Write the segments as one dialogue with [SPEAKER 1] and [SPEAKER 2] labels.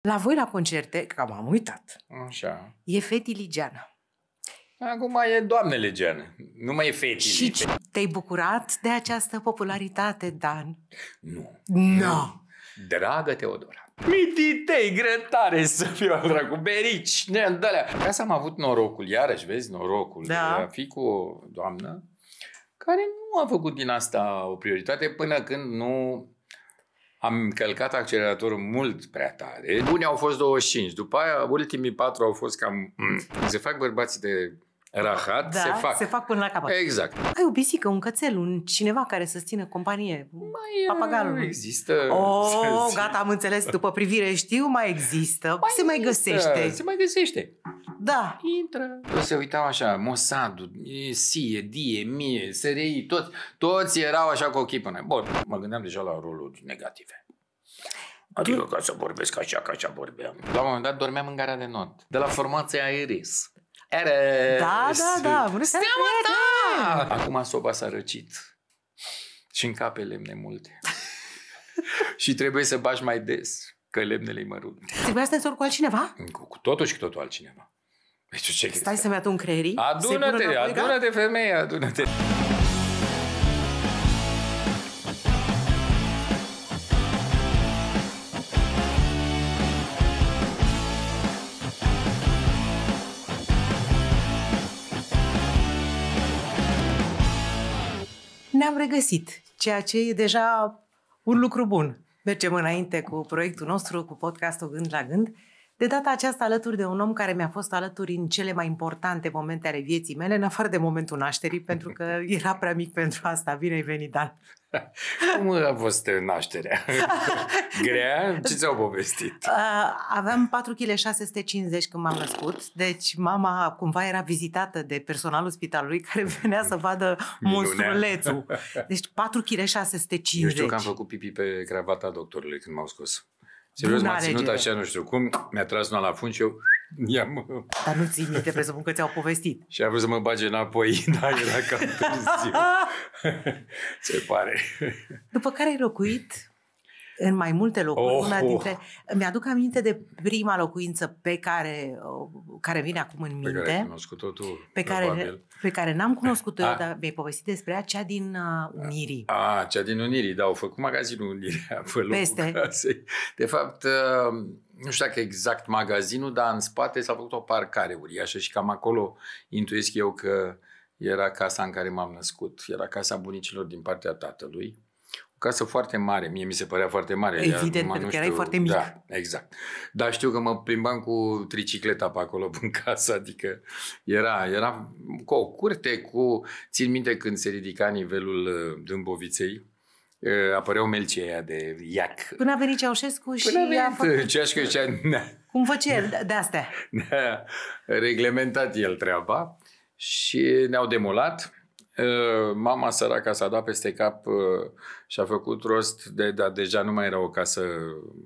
[SPEAKER 1] La voi la concerte, că m-am uitat,
[SPEAKER 2] Așa.
[SPEAKER 1] e Feti Ligeană.
[SPEAKER 2] Acum e doamne legeană. Nu mai e feti.
[SPEAKER 1] Și ce- te-ai bucurat de această popularitate, Dan?
[SPEAKER 2] Nu.
[SPEAKER 1] No.
[SPEAKER 2] Dragă Teodora. Mititei, grătare să fiu al dracu, berici, neandalea. Ca să am avut norocul, iarăși vezi, norocul
[SPEAKER 1] Da.
[SPEAKER 2] de a fi cu o doamnă care nu a făcut din asta o prioritate până când nu am călcat acceleratorul mult prea tare. Buni au fost 25, după aia ultimii patru au fost cam... mm, Se fac bărbații de rahat,
[SPEAKER 1] Da,
[SPEAKER 2] se fac.
[SPEAKER 1] se fac până la capăt.
[SPEAKER 2] Exact.
[SPEAKER 1] Ai o pisică, un cățel, un cineva care să țină companie.
[SPEAKER 2] Mai
[SPEAKER 1] Papagalul.
[SPEAKER 2] Există...
[SPEAKER 1] Oh,
[SPEAKER 2] să-
[SPEAKER 1] gata, am înțeles, după privire știu, mai există,
[SPEAKER 2] Mai
[SPEAKER 1] se mai
[SPEAKER 2] există,
[SPEAKER 1] găsește.
[SPEAKER 2] Se mai găsește.
[SPEAKER 1] Da.
[SPEAKER 2] Intră. Se uitau așa, Mossadul, Sie, Die, Mie, SRI, toți, toți erau așa cu ochii până. Bun, mă gândeam deja la roluri negative. Adică ca să vorbesc așa, ca așa vorbeam. La un moment dat dormeam în gara de not. De la formația Aeris. Eres.
[SPEAKER 1] Da, da, da, bună seara,
[SPEAKER 2] Steaua ta! Acum soba s-a răcit. Și încape lemne multe. și trebuie să bași mai des, că lemnele-i mărunte.
[SPEAKER 1] Trebuia să te însori cu altcineva?
[SPEAKER 2] Cu, cu totul și cu totul altcineva. Deci ce crezi?
[SPEAKER 1] Stai să-mi atu un creierii?
[SPEAKER 2] Adună-te,
[SPEAKER 1] să-i pun înapoi, da?
[SPEAKER 2] adună-te femeie, adună-te.
[SPEAKER 1] Ne-am regăsit, ceea ce e deja un lucru bun. Mergem înainte cu proiectul nostru, cu podcastul Gând la Gând. De data aceasta alături de un om care mi-a fost alături în cele mai importante momente ale vieții mele, în afară de momentul nașterii, pentru că era prea mic pentru asta. Bine ai venit, Dan!
[SPEAKER 2] Cum a fost nașterea? Grea? Ce ți-au povestit?
[SPEAKER 1] Uh, aveam 4 kg 650 când m-am născut, deci mama cumva era vizitată de personalul spitalului care venea să vadă
[SPEAKER 2] Minunea.
[SPEAKER 1] monstrulețul. Deci 4 kg
[SPEAKER 2] Eu
[SPEAKER 1] 650.
[SPEAKER 2] știu că am făcut pipi pe cravata doctorului când m-au scos. Serios,
[SPEAKER 1] Bună
[SPEAKER 2] m-a ținut
[SPEAKER 1] alegere.
[SPEAKER 2] așa, nu știu cum, mi-a tras una la fund și eu i-am...
[SPEAKER 1] Dar nu ții minte, presupun că ți-au povestit.
[SPEAKER 2] Și a vrut să mă bage înapoi, dar era cam târziu. Se pare.
[SPEAKER 1] După care ai locuit în mai multe locuri.
[SPEAKER 2] Oh,
[SPEAKER 1] Una
[SPEAKER 2] oh.
[SPEAKER 1] dintre... Mi-aduc aminte de prima locuință pe care, uh, care vine acum în
[SPEAKER 2] Pe care ai
[SPEAKER 1] minte,
[SPEAKER 2] cunoscut-o tu,
[SPEAKER 1] pe care,
[SPEAKER 2] probabil.
[SPEAKER 1] pe care n-am cunoscut-o eu,
[SPEAKER 2] Ah.
[SPEAKER 1] dar mi-ai povestit despre ea, cea din uh, Unirii.
[SPEAKER 2] A, cea din Unirii, da, au făcut magazinul Unirii pe locul
[SPEAKER 1] Peste.
[SPEAKER 2] casei. De fapt, uh, nu știu dacă exact magazinul, dar în spate s-a făcut o parcare uriașă și cam acolo intuiesc eu că era casa în care m-am născut. Era casa bunicilor din partea tatălui. O casă foarte mare, mie mi se părea foarte mare.
[SPEAKER 1] Evident,
[SPEAKER 2] Acum
[SPEAKER 1] pentru
[SPEAKER 2] nu
[SPEAKER 1] că erai foarte mic.
[SPEAKER 2] Da, exact. Dar știu că mă plimbam cu tricicleta pe acolo în casă, adică era, era cu o curte, cu... Țin minte când se ridica nivelul uh, Dâmboviței, uh, apăreau melcii aia de iac.
[SPEAKER 1] Până a venit Ceaușescu și
[SPEAKER 2] Până
[SPEAKER 1] a
[SPEAKER 2] a venit
[SPEAKER 1] făcut...
[SPEAKER 2] ceașcă și a, ne-a,
[SPEAKER 1] Cum făcea el de astea?
[SPEAKER 2] ne-a reglementat el treaba și ne-au demolat. Uh, Mama săraca s-a dat peste cap uh, și a făcut rost de, dar deja nu mai era o casă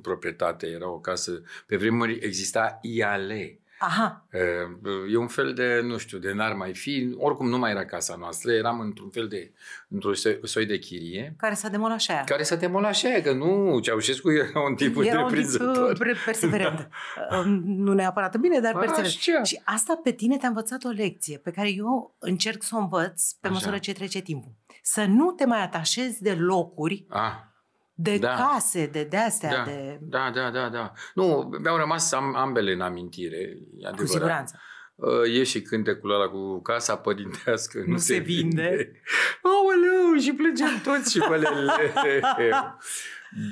[SPEAKER 2] proprietate, era o casă, pe vremuri exista IALE.
[SPEAKER 1] Aha,
[SPEAKER 2] Uh, E un fel de, nu știu, de n-ar mai fi, oricum nu mai era casa noastră, eram într-un fel de, într-un soi, soi de chirie,
[SPEAKER 1] care s-a demolat și aia.
[SPEAKER 2] care s-a demolat și aia, că nu, Ceaușescu era un tip
[SPEAKER 1] Era un tip
[SPEAKER 2] întreprinzător.
[SPEAKER 1] uh, pre- perseverent. Uh, nu neapărat bine, dar perseverent.
[SPEAKER 2] Așa.
[SPEAKER 1] Și asta pe tine te-a învățat o lecție pe care eu încerc să o învăț pe
[SPEAKER 2] Așa.
[SPEAKER 1] măsură ce trece timpul. Să nu te mai atașezi de locuri,
[SPEAKER 2] Ah,
[SPEAKER 1] de
[SPEAKER 2] Da.
[SPEAKER 1] case, de de-astea,
[SPEAKER 2] da,
[SPEAKER 1] de...
[SPEAKER 2] da, da, da, da. Nu, mi-au rămas am, ambele în amintire, e
[SPEAKER 1] Cu
[SPEAKER 2] adevărat.
[SPEAKER 1] siguranță.
[SPEAKER 2] Uh, E și cântecul ăla cu casa părintească, nu,
[SPEAKER 1] Nu se vinde.
[SPEAKER 2] Aoleu, și plângeam toți și pălele.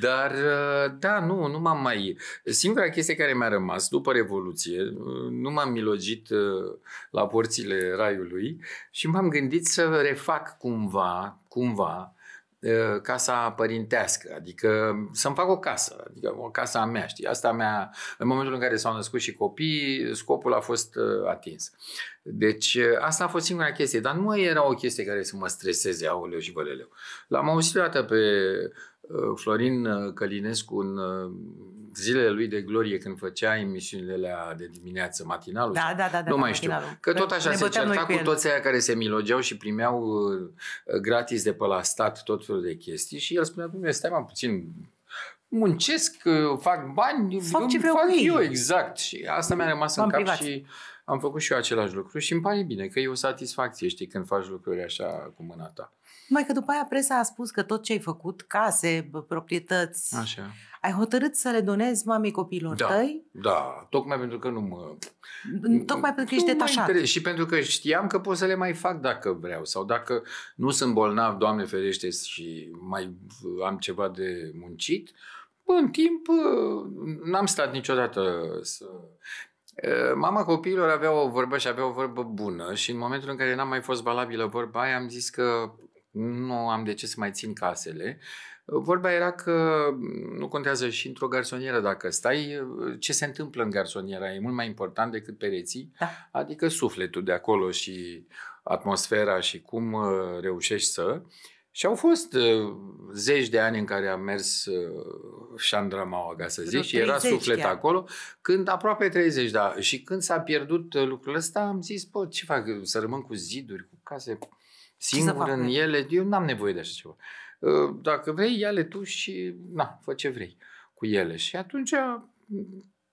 [SPEAKER 2] Dar, uh, da, nu, nu m-am mai... Singura chestie care mi-a rămas după Revoluție, uh, nu m-am milogit uh, la porțile raiului și m-am gândit să refac cumva, cumva, uh, casa părintească, adică să-mi fac o casă, adică o casă a mea, știi? Asta mea, în momentul în care s-au născut și copii, scopul a fost uh, atins. Deci uh, asta a fost singura chestie, dar nu era o chestie care să mă streseze, aoleu și văleleu. L-am auzit o dată pe uh, Florin uh, Călinescu în uh, zilele lui de glorie când făcea emisiunile alea de dimineață, matinalul.
[SPEAKER 1] Da,
[SPEAKER 2] sau-
[SPEAKER 1] da, da. da
[SPEAKER 2] nu
[SPEAKER 1] da,
[SPEAKER 2] mai știu.
[SPEAKER 1] matinalul.
[SPEAKER 2] Că tot așa
[SPEAKER 1] Ne
[SPEAKER 2] se
[SPEAKER 1] băteam noi
[SPEAKER 2] certa cu
[SPEAKER 1] el.
[SPEAKER 2] toți aia care se milogeau și primeau uh, gratis de pe la stat tot felul de chestii și el spunea, "Dom'le, stai mai puțin, muncesc, uh, fac bani,
[SPEAKER 1] Fac ce vreau
[SPEAKER 2] fac
[SPEAKER 1] cu ei.
[SPEAKER 2] eu, exact. Și asta mi-a rămas în
[SPEAKER 1] V-am
[SPEAKER 2] cap
[SPEAKER 1] privat.
[SPEAKER 2] și am făcut și eu același lucru și îmi pare bine că e o satisfacție, știi, când faci lucruri așa cu mâna ta.
[SPEAKER 1] Numai că după aia presa a spus că tot ce ai făcut, case, bă, proprietăți,
[SPEAKER 2] Așa.
[SPEAKER 1] Ai hotărât să le donezi mamei copiilor
[SPEAKER 2] Da.
[SPEAKER 1] tăi,
[SPEAKER 2] Da, tocmai pentru că nu mă...
[SPEAKER 1] tocmai pentru că ești
[SPEAKER 2] Nu mă
[SPEAKER 1] detașat.
[SPEAKER 2] interes- Și pentru că știam că pot să le mai fac dacă vreau sau dacă nu sunt bolnav, Doamne ferește, și mai am ceva de muncit, bă, în timp uh, n-am stat niciodată să... Uh, Mama copiilor avea o vorbă și avea o vorbă bună și în momentul în care n-am mai fost valabilă vorba aia am zis că nu am de ce să mai țin casele. Vorba era că nu contează și într-o garsonieră dacă stai, ce se întâmplă în garsoniera e mult mai important decât pereții,
[SPEAKER 1] Da.
[SPEAKER 2] adică sufletul de acolo și atmosfera și cum uh, reușești să. Și au fost uh, zeci de ani în care am mers uh, șandramaua, ca să zic,
[SPEAKER 1] Vreo
[SPEAKER 2] și era
[SPEAKER 1] 30
[SPEAKER 2] suflet
[SPEAKER 1] chiar.
[SPEAKER 2] acolo, când aproape 30, da. Și când s-a pierdut uh, lucrul ăsta, am zis, bă, ce fac? Să rămân cu ziduri, cu case singur
[SPEAKER 1] fac
[SPEAKER 2] în
[SPEAKER 1] cu
[SPEAKER 2] ele? Eu n-am nevoie de așa ceva. Uh, Dacă vrei, ia-le tu și, na, fă ce vrei cu ele. Și atunci,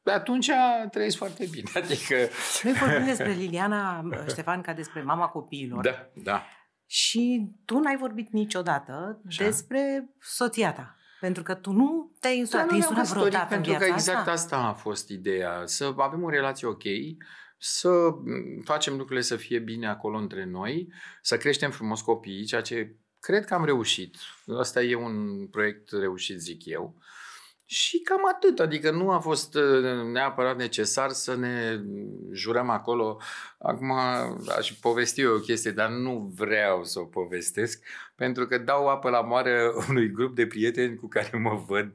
[SPEAKER 2] atunci trăiesc foarte bine. Adică,
[SPEAKER 1] Noi vorbim despre Liliana Ștefan ca despre mama copiilor.
[SPEAKER 2] da, da.
[SPEAKER 1] Și tu n-ai vorbit niciodată
[SPEAKER 2] Așa.
[SPEAKER 1] despre soția ta. Pentru că tu nu te-ai
[SPEAKER 2] Da,
[SPEAKER 1] însurat.
[SPEAKER 2] nu
[SPEAKER 1] Te-ai
[SPEAKER 2] ne-am
[SPEAKER 1] însurat
[SPEAKER 2] căsătorit
[SPEAKER 1] vreodată în
[SPEAKER 2] pentru că
[SPEAKER 1] viața
[SPEAKER 2] exact
[SPEAKER 1] asta?
[SPEAKER 2] asta a fost ideea. Să avem o relație ok, să m, facem lucrurile să fie bine acolo între noi, să creștem frumos copiii, ceea ce cred că am reușit. Asta e un proiect reușit, zic eu. Și cam atât, adică nu a fost uh, neapărat necesar să ne jurăm acolo. Acum aș povesti eu o chestie, dar nu vreau să o povestesc, pentru că dau apă la moară unui grup de prieteni cu care mă văd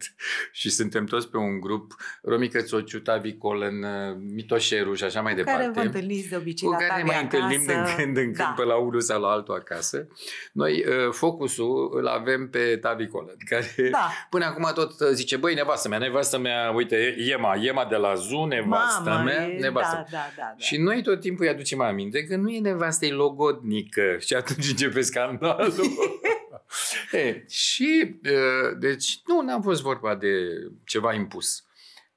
[SPEAKER 2] și suntem toți pe un grup, Romică Țociu, Tavi Colen, uh, Mitoșeru și așa mai
[SPEAKER 1] Cu care vă
[SPEAKER 2] departe
[SPEAKER 1] întâlniți de obicei
[SPEAKER 2] cu
[SPEAKER 1] la
[SPEAKER 2] care ne
[SPEAKER 1] Tavi
[SPEAKER 2] mai întâlnim din
[SPEAKER 1] acasă.
[SPEAKER 2] când în când
[SPEAKER 1] Da.
[SPEAKER 2] pe la unul sau la altul acasă. Noi uh, focusul îl avem pe Tavi Colen, care
[SPEAKER 1] Da.
[SPEAKER 2] până acum tot uh, zice, băi, nevastă mea, nevastă mea, uite, Iema, Iema de la Zu, nevastă
[SPEAKER 1] Mamă,
[SPEAKER 2] mea,
[SPEAKER 1] e-
[SPEAKER 2] nevastă.
[SPEAKER 1] da, da, da, da.
[SPEAKER 2] Și noi tot timpul îi aducem aminte că nu e nevastă, e logodnică. Și atunci începe scandalul. e, și, uh, deci, nu, n-am fost vorba de ceva impus.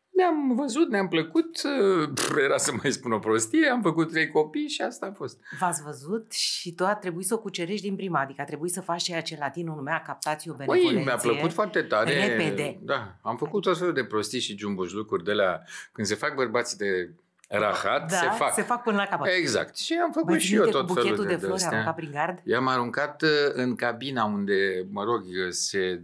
[SPEAKER 2] Ne-am văzut, ne-am plăcut, uh, pf, era să mai spun o prostie, am făcut trei copii și asta a fost.
[SPEAKER 1] V-ați văzut și tu a trebuit să o cucerești din prima, adică a trebuit să faci ceea ce latinul numea captatio
[SPEAKER 2] Păi,
[SPEAKER 1] benevolenție.
[SPEAKER 2] mi-a plăcut foarte tare.
[SPEAKER 1] repede.
[SPEAKER 2] Da, am făcut tot felul de prostii și jumbuș lucruri de la... Când se fac bărbații de rahat,
[SPEAKER 1] da,
[SPEAKER 2] se fac.
[SPEAKER 1] se fac până la capăt.
[SPEAKER 2] Exact. Și am făcut
[SPEAKER 1] Mai
[SPEAKER 2] și
[SPEAKER 1] ții
[SPEAKER 2] eu
[SPEAKER 1] minte
[SPEAKER 2] tot
[SPEAKER 1] cu
[SPEAKER 2] felul
[SPEAKER 1] buchetul
[SPEAKER 2] de,
[SPEAKER 1] de flori
[SPEAKER 2] astea.
[SPEAKER 1] aruncat prin gard?
[SPEAKER 2] I-am aruncat uh, în cabina unde, mă rog, se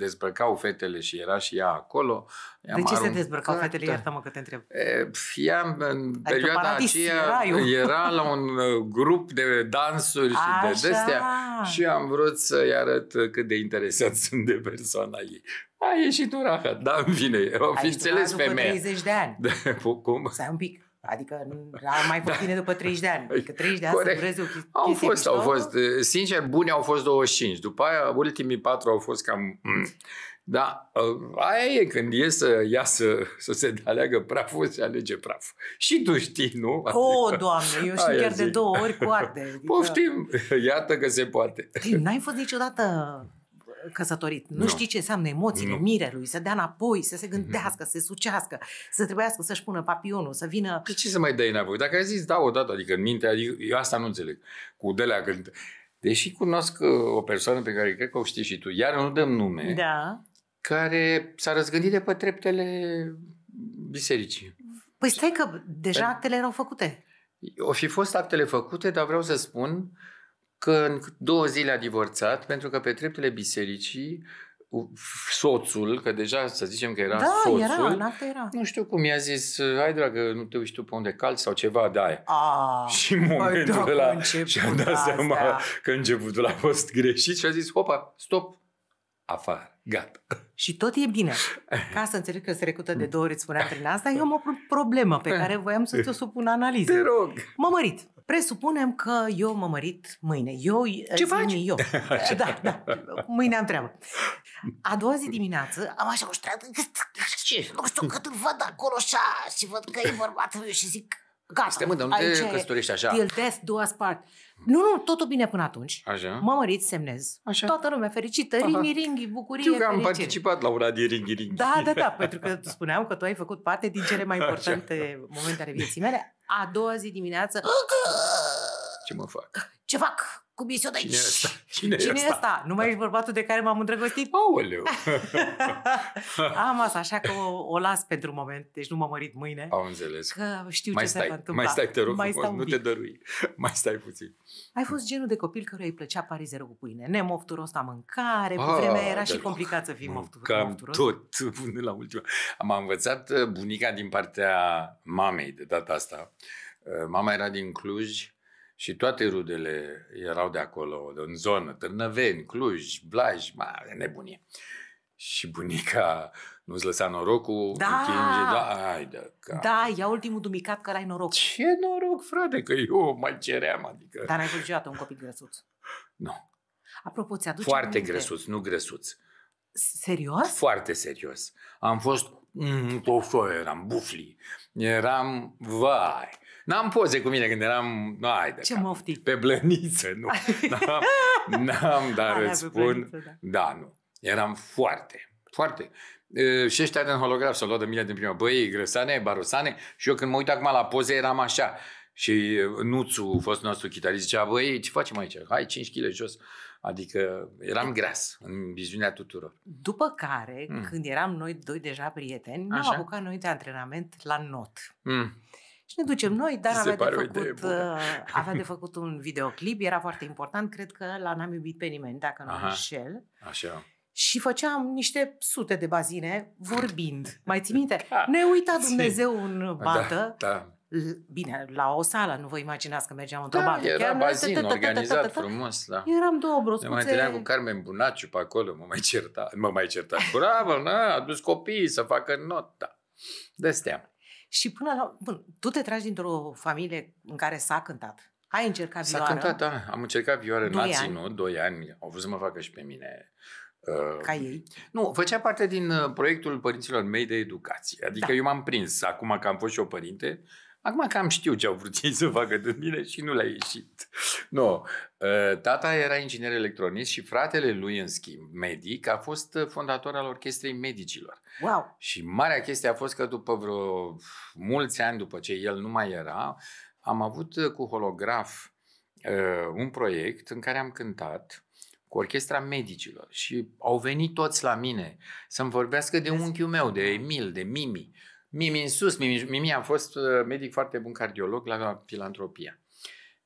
[SPEAKER 2] dezbrăcau fetele și era și ea acolo.
[SPEAKER 1] De
[SPEAKER 2] I-am
[SPEAKER 1] ce se
[SPEAKER 2] aruncat-
[SPEAKER 1] dezbrăcau fetele? Iartă-mă că te întreb.
[SPEAKER 2] E, pf, Ea în perioada
[SPEAKER 1] paradis,
[SPEAKER 2] aceea
[SPEAKER 1] raiul.
[SPEAKER 2] era la un uh, grup de dansuri și de
[SPEAKER 1] Așa.
[SPEAKER 2] destea și am vrut să-i arăt uh, cât de interesat sunt de persoana ei. A ieșit un rahat, dar în fine, o fi
[SPEAKER 1] Ai
[SPEAKER 2] înțeles
[SPEAKER 1] după
[SPEAKER 2] femeia.
[SPEAKER 1] 30 de ani.
[SPEAKER 2] Da, cum?
[SPEAKER 1] Stai un pic. Adică am mai fost bine după 30 de ani. Adică 30 de ani
[SPEAKER 2] Corect.
[SPEAKER 1] să dureze o chestie
[SPEAKER 2] Au fost,
[SPEAKER 1] mișto.
[SPEAKER 2] au fost. uh, Sincer, buni au fost 25. După aia, ultimii patru au fost cam... mm. Da, uh, aia e când e să iasă, să se aleagă praful, se alege praf. Și tu știi, nu?
[SPEAKER 1] O, doamne, eu știu
[SPEAKER 2] Aia
[SPEAKER 1] chiar de
[SPEAKER 2] zic.
[SPEAKER 1] două ori cu arte. Adică,
[SPEAKER 2] Poftim, iată că se poate.
[SPEAKER 1] Ei, N-ai fost niciodată căsătorit. Nu,
[SPEAKER 2] Nu.
[SPEAKER 1] știi ce înseamnă emoțiile
[SPEAKER 2] Nu. Mhm.
[SPEAKER 1] mirelui, să dea înapoi, să se gândească, să se sucească, să trebuiască să-și pună papionul, să vină...
[SPEAKER 2] De ce să mai dai înapoi? Dacă ai zis da odată, adică în minte, adică, eu asta nu înțeleg. Cu delea când... Deși cunosc uh, o persoană pe care cred că o știi și tu, iar nu dăm nume,
[SPEAKER 1] Da.
[SPEAKER 2] care s-a răzgândit de pe treptele bisericii.
[SPEAKER 1] Păi stai că deja actele erau făcute.
[SPEAKER 2] O fi fost actele făcute, dar vreau să spun că în două zile a divorțat, pentru că pe treptele bisericii u- soțul, că deja să zicem că era
[SPEAKER 1] da,
[SPEAKER 2] soțul,
[SPEAKER 1] era, în acte era.
[SPEAKER 2] nu știu cum i-a zis, hai dragă, nu te uiți tu pe unde calci sau ceva de aia.
[SPEAKER 1] A,
[SPEAKER 2] Și în momentul
[SPEAKER 1] dacă
[SPEAKER 2] ăla
[SPEAKER 1] a început
[SPEAKER 2] și-a dat
[SPEAKER 1] astea.
[SPEAKER 2] seama că începutul a fost greșit și a zis, hopa, stop, afară, gata.
[SPEAKER 1] Și tot e bine. Ca să înțeleg că se recută de două ori, îți spuneam prin asta, eu am o pro- problemă pe care voiam să ți-o supun analiză.
[SPEAKER 2] Te rog.
[SPEAKER 1] Mă mărit. Presupunem că eu mă mărit mâine. Eu,
[SPEAKER 2] Ce
[SPEAKER 1] zi
[SPEAKER 2] faci?
[SPEAKER 1] Eu. Da, da. Mâine am treabă. A doua zi dimineață am așa o ștreagă.
[SPEAKER 2] Ce?
[SPEAKER 1] Nu știu cât îl văd acolo așa și văd că e bărbatul meu și zic Gata,
[SPEAKER 2] Este mă, dar nu
[SPEAKER 1] aici
[SPEAKER 2] te
[SPEAKER 1] e
[SPEAKER 2] căsătorești așa.
[SPEAKER 1] Till death do us part. Nu, nu, totul bine până atunci.
[SPEAKER 2] Așa?
[SPEAKER 1] Mă mărit, semnez.
[SPEAKER 2] Așa.
[SPEAKER 1] Toată lumea fericită,
[SPEAKER 2] Aha.
[SPEAKER 1] ringi, ringi, bucurie,
[SPEAKER 2] Știu că am
[SPEAKER 1] fericire.
[SPEAKER 2] participat la una din ringhi ringhi.
[SPEAKER 1] Da, da, da, pentru că spuneam că tu ai făcut parte din cele mai
[SPEAKER 2] Așa.
[SPEAKER 1] importante momente ale vieții mele. A doua zi dimineață,
[SPEAKER 2] Ce mă fac?
[SPEAKER 1] ce fac cu misiunea?
[SPEAKER 2] Cine e ăsta? Cine,
[SPEAKER 1] Cine e
[SPEAKER 2] ăsta?
[SPEAKER 1] ăsta? Nu mai ești bărbatul de care m-am îndrăgostit?
[SPEAKER 2] Aoleu!
[SPEAKER 1] Am asta, așa că o, o las pentru moment, deci nu mă mărit mâine.
[SPEAKER 2] Am înțeles.
[SPEAKER 1] Că știu
[SPEAKER 2] Mai
[SPEAKER 1] ce se va
[SPEAKER 2] stai,
[SPEAKER 1] întâmpla.
[SPEAKER 2] mai stai, te rog
[SPEAKER 1] mai
[SPEAKER 2] frumos,
[SPEAKER 1] stau un
[SPEAKER 2] nu
[SPEAKER 1] pic.
[SPEAKER 2] te dărui. Mai stai puțin.
[SPEAKER 1] Ai fost genul de copil căruia îi plăcea parizerul cu pâine. Nemofturos la mâncare, pe
[SPEAKER 2] Ah,
[SPEAKER 1] vremea era și
[SPEAKER 2] deloc.
[SPEAKER 1] complicat să fii moftur,
[SPEAKER 2] Cam
[SPEAKER 1] mofturos.
[SPEAKER 2] tot până la ultima. Am învățat uh, bunica din partea mamei de data asta. Uh, Mama era din Cluj și toate rudele erau de acolo, de în zonă, Târnăveni, Cluj, Blaj, mare nebunie. Și bunica nu-ți lăsa norocul,
[SPEAKER 1] Da!
[SPEAKER 2] întinge, da, ai de cap.
[SPEAKER 1] Da, ia ultimul dumicat că l-ai noroc.
[SPEAKER 2] Ce noroc, frate, că eu mai ceream, adică...
[SPEAKER 1] Dar n-ai fost niciodată un copil grăsuț.
[SPEAKER 2] Nu,
[SPEAKER 1] Apropo, ți-aduce
[SPEAKER 2] foarte
[SPEAKER 1] aminte?
[SPEAKER 2] gresuț, nu gresuț.
[SPEAKER 1] Serios?
[SPEAKER 2] Foarte serios. Am fost mm, toșo, eram bufli. Eram, vai. N-am poze cu mine când eram, ai de
[SPEAKER 1] Ce
[SPEAKER 2] cap.
[SPEAKER 1] mofti.
[SPEAKER 2] Pe blăniță, nu. N-am, n-am dar
[SPEAKER 1] Alea
[SPEAKER 2] îți
[SPEAKER 1] pe
[SPEAKER 2] spun,
[SPEAKER 1] plăniță, da.
[SPEAKER 2] da, nu. Eram foarte, foarte. E, Și ăștia din holograf s-au luat de mine din prima. Băi, grăsane, barosane. Și eu când mă uit acum la poze eram așa. Și Nuțu, fost nostru chitarist, zicea, băi, ce facem aici? Hai 5 kg jos. Adică eram gras în viziunea tuturor.
[SPEAKER 1] După care,
[SPEAKER 2] Mm.
[SPEAKER 1] când eram noi doi deja prieteni, ne-am
[SPEAKER 2] Așa.
[SPEAKER 1] apucat noi de antrenament la not.
[SPEAKER 2] Mm.
[SPEAKER 1] Și ne ducem noi, dar
[SPEAKER 2] Se
[SPEAKER 1] avea de,
[SPEAKER 2] pare o idee
[SPEAKER 1] făcut,
[SPEAKER 2] bună.
[SPEAKER 1] uh, avea de făcut un videoclip, era foarte important, cred că la N-am iubit pe nimeni, dacă nu mă
[SPEAKER 2] Aha.
[SPEAKER 1] înșel.
[SPEAKER 2] Așa.
[SPEAKER 1] Și făceam niște sute de bazine vorbind. Mai ții minte?
[SPEAKER 2] Da.
[SPEAKER 1] Ne uita
[SPEAKER 2] Țin.
[SPEAKER 1] Dumnezeu în bată.
[SPEAKER 2] Da, da.
[SPEAKER 1] L- Bine, la o sală, nu vă imaginați că mergeam într-o
[SPEAKER 2] da
[SPEAKER 1] bată.
[SPEAKER 2] era
[SPEAKER 1] Chiar noi-
[SPEAKER 2] bazin
[SPEAKER 1] ta- ta- ta- ta- ta-
[SPEAKER 2] organizat
[SPEAKER 1] ta- ta-
[SPEAKER 2] frumos, da.
[SPEAKER 1] Eram două
[SPEAKER 2] Ne mai întâlneam cu
[SPEAKER 1] broscuțe.
[SPEAKER 2] Carmen Bunaciu pe acolo, mă mai certa, mă mai certa. Bravo, na, a dus copiii să facă nota. De-astea.
[SPEAKER 1] Și până la... Bun, tu te tragi dintr-o familie în care s-a cântat. Ai încercat
[SPEAKER 2] S-a
[SPEAKER 1] vioară
[SPEAKER 2] cântat, da. Am încercat vioară,
[SPEAKER 1] Doi
[SPEAKER 2] n-a
[SPEAKER 1] ani.
[SPEAKER 2] ținut, doi ani. Au vrut să mă facă și pe mine. Uh,
[SPEAKER 1] ca ei.
[SPEAKER 2] Nu, făcea parte din uh, proiectul părinților mei de educație. Adică
[SPEAKER 1] Da.
[SPEAKER 2] eu m-am prins, acum că am fost și eu părinte, acum că am știu ce au vrut ei să facă de mine și nu le-a ieșit. Nu. Uh, Tata era inginer electronist și fratele lui, în schimb, medic, a fost uh, fondator al Orchestrei Medicilor.
[SPEAKER 1] Wow!
[SPEAKER 2] Și marea chestie a fost că după vreo mulți ani după ce el nu mai era, am avut uh, cu holograf uh, un proiect în care am cântat cu orchestra medicilor și au venit toți la mine să-mi vorbească de
[SPEAKER 1] Vezi?
[SPEAKER 2] unchiul meu, de Emil, de Mimi. Mimi în sus, Mimi, Mimi a fost uh, medic foarte bun cardiolog la filantropia.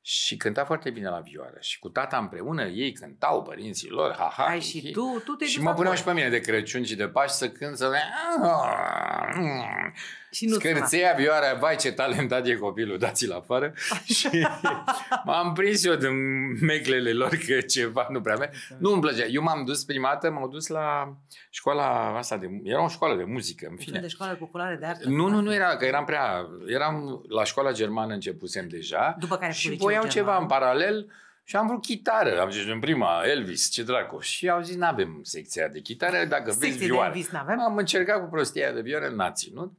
[SPEAKER 2] Și cânta foarte bine la vioară. Și cu tata împreună, ei cântau, părinții lor, ha, ha,
[SPEAKER 1] Ai
[SPEAKER 2] hi,
[SPEAKER 1] și
[SPEAKER 2] hi.
[SPEAKER 1] tu, tu te
[SPEAKER 2] Și mă puneau și pe mine de Crăciun și de Paști să cânt să...
[SPEAKER 1] Și nu
[SPEAKER 2] Scârțeia vioara, vai ce talentat e copilul, dați-l afară. și m-am prins eu din meclele lor că ceva nu prea mea. Nu îmi plăcea. Eu m-am dus prima dată, m-am dus la școala asta de... Era o școală de muzică, în
[SPEAKER 1] Un fel
[SPEAKER 2] fine.
[SPEAKER 1] de școală populară de artă.
[SPEAKER 2] Nu, nu, nu era, că eram prea... Eram la școala germană, începusem deja.
[SPEAKER 1] După care
[SPEAKER 2] Și
[SPEAKER 1] liceu
[SPEAKER 2] voiau
[SPEAKER 1] german.
[SPEAKER 2] ceva în paralel și am vrut chitară. Am zis în prima, Elvis, ce dracu. Și au zis, n-avem secția de chitară, dacă
[SPEAKER 1] Secție
[SPEAKER 2] vezi
[SPEAKER 1] de
[SPEAKER 2] vioară.
[SPEAKER 1] Elvis n-avem?
[SPEAKER 2] Am încercat cu prostia de vioară, n-a ținut.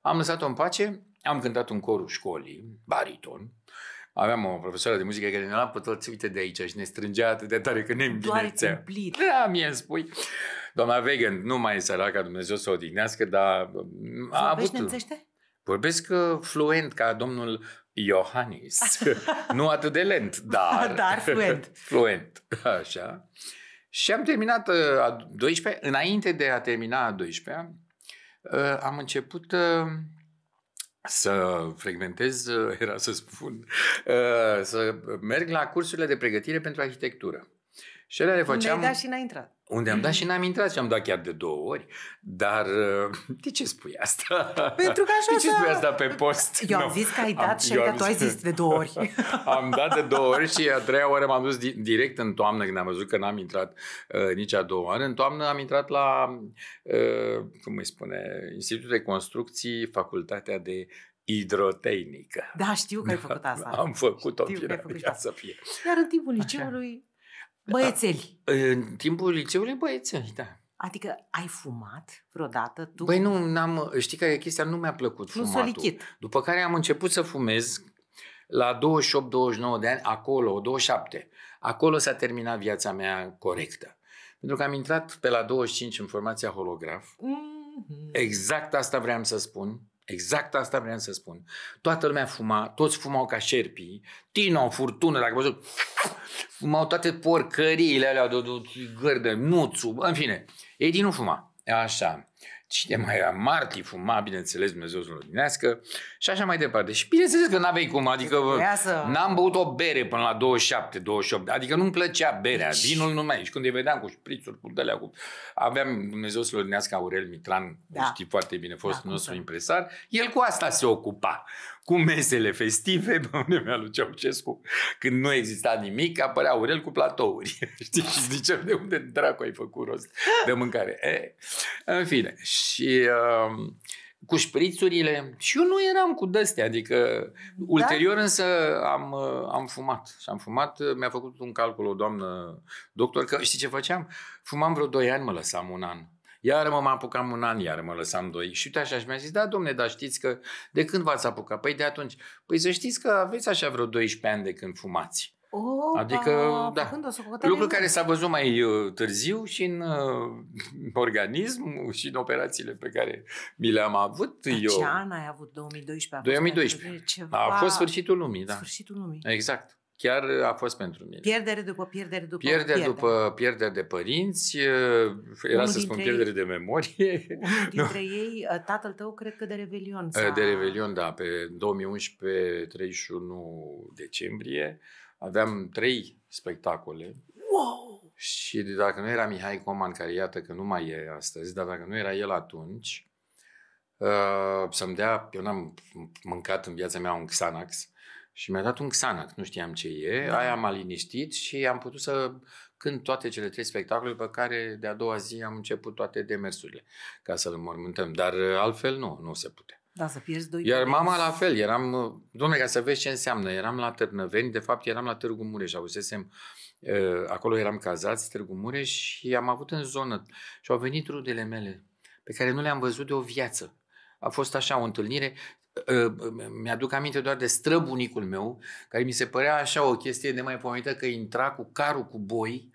[SPEAKER 2] Am lăsat-o în pace, am cântat un corul școlii, bariton. Aveam o profesoară de muzică care ne lua pe toți, uite de aici, și ne strângea atât de tare că ne
[SPEAKER 1] Doar
[SPEAKER 2] îmbinețea.
[SPEAKER 1] cumplit.
[SPEAKER 2] Da, mie îmi spui. Doamna Vegan, nu mai e săraca, Dumnezeu să o odihnească, dar mm, a
[SPEAKER 1] Vorbești
[SPEAKER 2] avut...
[SPEAKER 1] nemțește?
[SPEAKER 2] Vorbesc uh, fluent ca domnul Iohannis. nu atât de lent, dar...
[SPEAKER 1] Dar fluent.
[SPEAKER 2] fluent, așa. Și am terminat uh, a 12 Înainte de a termina a 12 uh, am început uh, să frecventez, uh, era să spun, uh, să merg la cursurile de pregătire pentru arhitectură. Și ele le
[SPEAKER 1] Unde ai
[SPEAKER 2] făceam...
[SPEAKER 1] dat și n-ai intrat.
[SPEAKER 2] Unde am dat și n-am intrat și am dat chiar de două ori. Dar uh, de ce spui asta?
[SPEAKER 1] Pentru că așa
[SPEAKER 2] De ce
[SPEAKER 1] s-a-
[SPEAKER 2] spui asta pe post?
[SPEAKER 1] Eu am
[SPEAKER 2] Nu.
[SPEAKER 1] zis că ai
[SPEAKER 2] Am-
[SPEAKER 1] dat și
[SPEAKER 2] eu
[SPEAKER 1] adică
[SPEAKER 2] am
[SPEAKER 1] tu ai
[SPEAKER 2] zis-
[SPEAKER 1] zis de două ori.
[SPEAKER 2] am dat de două ori și a treia oară m-am dus di- direct în toamnă, când am văzut că n-am intrat uh, nici a doua oară. În toamnă am intrat la, uh, cum îi spune, Institutul de Construcții, Facultatea de Hidrotehnică.
[SPEAKER 1] Da, știu că ai făcut asta.
[SPEAKER 2] Am făcut-o,
[SPEAKER 1] Știu că ai făcut și
[SPEAKER 2] ia
[SPEAKER 1] asta.
[SPEAKER 2] să fie.
[SPEAKER 1] Iar în timpul liceului, băiețeli.
[SPEAKER 2] În timpul liceului băieței, da.
[SPEAKER 1] Adică ai fumat vreodată? Tu?
[SPEAKER 2] Băi, nu, n-am, știi că chestia nu mi-a plăcut
[SPEAKER 1] nu
[SPEAKER 2] fumatul.
[SPEAKER 1] lichid.
[SPEAKER 2] După care am început să fumez la 28-29 de ani, acolo, 27. Acolo s-a terminat viața mea corectă. Pentru că am intrat pe la 25 în formația holograf.
[SPEAKER 1] Mm-hmm.
[SPEAKER 2] Exact asta vreau să spun. Exact asta vreau să spun. Toată lumea fuma, toți fumau ca șerpii. Tino, furtună, dacă văzut, fumau toate porcăriile alea de, de, de gârdă, nuțul, în fine. Ei nu fuma. Așa. Cine mai era? Marti fuma, bineînțeles, Dumnezeu să-l odinească și așa mai departe. Și bineînțeles că n-aveai cum, adică
[SPEAKER 1] Trebuia să-
[SPEAKER 2] n-am băut o bere până la 27, 28, adică nu-mi plăcea berea,
[SPEAKER 1] Deci-
[SPEAKER 2] vinul nu mai. Și când îi vedeam cu șprițuri, cu dălea, cu... aveam Dumnezeu să-l odinească Aurel Mitran,
[SPEAKER 1] Da.
[SPEAKER 2] da. știi foarte bine, fostul
[SPEAKER 1] cum
[SPEAKER 2] nostru
[SPEAKER 1] să nu.
[SPEAKER 2] impresar, el cu asta se ocupa. Cu mesele festive, pe vremea lui Ceaușescu, când nu exista nimic, apărea Aurel cu platouri. Știi? Și ziceam, de unde dracu ai făcut rost de mâncare? E, în fine. Și uh, cu șprițurile, și eu nu eram cu dăstea, adică ulterior însă am, uh, am fumat. Și am fumat, uh, mi-a făcut un calcul o doamnă doctor, că știi ce făceam? Fumam vreo 2 ani, mă lăsam un an. Iar mă, mă apucam un an, iar mă lăsam doi. Și uite așa, și mi-a zis, da, domne, dar știți că de când v-ați apucat? Păi de atunci. Păi să știți că aveți așa vreo 12 ani de când fumați.
[SPEAKER 1] Opa,
[SPEAKER 2] Adică, da,
[SPEAKER 1] făcând o socoteală
[SPEAKER 2] Lucru
[SPEAKER 1] bună.
[SPEAKER 2] care s-a văzut mai uh, târziu și în uh, organism și în operațiile pe care mi le-am avut
[SPEAKER 1] Dar
[SPEAKER 2] eu.
[SPEAKER 1] Ce an ai avut? 2012? A fost
[SPEAKER 2] 2012.
[SPEAKER 1] pentru Ceva...
[SPEAKER 2] A fost sfârșitul lumii, da.
[SPEAKER 1] Sfârșitul lumii.
[SPEAKER 2] Exact. Chiar a fost pentru mine.
[SPEAKER 1] Pierdere după pierdere după
[SPEAKER 2] Pierderi după pierderi de părinți, uh, era
[SPEAKER 1] Unul
[SPEAKER 2] să spun
[SPEAKER 1] dintre
[SPEAKER 2] pierdere de memorie.
[SPEAKER 1] Unul dintre ei, uh, tatăl tău, cred că de Revelion. s-a-
[SPEAKER 2] De Revelion, da, pe 2011, 31 decembrie, aveam trei spectacole
[SPEAKER 1] Wow!
[SPEAKER 2] și dacă nu era Mihai Coman, care iată că nu mai e astăzi, dar dacă nu era el atunci, uh, să-mi dea, eu n-am mâncat în viața mea un Xanax și mi-a dat un Xanax, nu știam ce e,
[SPEAKER 1] Da.
[SPEAKER 2] aia m-a liniștit și am putut să cânt toate cele trei spectacole pe care de-a doua zi am început toate demersurile ca să-l înmormântăm, dar uh, altfel nu, nu se putea.
[SPEAKER 1] Da, să pierzi doi
[SPEAKER 2] Iar
[SPEAKER 1] părinți.
[SPEAKER 2] mama la fel, eram, domnule, ca să vezi ce înseamnă, eram la Târnăveni, de fapt eram la Târgu Mureș, avusesem, uh, acolo eram cazați, Târgu Mureș, și am avut în zonă și au venit rudele mele, pe care nu le-am văzut de o viață. A fost așa o întâlnire, uh, mi-aduc aminte doar de străbunicul meu, care mi se părea așa o chestie nemaipomenită că intra cu carul cu boi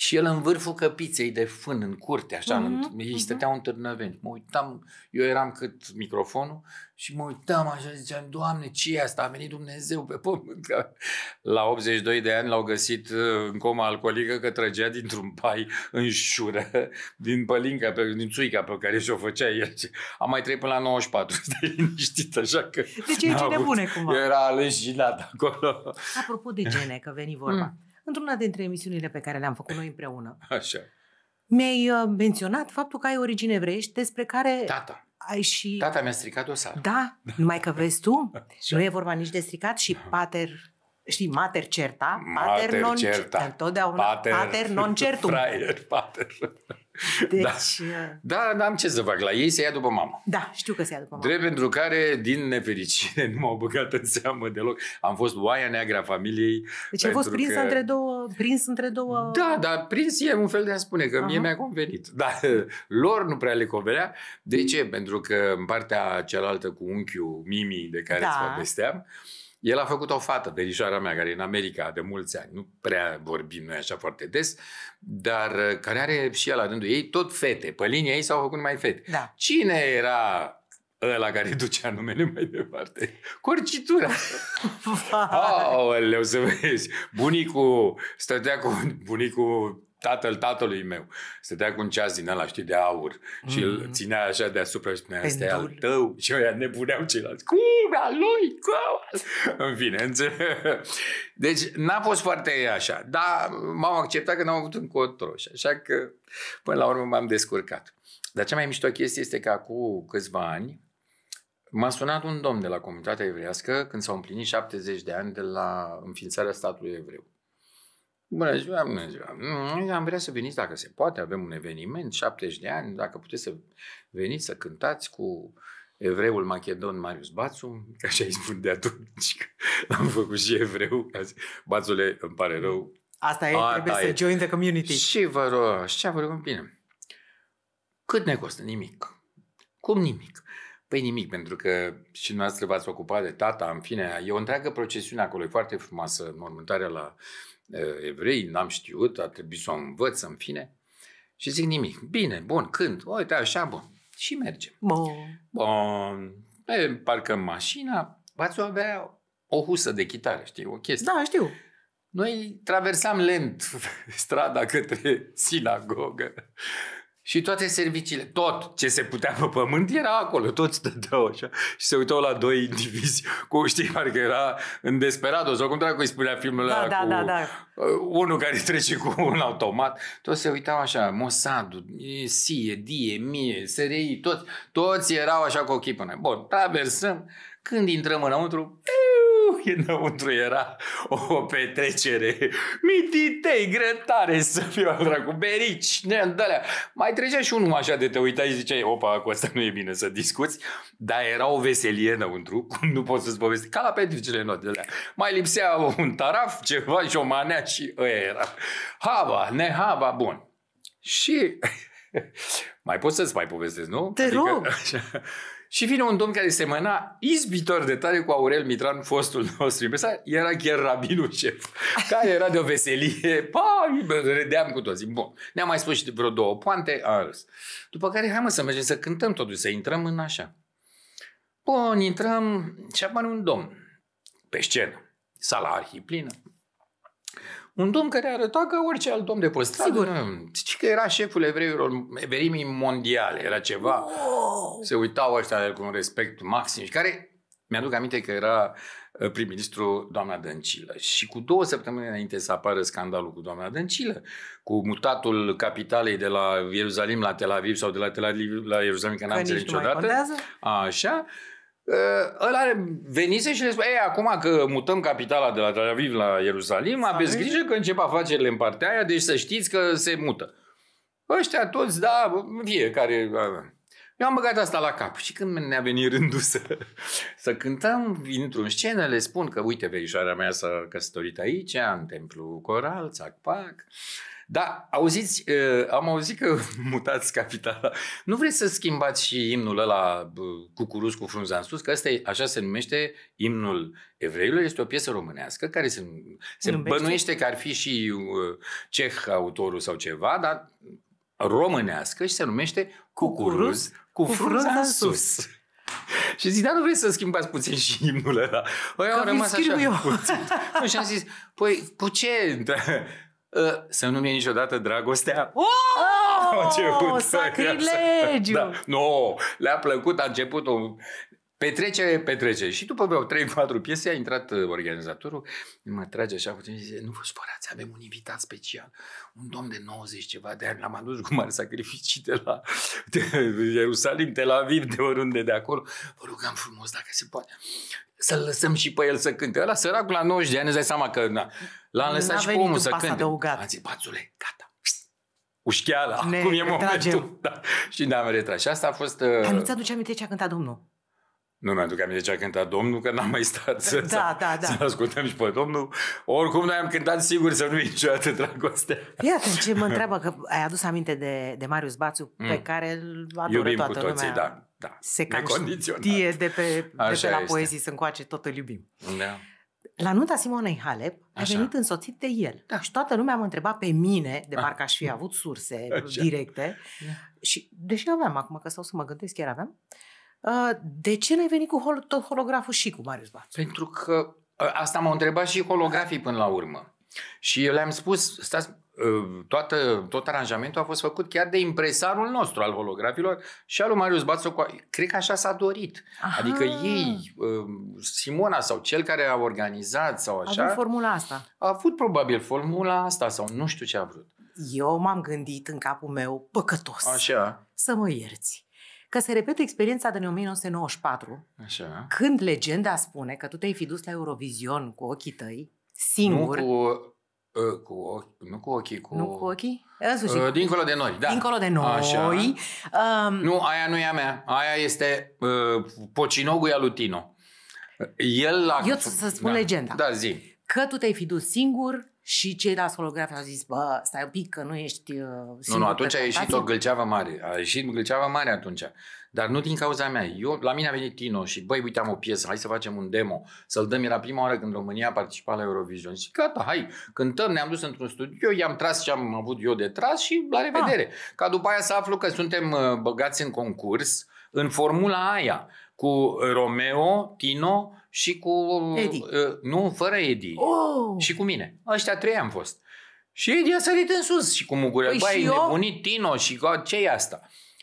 [SPEAKER 2] și el în vârful căpiței de fân, în curte, așa,
[SPEAKER 1] Mhm,
[SPEAKER 2] mm-hmm, ei
[SPEAKER 1] mhm.
[SPEAKER 2] stăteau în târnăveni. Mă uitam, eu eram cât microfonul și mă uitam așa, ziceam, Doamne, ce e asta? A venit Dumnezeu pe pământ. Că La 82 de ani l-au găsit uh, în coma alcoolică că trăgea dintr-un pai în șură, din pălinca, pe, din țuica pe care și-o făcea el. Am mai trăit până la 94, stai liniștit, așa că...
[SPEAKER 1] Deci e
[SPEAKER 2] n-a
[SPEAKER 1] gene
[SPEAKER 2] avut-
[SPEAKER 1] bune cumva.
[SPEAKER 2] Era aleșinat acolo.
[SPEAKER 1] Apropo de gene, că veni vorba.
[SPEAKER 2] Mm.
[SPEAKER 1] Într-una dintre emisiunile pe care le-am făcut noi împreună,
[SPEAKER 2] Așa.
[SPEAKER 1] mi-ai uh, menționat faptul că ai origine evreiești, despre care
[SPEAKER 2] Tata.
[SPEAKER 1] ai și...
[SPEAKER 2] Tata mi-a stricat dosarul.
[SPEAKER 1] Da, numai că vezi tu, nu e vorba nici de stricat și pater, știi, mater certa, pater,
[SPEAKER 2] Mater
[SPEAKER 1] non
[SPEAKER 2] certa.
[SPEAKER 1] întotdeauna pater, pater non certum.
[SPEAKER 2] Fraier, pater.
[SPEAKER 1] Deci,
[SPEAKER 2] Da.
[SPEAKER 1] uh,
[SPEAKER 2] Da, n-am ce să fac. La ei se ia după mama.
[SPEAKER 1] da, știu că se ia după mama.
[SPEAKER 2] Drept pentru care, din nefericire, nu m-au băgat în seamă deloc. Am fost oaia neagră a familiei.
[SPEAKER 1] Deci ai fost
[SPEAKER 2] pentru
[SPEAKER 1] prins
[SPEAKER 2] că-
[SPEAKER 1] între două, prins între două...
[SPEAKER 2] Da, dar prins e un fel de a spune că mie
[SPEAKER 1] Aha.
[SPEAKER 2] mi-a convenit. Dar lor nu prea le convenea. De ce? Pentru că în partea cealaltă cu unchiul Mimi de care
[SPEAKER 1] Da.
[SPEAKER 2] îți povesteam, el a făcut o fată, verișoara mea, care e în America de mulți ani. Nu prea vorbim noi așa foarte des, dar uh, care are și ea la rândul ei tot fete. Pe linia ei s-au făcut numai fete.
[SPEAKER 1] Da.
[SPEAKER 2] Cine era ăla care ducea numele mai departe? Corcitura. Aoleu, să vezi. Bunicul stătea cu bunicul tatăl tatălui meu. Stătea cu un ceas din ăla, știi, de aur. Și îl
[SPEAKER 1] Mhm.
[SPEAKER 2] ținea așa deasupra și spunea, ăsta e al
[SPEAKER 1] Pendul.
[SPEAKER 2] tău. Și ăia nebuneau ceilalți. Cum? Al lui? Cum? În fine, înțeleg. Deci n-a fost foarte așa. Dar m-au acceptat că n-am avut încotro. Și Așa că până la urmă m-am descurcat. Dar cea mai mișto chestie este că acum câțiva ani m-a sunat un domn de la comunitatea evreiască când s-au împlinit 70 de ani de la înființarea statului evreu. Bună ziua, bună ziua. Mm, Am vrea să veniți dacă se poate, avem un eveniment, 70 de ani, dacă puteți să veniți să cântați cu evreul macedon Marius Bațu, că așa îi spun de atunci, că l-am făcut și evreu. a zis, Bațule, îmi pare rău,
[SPEAKER 1] Asta e,
[SPEAKER 2] A,
[SPEAKER 1] trebuie
[SPEAKER 2] da,
[SPEAKER 1] să
[SPEAKER 2] e.
[SPEAKER 1] join the community.
[SPEAKER 2] și vă rog, și vă rog, bine. Cât ne costă? Nimic. Cum nimic? Păi nimic, pentru că și noastră v-ați ocupat de tata, în fine, e o întreagă procesiune acolo, e foarte frumoasă mormântarea la uh, evrei, n-am știut, a trebuit să o învăț, în fine. Și zic nimic. Bine, bun, când? Uite, așa, bun. Și mergem.
[SPEAKER 1] Bun.
[SPEAKER 2] Bun. E, parcăm mașina, v-ați avea o husă de chitară, știi, o chestie.
[SPEAKER 1] Da, știu.
[SPEAKER 2] Noi traversam lent strada către sinagogă și toate serviciile, tot. Ce se putea pe pământ era acolo, toți stăteau așa. Și se uitau la doi indivizi cu, știi, parcă era în desperado sau cum dracu îi spunea filmul
[SPEAKER 1] Da,
[SPEAKER 2] ăla
[SPEAKER 1] da,
[SPEAKER 2] cu
[SPEAKER 1] da, da.
[SPEAKER 2] uh, unul care trece cu un automat, toți se uitau așa, Mossadul, e Sie, Die, Mie, SRI, toți, toți erau așa cu ochii până. Bun, traversăm, când intrăm înăuntru, piu, înăuntru era o petrecere, mititei, grătare să fiu al dracu, berici, neandalea. Mai trecea și unul așa de te uitai și ziceai, opa, cu asta nu e bine să discuți, dar era o veselie înăuntru, cum nu poți să-ți povesti, ca la petrecere notele. Mai lipsea un taraf, ceva și o manea și ăia era. Hava, nehava, bun. Și mai pot să-ți mai povestesc, nu?
[SPEAKER 1] Te rog.
[SPEAKER 2] Așa. Și vine un domn care semăna izbitor de tare cu Aurel Mitran, fostul nostru impresar, era chiar rabinul șef, care era de o veselie, pa, râdeam cu toții. Bun, ne-am mai spus și vreo două poante, a râs. După care, hai mă să mergem să cântăm totuși, să intrăm în așa. Bun, intrăm și apare un domn pe scenă, sala arhiplină. Un domn care arăta ca orice alt domn de pe stradă.
[SPEAKER 1] Sigur.
[SPEAKER 2] Zici că era șeful evreilor, evreimii mondiale, era ceva.
[SPEAKER 1] Oh.
[SPEAKER 2] Se uitau ăștia cu un respect maxim și care, mi-aduc aminte că era uh, prim-ministru doamna Dăncilă. Și cu două săptămâni înainte să apară scandalul cu doamna Dăncilă, cu mutatul capitalei de la Ierusalim la Tel Aviv sau de la Tel Aviv la Ierusalim, că n-am
[SPEAKER 1] Că
[SPEAKER 2] înțeles
[SPEAKER 1] nici nu mai
[SPEAKER 2] niciodată.
[SPEAKER 1] contează.
[SPEAKER 2] Așa. Uh, Ăla venise și le spune, ei, acum că mutăm capitala de la Tel Aviv la Ierusalim, aveți
[SPEAKER 1] Salut.
[SPEAKER 2] grijă că încep afacerile în partea aia, deci să știți că se mută. Ăștia toți, da, fiecare... Eu am băgat asta la cap și când ne-a venit rândul să, să cântăm, intru în scenă, le spun că uite, verișoara mea s-a căsătorit aici, în templu coral, țac-pac. Da, auziți, uh, am auzit că mutați capitala. Nu vreți să schimbați și imnul ăla bă, cucuruz cu frunza în sus? Că ăsta e, așa se numește imnul evreilor. Este o piesă românească care se, se
[SPEAKER 1] Numește?
[SPEAKER 2] bănuiește că ar fi și uh, ceh autorul sau ceva, dar românească și se numește Cucuruz cu frunza în sus. Și zic, dar nu vreți să schimbați puțin și imnul ăla? Păi
[SPEAKER 1] Că
[SPEAKER 2] au
[SPEAKER 1] vi-l
[SPEAKER 2] rămas
[SPEAKER 1] scriu
[SPEAKER 2] așa
[SPEAKER 1] eu.
[SPEAKER 2] puțin. Nu, și am zis, păi cu ce? Uh, Să nu mi-e niciodată dragostea. A început.
[SPEAKER 1] Oh, sacrilegiu!
[SPEAKER 2] Da. Nu, no, le-a plăcut, a început o petrecere, petrecere. Și după vreo 3-4 piese a intrat uh, organizatorul, mă trage așa puțin și zice, nu vă supărați, avem un invitat special, un domn de 90 ceva de ani, l-am adus cu mari sacrificii de la de Ierusalim, Tel Aviv, de oriunde de acolo. Vă rugăm frumos, dacă se poate, să-l lăsăm și pe el să cânte. Ăla săracul la 90 de ani, îți dai seama că na, l-am lăsat
[SPEAKER 1] N-a
[SPEAKER 2] și pe
[SPEAKER 1] venit
[SPEAKER 2] omul
[SPEAKER 1] un
[SPEAKER 2] să
[SPEAKER 1] pas
[SPEAKER 2] cânte.
[SPEAKER 1] adăugat.
[SPEAKER 2] A zis, bațule, gata. Ușcheala,
[SPEAKER 1] Ne
[SPEAKER 2] acum e
[SPEAKER 1] retragem.
[SPEAKER 2] momentul. Da. Și ne-am retras. Și asta a fost...
[SPEAKER 1] Dar
[SPEAKER 2] Uh,
[SPEAKER 1] nu ți-aduce aminte ce a cântat domnul?
[SPEAKER 2] Nu mi-aduc aminte ce a cântat Domnul, că n-am mai stat să,
[SPEAKER 1] Da, da, da.
[SPEAKER 2] să ascultăm și pe Domnul. Oricum noi am cântat sigur să nu fie niciodată dragostea.
[SPEAKER 1] Iată ce mă întreabă, că ai adus aminte de, de Marius Bațiu,
[SPEAKER 2] Mm.
[SPEAKER 1] pe care îl adoră
[SPEAKER 2] Iubim
[SPEAKER 1] toată
[SPEAKER 2] cu toții,
[SPEAKER 1] lumea.
[SPEAKER 2] da. da.
[SPEAKER 1] Se cam
[SPEAKER 2] Necondiționat.
[SPEAKER 1] știe de pe, de
[SPEAKER 2] Așa
[SPEAKER 1] pe la
[SPEAKER 2] este.
[SPEAKER 1] poezii să încoace, tot îl iubim.
[SPEAKER 2] Da.
[SPEAKER 1] La nunta Simonei Halep a
[SPEAKER 2] Așa.
[SPEAKER 1] venit însoțit de el. Da. Și toată lumea mă întreba pe mine, de
[SPEAKER 2] Ah.
[SPEAKER 1] parcă aș fi avut surse
[SPEAKER 2] Așa.
[SPEAKER 1] directe, și deși aveam acum, că stau să mă gândesc, chiar aveam, uh, de ce n-ai venit cu hol- tot holograful și cu Marius Bațiu?
[SPEAKER 2] Pentru că ă, asta m-au întrebat și holografii până la urmă. Și eu le-am spus, stați, ă, toată, tot aranjamentul a fost făcut chiar de impresarul nostru al holografilor și al lui Marius Bațu. Cred că așa s-a dorit.
[SPEAKER 1] Aha.
[SPEAKER 2] Adică ei, ă, Simona sau cel care a organizat sau
[SPEAKER 1] A
[SPEAKER 2] așa,
[SPEAKER 1] avut formula asta.
[SPEAKER 2] a avut probabil formula asta sau nu știu ce a vrut.
[SPEAKER 1] Eu m-am gândit în capul meu, păcătos,
[SPEAKER 2] Așa,
[SPEAKER 1] să mă ierți. Că se repetă experiența din 1994,
[SPEAKER 2] așa.
[SPEAKER 1] când legenda spune că tu te-ai fi dus la Eurovision cu ochii tăi, singur,
[SPEAKER 2] Nu cu, ă, cu, ochi, nu cu ochii, cu...
[SPEAKER 1] nu cu ochii, însuși,
[SPEAKER 2] ă, dincolo de noi, da.
[SPEAKER 1] dincolo de noi.
[SPEAKER 2] Așa.
[SPEAKER 1] Um,
[SPEAKER 2] Nu, aia nu e a mea. Aia este uh, Pocinogul Alutino. El la...
[SPEAKER 1] Eu să spun legenda.
[SPEAKER 2] Da, zi.
[SPEAKER 1] că tu te-ai fi dus singur Și ceilalți holografi au zis, bă, stai un pic că nu ești uh,
[SPEAKER 2] Nu,
[SPEAKER 1] singur
[SPEAKER 2] nu, atunci
[SPEAKER 1] pe
[SPEAKER 2] a ieșit
[SPEAKER 1] plantație."
[SPEAKER 2] o gâlceavă mare. A ieșit gâlceavă mare atunci. Dar nu din cauza mea. Eu, la mine a venit Tino și, băi, uite, am o piesă, hai să facem un demo, să-l dăm. Era prima oară când România a participat la Eurovision. Și gata, hai, cântăm, ne-am dus într-un studio, i-am tras ce am avut eu de tras și la revedere.
[SPEAKER 1] Ah.
[SPEAKER 2] Ca după aia să aflu că suntem uh, băgați în concurs, în formula aia, cu Romeo, Tino și cu...
[SPEAKER 1] Edi.
[SPEAKER 2] Uh, nu, fără Edi.
[SPEAKER 1] Oh!
[SPEAKER 2] Și cu mine. Ăștia trei am fost. Și Edi a sărit în sus și cu mugurel.
[SPEAKER 1] Păi
[SPEAKER 2] Păi
[SPEAKER 1] și
[SPEAKER 2] Băi,
[SPEAKER 1] eu?
[SPEAKER 2] nebunit Tino și co- ce e asta?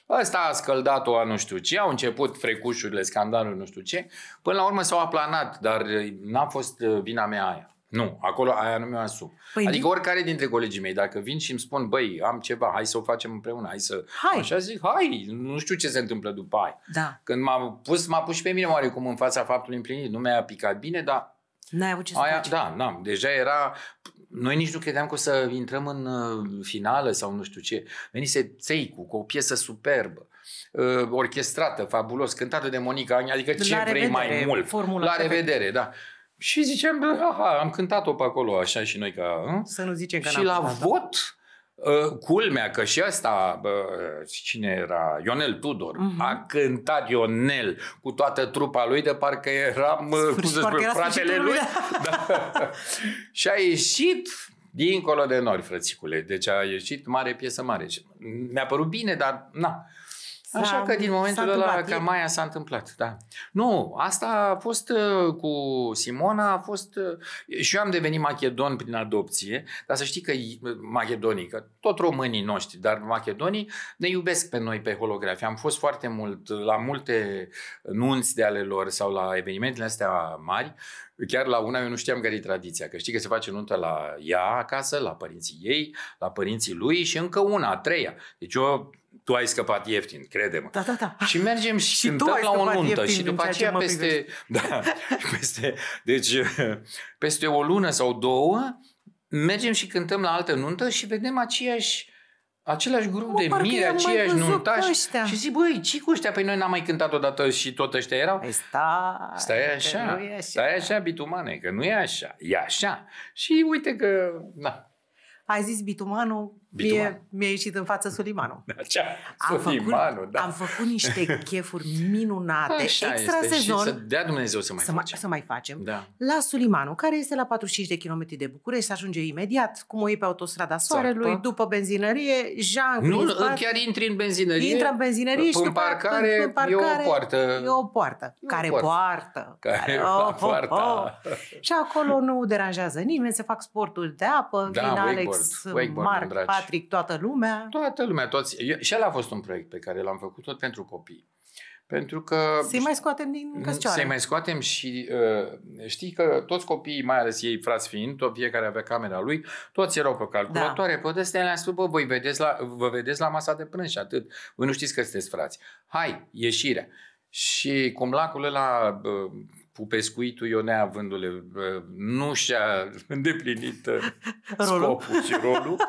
[SPEAKER 2] Ăsta a scăldat-o a nu știu ce, au început frecușurile, scandalul nu știu ce, până la urmă s-au aplanat, dar uh, n-a fost uh, vina mea aia. Nu, acolo aia nu mi-o asum.
[SPEAKER 1] Păi
[SPEAKER 2] adică
[SPEAKER 1] nu-
[SPEAKER 2] oricare dintre colegii mei, dacă vin și îmi spun, băi, am ceva, hai să o facem împreună, hai să...
[SPEAKER 1] Hai.
[SPEAKER 2] Așa zic, hai, nu știu ce se întâmplă după aia.
[SPEAKER 1] Da,
[SPEAKER 2] Când m-a pus, m-a pus și pe mine oarecum în fața faptului împlinit. Nu mi-a picat bine, dar
[SPEAKER 1] n-ai avut ce să
[SPEAKER 2] Aia,
[SPEAKER 1] faci.
[SPEAKER 2] da, da, deja era... Noi nici nu credeam că o să intrăm în uh, finală sau nu știu ce. Venise Țeicu cu o piesă superbă, uh, orchestrată, fabulos, cântată de Monica Ani, adică ce
[SPEAKER 1] La
[SPEAKER 2] vrei mai
[SPEAKER 1] revedere,
[SPEAKER 2] mult.
[SPEAKER 1] formula
[SPEAKER 2] La
[SPEAKER 1] perfectă.
[SPEAKER 2] revedere, da. Și ziceam, bă, aha, am cântat-o pe acolo, așa și noi ca... Hă?
[SPEAKER 1] Să nu zicem că
[SPEAKER 2] Și
[SPEAKER 1] n-am
[SPEAKER 2] la
[SPEAKER 1] cântat, da?
[SPEAKER 2] vot, uh, culmea că și ăsta, bă, cine era, Ionel Tudor,
[SPEAKER 1] Mhm.
[SPEAKER 2] a cântat Ionel cu toată trupa lui de parcă eram, uh, cum
[SPEAKER 1] Sfârșit,
[SPEAKER 2] să
[SPEAKER 1] parcă
[SPEAKER 2] spun,
[SPEAKER 1] era
[SPEAKER 2] fratele
[SPEAKER 1] sfârșitul
[SPEAKER 2] lui.
[SPEAKER 1] lui.
[SPEAKER 2] Da. și a ieșit dincolo de nori, frățicule. Deci a ieșit mare piesă mare. Și Mi-a părut bine, dar na.
[SPEAKER 1] S-a-
[SPEAKER 2] Așa că din momentul
[SPEAKER 1] s-a
[SPEAKER 2] ăla
[SPEAKER 1] întâmplat.
[SPEAKER 2] cam aia s-a întâmplat, da. Nu, asta a fost uh, cu Simona, a fost... Uh, și eu am devenit macedon prin adopție, dar să știi că i- macedonii, că tot românii noștri, dar macedonii ne iubesc pe noi pe holografie. Am fost foarte mult la multe nunți de ale lor sau la evenimentele astea mari, Chiar la una eu nu știam care e tradiția, că știi că se face nuntă la ea acasă, la părinții ei, la părinții lui și încă una, a treia. Deci eu, tu ai scăpat ieftin, crede-mă.
[SPEAKER 1] Da, da, da.
[SPEAKER 2] Și mergem și,
[SPEAKER 1] Și tu
[SPEAKER 2] cântăm
[SPEAKER 1] ai
[SPEAKER 2] la o
[SPEAKER 1] scăpat
[SPEAKER 2] nuntă
[SPEAKER 1] ieftin
[SPEAKER 2] și
[SPEAKER 1] în
[SPEAKER 2] după
[SPEAKER 1] ceea ce
[SPEAKER 2] aceea
[SPEAKER 1] mă
[SPEAKER 2] peste, da, peste, deci, peste o lună sau două mergem și cântăm la altă nuntă și vedem aceeași același grup
[SPEAKER 1] Mă,
[SPEAKER 2] de
[SPEAKER 1] parcă
[SPEAKER 2] miri,
[SPEAKER 1] i-am mai
[SPEAKER 2] aceiași
[SPEAKER 1] văzut pe
[SPEAKER 2] nuntași
[SPEAKER 1] ăștia.
[SPEAKER 2] și zic, băi, ce cu ăștia? Păi noi n-am mai cântat odată și tot ăștia erau.
[SPEAKER 1] Păi stai,
[SPEAKER 2] Stai
[SPEAKER 1] că
[SPEAKER 2] așa,
[SPEAKER 1] nu e așa.
[SPEAKER 2] stai așa, bitumane, că nu e așa, e așa. Și uite că, na,
[SPEAKER 1] Ai zis bitumanul,
[SPEAKER 2] Bituman.
[SPEAKER 1] Mie, mi-a ieșit în față Sulimanul.
[SPEAKER 2] așa,
[SPEAKER 1] Am făcut,
[SPEAKER 2] Sulimanul, da.
[SPEAKER 1] am făcut niște chefuri minunate,
[SPEAKER 2] Așa
[SPEAKER 1] extra
[SPEAKER 2] este.
[SPEAKER 1] sezon,
[SPEAKER 2] Și să dea Dumnezeu să mai
[SPEAKER 1] să, mai,
[SPEAKER 2] facem.
[SPEAKER 1] să mai facem.
[SPEAKER 2] Da.
[SPEAKER 1] La Sulimanu, care este la 45 de km de București, se ajunge imediat, cum o iei pe autostrada Soarelui,
[SPEAKER 2] Zac,
[SPEAKER 1] după benzinărie, Jean
[SPEAKER 2] Nu,
[SPEAKER 1] prin spate,
[SPEAKER 2] chiar intri în benzinărie.
[SPEAKER 1] intră în benzinărie și
[SPEAKER 2] în
[SPEAKER 1] după aia,
[SPEAKER 2] parcare,
[SPEAKER 1] în
[SPEAKER 2] e o
[SPEAKER 1] parcare
[SPEAKER 2] poartă.
[SPEAKER 1] E o poartă.
[SPEAKER 2] E o
[SPEAKER 1] care
[SPEAKER 2] poartă.
[SPEAKER 1] poartă.
[SPEAKER 2] Care
[SPEAKER 1] oh,
[SPEAKER 2] la poarta.
[SPEAKER 1] Și acolo nu deranjează nimeni, se fac sporturi de apă,
[SPEAKER 2] Da,
[SPEAKER 1] vin
[SPEAKER 2] wakeboard,
[SPEAKER 1] Alex,
[SPEAKER 2] wakeboard,
[SPEAKER 1] Marc,
[SPEAKER 2] dragi.
[SPEAKER 1] Patrick, toată lumea.
[SPEAKER 2] Toată lumea, toți. Eu, și ăla a fost un proiect pe care l-am făcut tot pentru copii. Pentru că...
[SPEAKER 1] Să-i mai scoatem din căscioară.
[SPEAKER 2] Să-i mai scoatem și uh, știi că toți copiii, mai ales ei frați fiind, tot fiecare avea camera lui, toți erau pe calculatoare, da. pe astea le-am spus, bă, voi vedeți la, vă vedeți la masa de prânz și atât. Voi nu știți că sunteți frați. Hai, ieșirea. Și cum lacul ăla bă, cu pescuitul, eu neavându-le, bă, nu și-a îndeplinit uh,
[SPEAKER 1] Rolul.
[SPEAKER 2] scopul și rolul,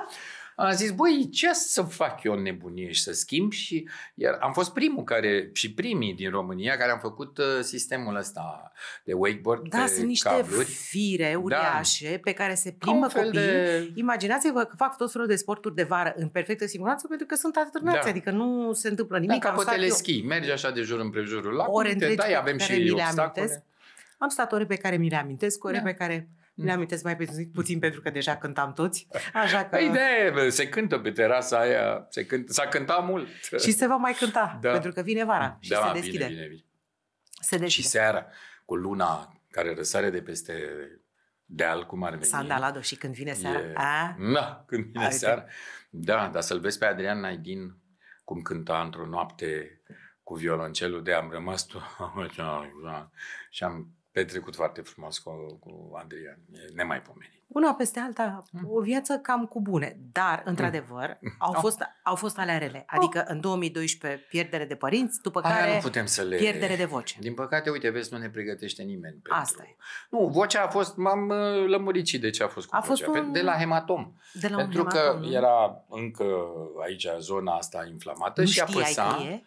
[SPEAKER 2] am zis, băi, ce să fac eu în nebunie și să schimb și iar am fost primul care, și primii din România care am făcut uh, sistemul ăsta de wakeboard
[SPEAKER 1] Da,
[SPEAKER 2] pe
[SPEAKER 1] sunt niște
[SPEAKER 2] cabluri.
[SPEAKER 1] fire uriașe pe care se
[SPEAKER 2] Ca
[SPEAKER 1] plimbă
[SPEAKER 2] un fel
[SPEAKER 1] copiii.
[SPEAKER 2] de...
[SPEAKER 1] Imaginați-vă că fac tot felul de sporturi de vară în perfectă siguranță pentru că sunt atârnați,
[SPEAKER 2] Da.
[SPEAKER 1] adică nu se întâmplă
[SPEAKER 2] Da,
[SPEAKER 1] nimic.
[SPEAKER 2] ca
[SPEAKER 1] Am
[SPEAKER 2] pe
[SPEAKER 1] stat eu-
[SPEAKER 2] teleschi, mergi așa de jur împrejurul lacului,
[SPEAKER 1] Ore
[SPEAKER 2] te
[SPEAKER 1] întregi
[SPEAKER 2] dai,
[SPEAKER 1] pe
[SPEAKER 2] avem
[SPEAKER 1] care
[SPEAKER 2] și
[SPEAKER 1] mi le
[SPEAKER 2] obstacole.
[SPEAKER 1] amintesc. Am stat ore pe care mi le amintesc, ore
[SPEAKER 2] Da.
[SPEAKER 1] pe care mi le
[SPEAKER 2] Mm.
[SPEAKER 1] amintesc mai puțin, puțin pentru că deja cântam toți. Așa că...
[SPEAKER 2] Păi Ideea e, bă, se cântă pe terasa aia, se cânt, s-a cântat mult.
[SPEAKER 1] Și se va mai cânta,
[SPEAKER 2] Da.
[SPEAKER 1] pentru că vine vara și
[SPEAKER 2] da,
[SPEAKER 1] se deschide.
[SPEAKER 2] Bine, bine, bine.
[SPEAKER 1] Se
[SPEAKER 2] Și
[SPEAKER 1] deschide.
[SPEAKER 2] seara, cu luna care răsare de peste deal, cum ar veni.
[SPEAKER 1] Sandalado și când vine seara.
[SPEAKER 2] E-
[SPEAKER 1] A?
[SPEAKER 2] Da, când vine
[SPEAKER 1] Uite.
[SPEAKER 2] seara. Da, dar să-l vezi pe Adrian Naidin cum cânta într-o noapte cu violoncelul de am rămas tu și am petrecut foarte frumos cu, cu Adrian. E nemaipomenit.
[SPEAKER 1] Una peste alta,
[SPEAKER 2] Mm.
[SPEAKER 1] o viață cam cu bune, dar, într-adevăr, au
[SPEAKER 2] Au.
[SPEAKER 1] fost, au fost alea rele. Adică în 2012 pierdere de părinți, după
[SPEAKER 2] Aia
[SPEAKER 1] care
[SPEAKER 2] nu putem să le...
[SPEAKER 1] pierdere de voce.
[SPEAKER 2] Din păcate, uite, vezi, nu ne pregătește nimeni. Pentru...
[SPEAKER 1] Asta e.
[SPEAKER 2] Nu, vocea a fost, m-am uh, lămurit și de ce a fost cu
[SPEAKER 1] A
[SPEAKER 2] vocea.
[SPEAKER 1] fost
[SPEAKER 2] Pe-
[SPEAKER 1] un-
[SPEAKER 2] De la hematom.
[SPEAKER 1] De la un
[SPEAKER 2] Pentru că
[SPEAKER 1] hematom, nu?
[SPEAKER 2] era încă aici zona asta inflamată
[SPEAKER 1] nu
[SPEAKER 2] și
[SPEAKER 1] știai
[SPEAKER 2] apăsa.
[SPEAKER 1] că e?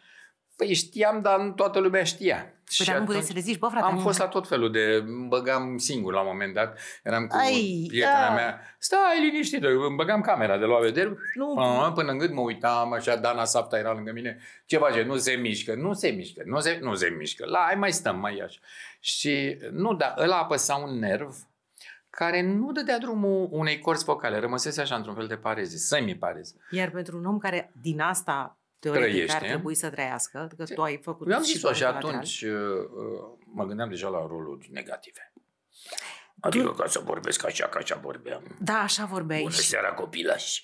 [SPEAKER 2] Păi știam, dar nu toată lumea știa.
[SPEAKER 1] Păi dar nu puteai să le zici, bă, frate,
[SPEAKER 2] am
[SPEAKER 1] nu-
[SPEAKER 2] fost la tot felul de... Îmi băgam singur la un moment dat. Eram cu
[SPEAKER 1] Ai,
[SPEAKER 2] prietena
[SPEAKER 1] da.
[SPEAKER 2] mea. Stai liniștită, îmi băgam camera de la vedere.
[SPEAKER 1] Nu.
[SPEAKER 2] Până, până în gând mă uitam, așa, Dana Sapta era lângă mine. Ce face? Nu se mișcă, nu se mișcă, nu se, nu se mișcă. La, hai mai stăm, mai așa. Și nu, dar ăla apăsa un nerv care nu dădea drumul unei corzi vocale. Rămăsese așa într-un fel de pareze, semi-pareze.
[SPEAKER 1] Iar pentru un om care din asta teoretic
[SPEAKER 2] Trăiește.
[SPEAKER 1] ar trebui să trăiască, că tu ai făcut
[SPEAKER 2] Eu am
[SPEAKER 1] și
[SPEAKER 2] zis-o și
[SPEAKER 1] proiectul lateral.
[SPEAKER 2] atunci uh, uh, mă gândeam deja la roluri negative. Adică ca să vorbesc așa, ca așa vorbeam.
[SPEAKER 1] Da, așa vorbeai.
[SPEAKER 2] Bună seara, copilași!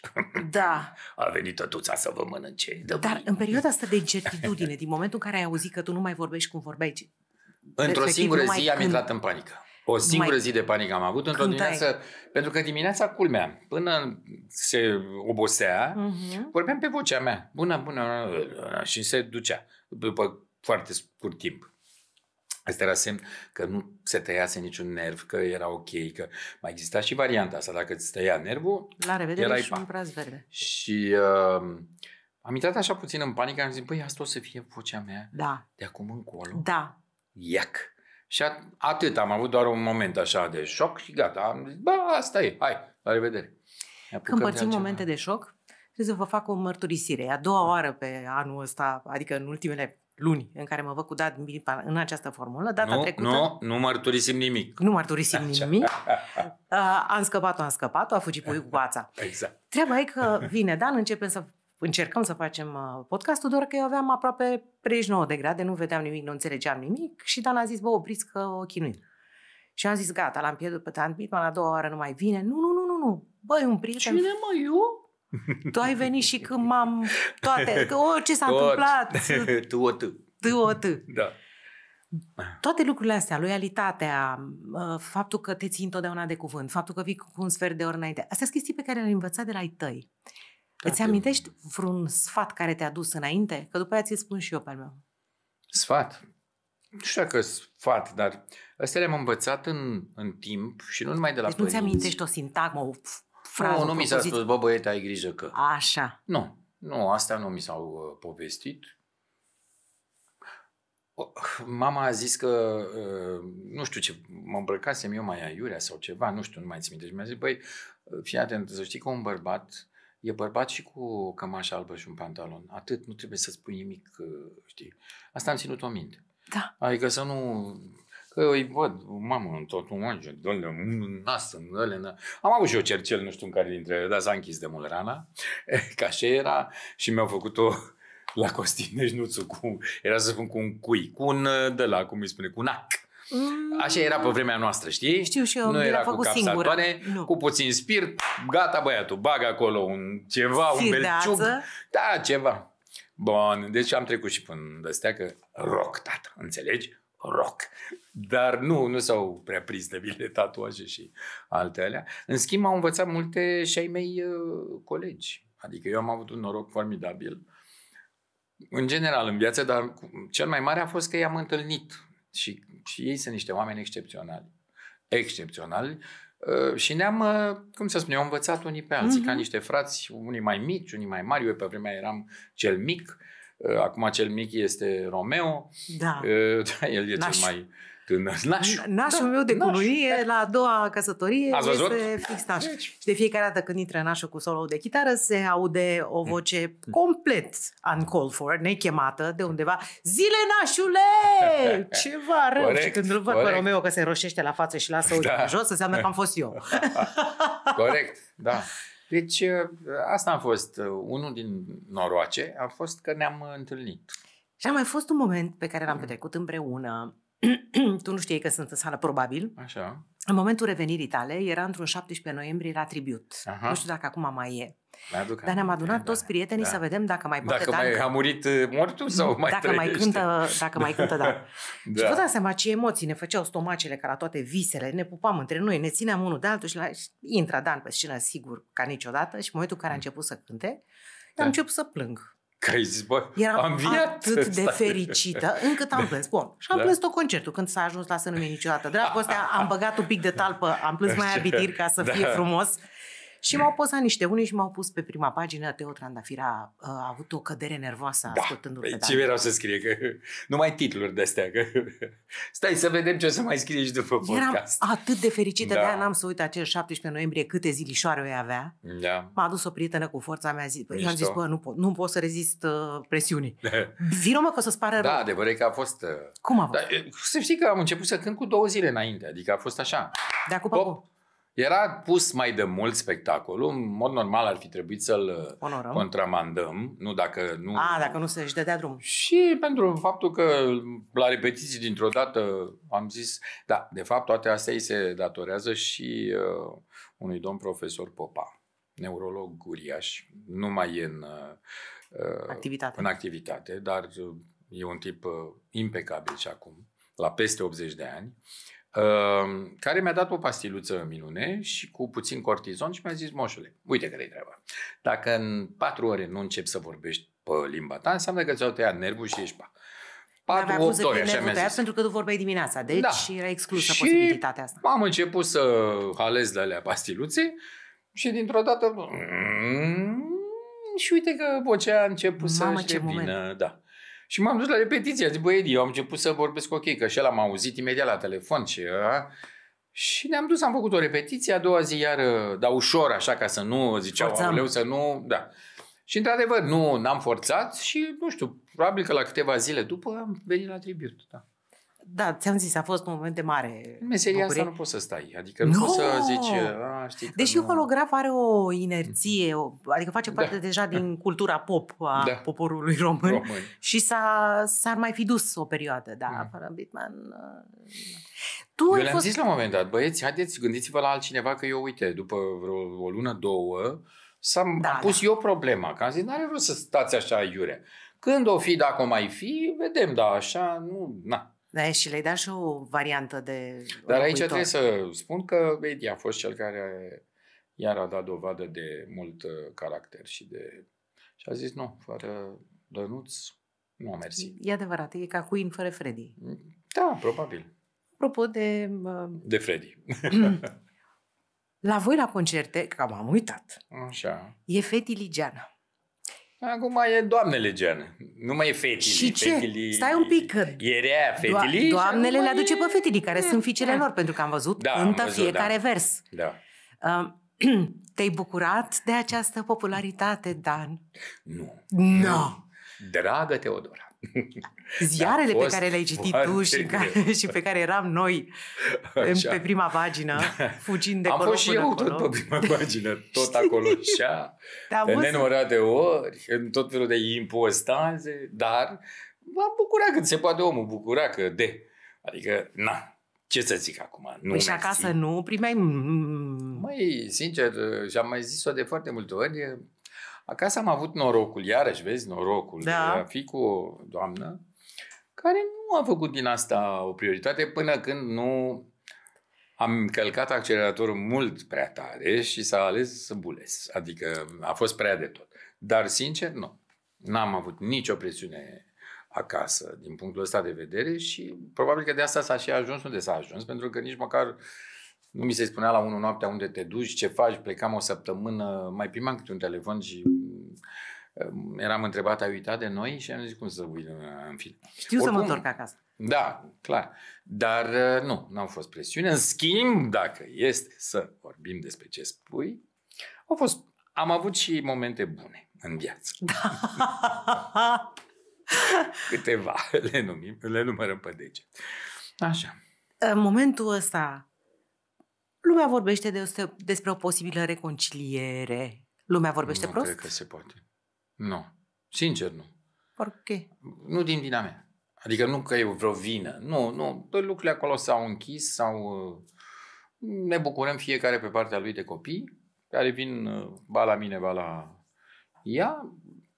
[SPEAKER 1] Da,
[SPEAKER 2] A venit tătuța să vă mănânce. Dă
[SPEAKER 1] dar
[SPEAKER 2] bine.
[SPEAKER 1] în perioada asta de incertitudine, din momentul în care ai auzit că tu nu mai vorbești cum vorbeai, ci
[SPEAKER 2] Într-o
[SPEAKER 1] respectiv
[SPEAKER 2] singură
[SPEAKER 1] numai
[SPEAKER 2] zi am
[SPEAKER 1] când-
[SPEAKER 2] intrat în panică. O singură
[SPEAKER 1] mai
[SPEAKER 2] zi de panică am avut într-o
[SPEAKER 1] cântai.
[SPEAKER 2] dimineață, pentru că dimineața, culmea, până se obosea,
[SPEAKER 1] Mhm.
[SPEAKER 2] vorbeam pe vocea mea. Bună, bună, și se ducea după foarte scurt timp. Asta era semn că nu se tăiase niciun nerv, că era ok, că mai exista și varianta asta. Dacă îți tăia nervul,
[SPEAKER 1] la revedere
[SPEAKER 2] Erai
[SPEAKER 1] și
[SPEAKER 2] pa.
[SPEAKER 1] un braț verde.
[SPEAKER 2] Și uh, am intrat așa puțin în panică, am zis, băi, asta o să fie vocea mea
[SPEAKER 1] Da,
[SPEAKER 2] de acum încolo.
[SPEAKER 1] da.
[SPEAKER 2] Iac. Și at- atât, am avut doar un moment așa de șoc și gata. Am zis, bă, asta e, hai, la revedere. Ne apucăm
[SPEAKER 1] Când
[SPEAKER 2] de
[SPEAKER 1] părțim
[SPEAKER 2] altceva.
[SPEAKER 1] momente de șoc, trebuie să vă fac o mărturisire. E a doua oară pe anul ăsta, adică în ultimele luni în care mă văd cu Dat Milipa în această formulă. Data
[SPEAKER 2] nu,
[SPEAKER 1] trecută...
[SPEAKER 2] nu, nu mărturisim nimic.
[SPEAKER 1] Nu mărturisim nimic. Uh, am scăpat-o, am scăpat-o, a fugit puiul cu coața.
[SPEAKER 2] Exact.
[SPEAKER 1] Treaba e că vine Dan, începem să încercăm să facem uh, podcastul, doar că eu aveam aproape 39 de grade, nu vedeam nimic, nu înțelegeam nimic și Dan a zis, bă, opriți că o chinuim. Și am zis, gata, l-am pierdut pe Dan Bitman, la doua oară nu mai vine. Nu, nu, nu, nu, nu. Băi, un prieten,
[SPEAKER 2] mă, eu?
[SPEAKER 1] tu ai venit și când m-am... Toate, că, o, ce s-a
[SPEAKER 2] Tot.
[SPEAKER 1] întâmplat?
[SPEAKER 2] tu o tu.
[SPEAKER 1] Tu, o, tu.
[SPEAKER 2] Da.
[SPEAKER 1] Toate lucrurile astea, loialitatea, uh, faptul că te ții întotdeauna de cuvânt, faptul că vii cu un sfert de ori înainte, astea sunt chestii pe care le-ai învățat de la ai tăi.
[SPEAKER 2] Da,
[SPEAKER 1] Îți
[SPEAKER 2] te-
[SPEAKER 1] amintești vreun sfat care te-a dus înainte? Că după aia ți-l spun și eu pe al meu.
[SPEAKER 2] Sfat. Nu știu dacă sfat, dar astea le-am învățat în, în timp și nu numai de la
[SPEAKER 1] Deci nu-ți
[SPEAKER 2] părinți.
[SPEAKER 1] amintești o sintagmă, o f- frază,
[SPEAKER 2] Nu,
[SPEAKER 1] o
[SPEAKER 2] nu mi s-a
[SPEAKER 1] propoziție?
[SPEAKER 2] spus, bă, băiete, ai grijă că...
[SPEAKER 1] Așa.
[SPEAKER 2] Nu, nu, astea nu mi s-au uh, povestit. O, Mama a zis că, uh, nu știu ce, mă îmbrăcasem eu mai aiurea sau ceva, nu știu, nu mai țin minte. Și mi-a zis, băi, uh, fii atent, să știi că un bărbat e bărbat și cu o cămașă albă și un pantalon. Atât, nu trebuie să spui nimic, uh, știi. Asta am ținut-o minte.
[SPEAKER 1] Da.
[SPEAKER 2] Adică să nu... Că eu îi văd, mamă, în tot un an, dă-le în nas, în ăle, în... Am avut și eu cercel, nu știu în care dintre ele, dar s-a închis de mult rana, ca așa era, și mi-au făcut-o la Costineșnuțu, cu, era să spun cu un cui, cu un uh, de la, cum îi spune, cu un ac.
[SPEAKER 1] Mm,
[SPEAKER 2] Așa era pe vremea noastră, știi?
[SPEAKER 1] Știu și eu,
[SPEAKER 2] nu
[SPEAKER 1] mi l-a
[SPEAKER 2] era cu
[SPEAKER 1] făcut singură.
[SPEAKER 2] capsatoare,
[SPEAKER 1] Nu.
[SPEAKER 2] cu puțin spirit, gata băiatul, bagă acolo un ceva, un
[SPEAKER 1] Fir de
[SPEAKER 2] belciug.
[SPEAKER 1] ață.
[SPEAKER 2] Da, ceva. Bun, deci am trecut și până de că rock, tată, înțelegi? Rock. Dar nu, nu s-au prea prins de bine tatuaje și alte alea. În schimb, au învățat multe și ai mei uh, colegi. Adică eu am avut un noroc formidabil. În general, în viață, dar cu- cel mai mare a fost că i-am întâlnit. Și, și ei sunt niște oameni excepționali. Excepționali. Uh, și ne-am, uh, cum să spun, eu, învățat unii pe alții,
[SPEAKER 1] Mhm.
[SPEAKER 2] ca niște frați, unii mai mici, unii mai mari. Eu pe vremea eram cel mic. Uh, Acum cel mic este Romeo.
[SPEAKER 1] Da.
[SPEAKER 2] Uh, Da, el e
[SPEAKER 1] Nașu.
[SPEAKER 2] cel mai tânăr. Nașu.
[SPEAKER 1] Nașul
[SPEAKER 2] Da,
[SPEAKER 1] meu de
[SPEAKER 2] nașu.
[SPEAKER 1] cununie, la a doua căsătorie,
[SPEAKER 2] Ați văzut?
[SPEAKER 1] este fix nașul.
[SPEAKER 2] Deci,
[SPEAKER 1] Și de fiecare dată când intră nașul cu solo de chitară, se aude o voce complet uncalled for, nechemată de undeva. Zile nașule! Ceva rău!
[SPEAKER 2] Corect,
[SPEAKER 1] și când îl văd
[SPEAKER 2] corect.
[SPEAKER 1] pe Romeo că se roșește la față și lasă ochii
[SPEAKER 2] Da.
[SPEAKER 1] pe jos, înseamnă că am fost eu.
[SPEAKER 2] Corect, da. Deci uh, asta a fost uh, unul din noroace, a fost că ne-am uh, întâlnit.
[SPEAKER 1] Și a mai fost un moment pe care l-am petrecut împreună. tu nu știai că sunt în sală, probabil.
[SPEAKER 2] Așa.
[SPEAKER 1] În momentul revenirii tale, era într-un 17 noiembrie la tribut.
[SPEAKER 2] Aha.
[SPEAKER 1] Nu știu dacă acum mai e.
[SPEAKER 2] Mai aduc
[SPEAKER 1] Dar ne-am
[SPEAKER 2] aminte,
[SPEAKER 1] adunat
[SPEAKER 2] da,
[SPEAKER 1] toți prietenii
[SPEAKER 2] da.
[SPEAKER 1] să vedem dacă mai poate
[SPEAKER 2] Dacă
[SPEAKER 1] Dan
[SPEAKER 2] mai a murit uh, mortul sau mai
[SPEAKER 1] dacă mai
[SPEAKER 2] trăiește.
[SPEAKER 1] cântă, dacă mai cântă, da. Și vă
[SPEAKER 2] da.
[SPEAKER 1] dați seama ce emoții ne făceau stomacele ca la toate visele, ne pupam între noi, ne țineam unul de altul și, la, și intra Dan pe scenă sigur ca niciodată și în momentul în care a început să cânte,
[SPEAKER 2] Da.
[SPEAKER 1] am început să plâng.
[SPEAKER 2] Că ai zis, bă,
[SPEAKER 1] Eram
[SPEAKER 2] am viat.
[SPEAKER 1] atât de
[SPEAKER 2] Stai.
[SPEAKER 1] fericită încât am plâns. Bun. Și am
[SPEAKER 2] Da.
[SPEAKER 1] plâns tot concertul când s-a ajuns la să nu niciodată. Dragostea, am băgat un pic de talpă, am plâns mai abitiri ca să
[SPEAKER 2] Da.
[SPEAKER 1] fie frumos. Și m-au pozat niște unii și m-au pus pe prima pagină. Teo Trandafira uh, a avut o cădere nervoasă
[SPEAKER 2] Da.
[SPEAKER 1] ascultându-l
[SPEAKER 2] Păi
[SPEAKER 1] pe
[SPEAKER 2] ce
[SPEAKER 1] Dan.
[SPEAKER 2] vreau să scrie? Că numai titluri de-astea. Că... Stai să vedem ce o să mai scrie și după
[SPEAKER 1] Eram
[SPEAKER 2] podcast.
[SPEAKER 1] atât de fericită,
[SPEAKER 2] Da.
[SPEAKER 1] de aia n-am să uit acel 17 noiembrie câte zilișoare o avea.
[SPEAKER 2] Da.
[SPEAKER 1] M-a adus o prietenă cu forța mea, zi, eu am zis,
[SPEAKER 2] Mișto.
[SPEAKER 1] bă, nu pot, nu pot să rezist uh, presiunii. Vino mă că o să-ți pară
[SPEAKER 2] Da,
[SPEAKER 1] rău.
[SPEAKER 2] adevărul e că a fost... uh,
[SPEAKER 1] Cum a fost?
[SPEAKER 2] Dar e, să știi că am început să cânt cu două zile înainte, adică a fost așa.
[SPEAKER 1] De acum
[SPEAKER 2] Pop. Era pus mai de mult spectacolul, în mod normal ar fi trebuit să-l uh,
[SPEAKER 1] Onorăm.
[SPEAKER 2] contramandăm, nu dacă nu...
[SPEAKER 1] A, dacă nu se își dădea drumul.
[SPEAKER 2] Și pentru faptul că la repetiții dintr-o dată am zis, da, de fapt toate astea îi se datorează și uh, unui domn profesor Popa, neurolog uriaș, nu mai e în, uh,
[SPEAKER 1] Activitate.
[SPEAKER 2] în activitate, dar uh, e un tip uh, impecabil și acum, la peste 80 de ani, uh, care mi-a dat o pastiluță minune și cu puțin cortizon și mi-a zis, moșule, uite care e treaba. Dacă în patru ore nu începi să vorbești pe limba ta, înseamnă că ți-au tăiat nervul și ești pa.
[SPEAKER 1] N-avea cum
[SPEAKER 2] 4
[SPEAKER 1] să
[SPEAKER 2] ore,
[SPEAKER 1] fie
[SPEAKER 2] așa
[SPEAKER 1] nervul
[SPEAKER 2] mi-a
[SPEAKER 1] tăiat
[SPEAKER 2] zis.
[SPEAKER 1] pentru că tu vorbeai dimineața. Deci
[SPEAKER 2] Da.
[SPEAKER 1] era exclusă
[SPEAKER 2] Și-
[SPEAKER 1] posibilitatea asta.
[SPEAKER 2] Am început să halez de alea pastiluțe și dintr-o dată... Și uite că vocea a început
[SPEAKER 1] Mamă,
[SPEAKER 2] să-și
[SPEAKER 1] ce
[SPEAKER 2] revină. Da. Și m-am dus la repetiție. Zic, băi, Edi, eu am început să vorbesc ok, că și el am auzit imediat la telefon. Și, a, și ne-am dus, am făcut o repetiție, a doua zi iar, dar ușor, așa, ca să nu, ziceau,
[SPEAKER 1] Forțăm.
[SPEAKER 2] aoleu, să nu, da. Și într-adevăr, nu, n-am forțat și, nu știu, probabil că la câteva zile după am venit la tribut, da.
[SPEAKER 1] Da, ți-am zis, a fost un moment de mare
[SPEAKER 2] În meseria
[SPEAKER 1] bucurie.
[SPEAKER 2] asta nu poți să stai. Adică nu
[SPEAKER 1] No!
[SPEAKER 2] poți să zici, a, știi că
[SPEAKER 1] Deși
[SPEAKER 2] nu...
[SPEAKER 1] holograf are o inerție, o, adică face parte
[SPEAKER 2] Da.
[SPEAKER 1] deja din cultura pop a
[SPEAKER 2] Da.
[SPEAKER 1] poporului român
[SPEAKER 2] Români.
[SPEAKER 1] și s-a, s-ar mai fi dus o perioadă, da,
[SPEAKER 2] Mm.
[SPEAKER 1] fără Bitman. uh, Tu
[SPEAKER 2] Eu
[SPEAKER 1] ai
[SPEAKER 2] le-am
[SPEAKER 1] fost...
[SPEAKER 2] zis la un moment dat, băieți, haideți, gândiți-vă la altcineva că eu, uite, după vreo o lună, două, s-am
[SPEAKER 1] Da,
[SPEAKER 2] am pus eu problema, că am zis, n-are rost să stați așa iurea. Când o fi, dacă o mai fi, vedem, da, așa, nu, na.
[SPEAKER 1] Da, și le-ai dat și o variantă de
[SPEAKER 2] Dar aici
[SPEAKER 1] locuitor.
[SPEAKER 2] trebuie să spun că Edi a fost cel care iar a dat dovadă de mult uh, caracter și de... Și a zis, nu, fără Dănuț, nu a mersi.
[SPEAKER 1] E adevărat, e ca Queen fără Freddy.
[SPEAKER 2] Da, probabil.
[SPEAKER 1] Apropo de... uh,
[SPEAKER 2] De Freddy.
[SPEAKER 1] La voi la concerte, că m-am uitat,
[SPEAKER 2] Așa.
[SPEAKER 1] e Feti Ligeană.
[SPEAKER 2] Acum e doamnele Gean. Nu mai e fetili.
[SPEAKER 1] Și ce?
[SPEAKER 2] Fetili...
[SPEAKER 1] Stai un pic, că
[SPEAKER 2] Era fetili.
[SPEAKER 1] Do-
[SPEAKER 2] și
[SPEAKER 1] doamnele
[SPEAKER 2] acum
[SPEAKER 1] le aduce
[SPEAKER 2] e-
[SPEAKER 1] pe fetili, care sunt fiicele
[SPEAKER 2] Da.
[SPEAKER 1] lor, pentru că am văzut,
[SPEAKER 2] Da, am
[SPEAKER 1] cântă
[SPEAKER 2] văzut,
[SPEAKER 1] fiecare
[SPEAKER 2] da.
[SPEAKER 1] vers.
[SPEAKER 2] Da.
[SPEAKER 1] Uh, Te-ai bucurat de această popularitate, Dan?
[SPEAKER 2] Nu.
[SPEAKER 1] Nu.
[SPEAKER 2] Dragă Teodora.
[SPEAKER 1] Ziarele
[SPEAKER 2] A
[SPEAKER 1] pe
[SPEAKER 2] fost
[SPEAKER 1] care le-ai citit
[SPEAKER 2] foarte
[SPEAKER 1] tu și, în care, și pe care eram noi în-
[SPEAKER 2] Așa.
[SPEAKER 1] pe prima pagină, fugind de
[SPEAKER 2] Am
[SPEAKER 1] colo
[SPEAKER 2] fost și
[SPEAKER 1] până
[SPEAKER 2] eu
[SPEAKER 1] acolo.
[SPEAKER 2] tot pe prima pagină, tot acolo așa,
[SPEAKER 1] Te-am
[SPEAKER 2] de
[SPEAKER 1] văzut.
[SPEAKER 2] nenumărate ori, în tot felul de impostanțe, dar m-am bucurat cât se poate omul bucura că de. Adică, na, ce să zic acum? Nu
[SPEAKER 1] Păi și
[SPEAKER 2] mersi.
[SPEAKER 1] acasă nu primeai... mm,
[SPEAKER 2] Măi, sincer, și am mai zis-o de foarte multe ori, acasă am avut norocul, iarăși vezi, norocul
[SPEAKER 1] Da.
[SPEAKER 2] de a fi cu o doamnă care nu a făcut din asta o prioritate până când nu am călcat acceleratorul mult prea tare și s-a ales să bules. Adică a fost prea de tot. Dar, sincer, nu. N-am avut nicio presiune acasă din punctul ăsta de vedere și probabil că de asta s-a și ajuns unde s-a ajuns, pentru că nici măcar nu mi se spunea la 1 noaptea unde te duci, ce faci, plecam o săptămână, mai primam câte un telefon și mm, eram întrebat, ai uitat de noi? Și am zis, cum să uit, în film.
[SPEAKER 1] Știu să mă
[SPEAKER 2] Oricum-
[SPEAKER 1] întorc acasă.
[SPEAKER 2] Da, clar. Dar uh, nu, n-au fost presiune. În schimb, dacă este să vorbim despre ce spui, au fost, am avut și momente bune în viață.
[SPEAKER 1] Da.
[SPEAKER 2] Câteva le, numim, le numărăm pe deget. Așa.
[SPEAKER 1] În momentul ăsta, lumea vorbește de, despre o posibilă reconciliere. Lumea vorbește
[SPEAKER 2] nu
[SPEAKER 1] prost?
[SPEAKER 2] cred că se poate. Nu. Sincer, nu.
[SPEAKER 1] Porche?
[SPEAKER 2] Nu din vina mea. Adică nu că e vreo vină. Nu, nu. Tot lucrurile acolo s-au închis sau uh, ne bucurăm fiecare pe partea lui de copii care vin uh, ba la mine, ba la ea,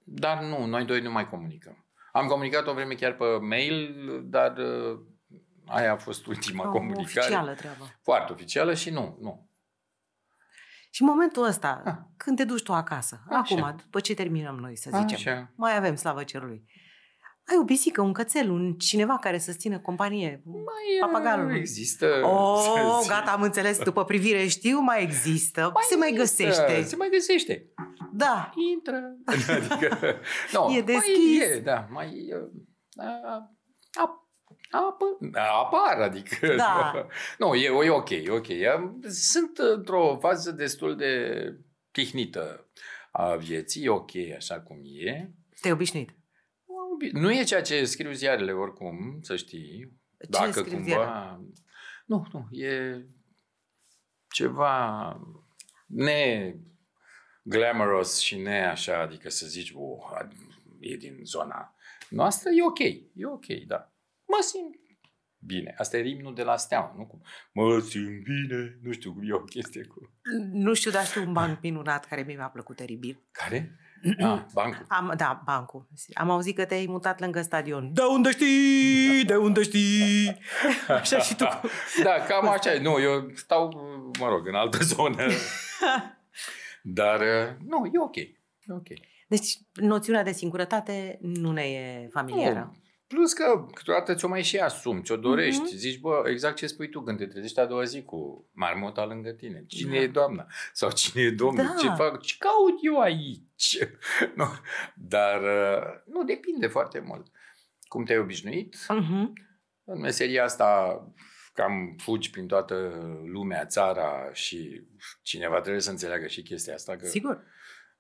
[SPEAKER 2] dar nu, noi doi nu mai comunicăm. Am comunicat o vreme chiar pe mail, dar uh, aia a fost ultima
[SPEAKER 1] O
[SPEAKER 2] comunicare.
[SPEAKER 1] Oficială treabă.
[SPEAKER 2] Foarte oficială și nu, nu.
[SPEAKER 1] Și în momentul ăsta,
[SPEAKER 2] Ah.
[SPEAKER 1] când te duci tu acasă,
[SPEAKER 2] Așa.
[SPEAKER 1] acum, după ce terminăm noi, să zicem,
[SPEAKER 2] Așa.
[SPEAKER 1] mai avem slavă cerului, ai o pisică, un cățel, un cineva care să țină companie.
[SPEAKER 2] Mai
[SPEAKER 1] Papagalul.
[SPEAKER 2] există...
[SPEAKER 1] Oh,
[SPEAKER 2] să
[SPEAKER 1] gata, am înțeles, după privire știu, mai există,
[SPEAKER 2] Mai
[SPEAKER 1] se mai
[SPEAKER 2] există,
[SPEAKER 1] găsește.
[SPEAKER 2] Se mai găsește.
[SPEAKER 1] Da,
[SPEAKER 2] Intră. Adică, no,
[SPEAKER 1] E deschis.
[SPEAKER 2] Mai e, da, mai uh, a, a, apă, apar, adică...
[SPEAKER 1] Da.
[SPEAKER 2] Nu, e, e ok, e ok. Am- Sunt într-o fază destul de tihnită a vieții, e ok așa cum e.
[SPEAKER 1] te-ai obișnuit.
[SPEAKER 2] Nu e ceea ce scriu ziarele oricum, să știi.
[SPEAKER 1] Ce
[SPEAKER 2] Dacă
[SPEAKER 1] scriu
[SPEAKER 2] cumva...
[SPEAKER 1] ziarele?
[SPEAKER 2] Nu, nu, e ceva ne glamorous și ne așa, adică să zici, oh, e din zona noastră, e ok, e ok, da. Mă simt bine. Asta e rimnul de la steaua, nu? Cum, mă simt bine, nu știu cum e o chestie cu...
[SPEAKER 1] Nu știu, dar știu un banc minunat care mie mi-a plăcut teribil.
[SPEAKER 2] Care? Ah, bancul.
[SPEAKER 1] Am, da, bancul. Am auzit că te-ai mutat lângă stadion. De unde știi? De unde știi? Așa și tu.
[SPEAKER 2] Da, cam așa. e. Nu, eu stau, mă rog, în altă zonă. Dar, uh, nu, e ok. E ok.
[SPEAKER 1] Deci, noțiunea de singurătate nu ne e familiară.
[SPEAKER 2] Nu. Plus că câteodată ți-o mai și asumi, ți-o dorești.
[SPEAKER 1] Mhm.
[SPEAKER 2] Zici, bă, exact ce spui tu când te trezești a doua zi cu marmota lângă tine. Cine
[SPEAKER 1] Da.
[SPEAKER 2] e doamna? Sau cine e domnul?
[SPEAKER 1] Da.
[SPEAKER 2] Ce fac? Ce caut eu aici? nu. Dar, uh, nu, depinde foarte mult. Cum te-ai obișnuit?
[SPEAKER 1] Mhm.
[SPEAKER 2] În meseria asta cam fugi prin toată lumea, țara și cineva trebuie să înțeleagă și chestia asta că
[SPEAKER 1] Sigur.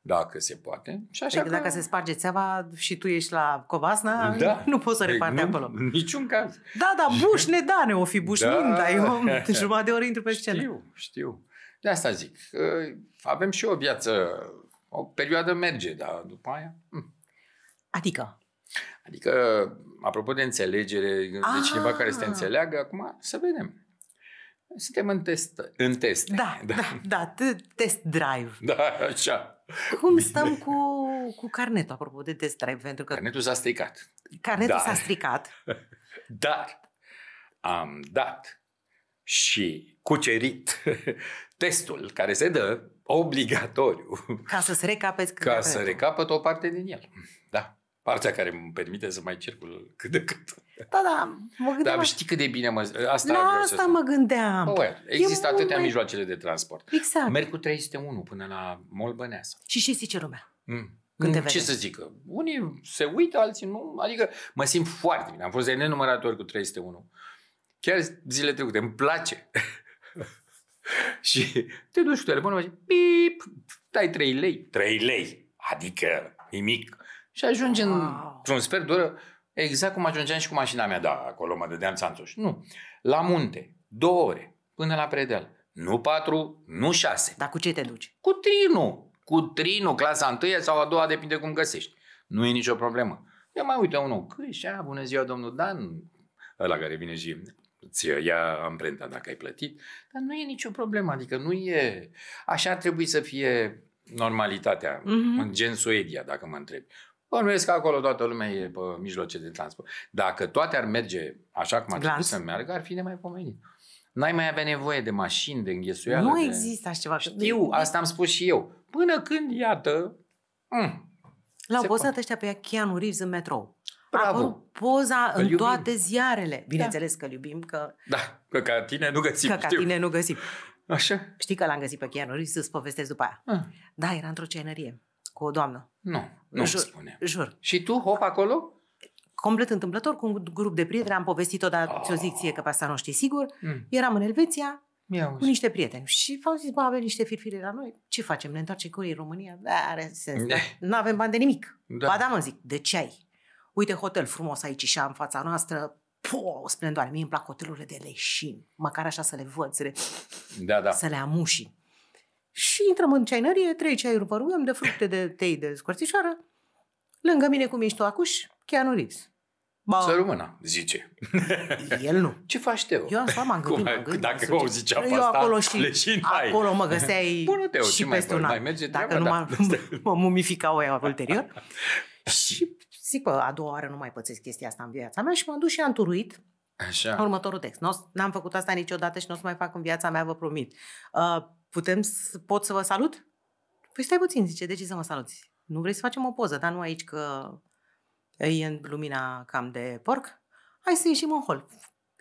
[SPEAKER 2] Dacă se poate. Și așa
[SPEAKER 1] Adică
[SPEAKER 2] că...
[SPEAKER 1] dacă se sparge țeava și tu ești la Covasna,
[SPEAKER 2] Da.
[SPEAKER 1] nu poți să
[SPEAKER 2] Ei,
[SPEAKER 1] reparte
[SPEAKER 2] nu,
[SPEAKER 1] acolo.
[SPEAKER 2] În niciun caz.
[SPEAKER 1] Da, da, bușne, da, ne o fi bușnind,
[SPEAKER 2] Da.
[SPEAKER 1] dar eu în jumătate de oră intru pe scenă.
[SPEAKER 2] Știu, știu. De asta zic. că Avem și o viață, o perioadă merge, dar după aia... hm.
[SPEAKER 1] Adică,
[SPEAKER 2] Adică, apropo de înțelegere, de
[SPEAKER 1] Ah.
[SPEAKER 2] cineva care să te înțeleagă, acum să vedem. Suntem în test. În test.
[SPEAKER 1] da, da, da, t- test drive.
[SPEAKER 2] Da, așa.
[SPEAKER 1] Cum
[SPEAKER 2] Bine.
[SPEAKER 1] stăm cu, cu carnetul, apropo de test drive? Pentru că
[SPEAKER 2] Carnetul s-a stricat.
[SPEAKER 1] carnetul
[SPEAKER 2] Da.
[SPEAKER 1] s-a stricat.
[SPEAKER 2] Dar am dat și cucerit testul care se dă obligatoriu
[SPEAKER 1] Ca să se recapeți
[SPEAKER 2] ca
[SPEAKER 1] carnetul.
[SPEAKER 2] să recapăt o parte din el. Da. Partea care îmi permite să mai circul cât de cât.
[SPEAKER 1] Da, da, mă gândeam...
[SPEAKER 2] Dar știi cât de bine mă... Asta
[SPEAKER 1] La
[SPEAKER 2] vreau să
[SPEAKER 1] asta
[SPEAKER 2] spun.
[SPEAKER 1] mă gândeam.
[SPEAKER 2] Bă, există
[SPEAKER 1] mult
[SPEAKER 2] atâtea
[SPEAKER 1] mai-
[SPEAKER 2] mijloacele de transport.
[SPEAKER 1] Exact.
[SPEAKER 2] Merg cu 301 până la Mall Băneasa.
[SPEAKER 1] Și ce zice lumea?
[SPEAKER 2] Mm.
[SPEAKER 1] Când te
[SPEAKER 2] Mm, Ce
[SPEAKER 1] vede?
[SPEAKER 2] să zică? Unii se uită, alții nu. Adică mă simt foarte bine. Am fost de nenumărate ori cu 301. Chiar zile trecute. Îmi place. și te duci cu telefonul și pip, dai 3 lei. 3 lei. Adică nimic. Și ajungi în,
[SPEAKER 1] Wow.
[SPEAKER 2] într-un sfert de oră exact cum ajungeam și cu mașina mea. Da, acolo mă dădeam țanțoș. Nu. La munte. Două ore. Până la predeal. Nu patru, nu șase.
[SPEAKER 1] Dar cu ce te duci?
[SPEAKER 2] Cu trinul. Cu trinul, clasa întâia sau a doua, depinde cum găsești. Nu e nicio problemă. Eu mai uite unul, câșa, bună ziua domnul Dan, ăla care vine și îți ia amprenta dacă ai plătit, dar nu e nicio problemă, adică nu e... Așa ar trebui să fie normalitatea,
[SPEAKER 1] Mhm.
[SPEAKER 2] în gen Suedia, dacă mă întrebi. Bănuiesc că acolo toată lumea e pe mijloace de transport. Dacă toate ar merge așa cum ar trebui
[SPEAKER 1] Glonț.
[SPEAKER 2] să meargă, ar fi nemaipomenit. N-ai mai avea nevoie de mașini, de înghesuială.
[SPEAKER 1] Nu
[SPEAKER 2] de...
[SPEAKER 1] există așa ceva.
[SPEAKER 2] Știu, asta am spus și eu. Până când, iată, mm,
[SPEAKER 1] L-au
[SPEAKER 2] se
[SPEAKER 1] pozat
[SPEAKER 2] poate.
[SPEAKER 1] ăștia pe Keanu Reeves în metrou.
[SPEAKER 2] Bravo.
[SPEAKER 1] A apărut poza
[SPEAKER 2] Îl
[SPEAKER 1] în
[SPEAKER 2] iubim.
[SPEAKER 1] toate ziarele. Bineînțeles că îl iubim, că,
[SPEAKER 2] da, că ca tine nu găsim,
[SPEAKER 1] că ca
[SPEAKER 2] știu.
[SPEAKER 1] tine nu găsim.
[SPEAKER 2] Așa?
[SPEAKER 1] Știi că l-am găsit pe Keanu Reeves să-ți povestesc după aia.
[SPEAKER 2] Ah,
[SPEAKER 1] Da, era într-o cenărie cu o doamnă.
[SPEAKER 2] nu, nu
[SPEAKER 1] Jur.
[SPEAKER 2] spune.
[SPEAKER 1] Jur.
[SPEAKER 2] Și tu, hop, acolo?
[SPEAKER 1] Complet întâmplător, cu un grup de prieteni, am povestit-o, dar
[SPEAKER 2] Ah.
[SPEAKER 1] ți-o zic ție că pe asta nu știi sigur.
[SPEAKER 2] Mm.
[SPEAKER 1] Eram în Elveția
[SPEAKER 2] Ia
[SPEAKER 1] cu
[SPEAKER 2] uzi.
[SPEAKER 1] niște prieteni și v-au zis, bă, avem niște firfire la noi, ce facem? Ne întoarcem cu ei în România? Da, are sens. Da. Nu avem bani de nimic.
[SPEAKER 2] Da.
[SPEAKER 1] Ba da, mă zic, de ce ai? Uite hotel frumos aici și în fața noastră, po, o splendoare. Mie îmi plac hotelurile de leșin, măcar așa să le văd, să le,
[SPEAKER 2] Da, da.
[SPEAKER 1] să le amuși. Și intrăm în ceainărie, trei ceaiuri vă rugăm, de fructe, de tei, de scorțișoară. Lângă mine, cum ești tu acuș, Keanu Reeves. Ba,
[SPEAKER 2] Să rămână, zice.
[SPEAKER 1] el nu.
[SPEAKER 2] Ce faci, Teo?
[SPEAKER 1] Eu am stat, m-am gândit,
[SPEAKER 2] Cum
[SPEAKER 1] m-am
[SPEAKER 2] ai-
[SPEAKER 1] gândit.
[SPEAKER 2] dacă
[SPEAKER 1] mă
[SPEAKER 2] o
[SPEAKER 1] suge.
[SPEAKER 2] zicea pe
[SPEAKER 1] Eu
[SPEAKER 2] asta,
[SPEAKER 1] acolo și,
[SPEAKER 2] leșin ai.
[SPEAKER 1] acolo mă găseai
[SPEAKER 2] Bună, Teo,
[SPEAKER 1] și
[SPEAKER 2] ce mai
[SPEAKER 1] peste
[SPEAKER 2] faci?
[SPEAKER 1] un an.
[SPEAKER 2] Mai merge
[SPEAKER 1] Dacă
[SPEAKER 2] treaba?
[SPEAKER 1] nu
[SPEAKER 2] Da.
[SPEAKER 1] mă, mă mumificau ea ulterior. și zic, bă, a doua oară nu mai pățesc chestia asta în viața mea și m-am dus și am turuit
[SPEAKER 2] Așa.
[SPEAKER 1] următorul text. N-o, n-am făcut asta niciodată și nu o să mai fac în viața mea, vă promit. Uh, putem, să, pot să vă salut? Păi stai puțin, zice, de ce să mă saluți? Nu vrei să facem o poză, dar nu aici că e în lumina cam de porc, hai să ieșim în hol.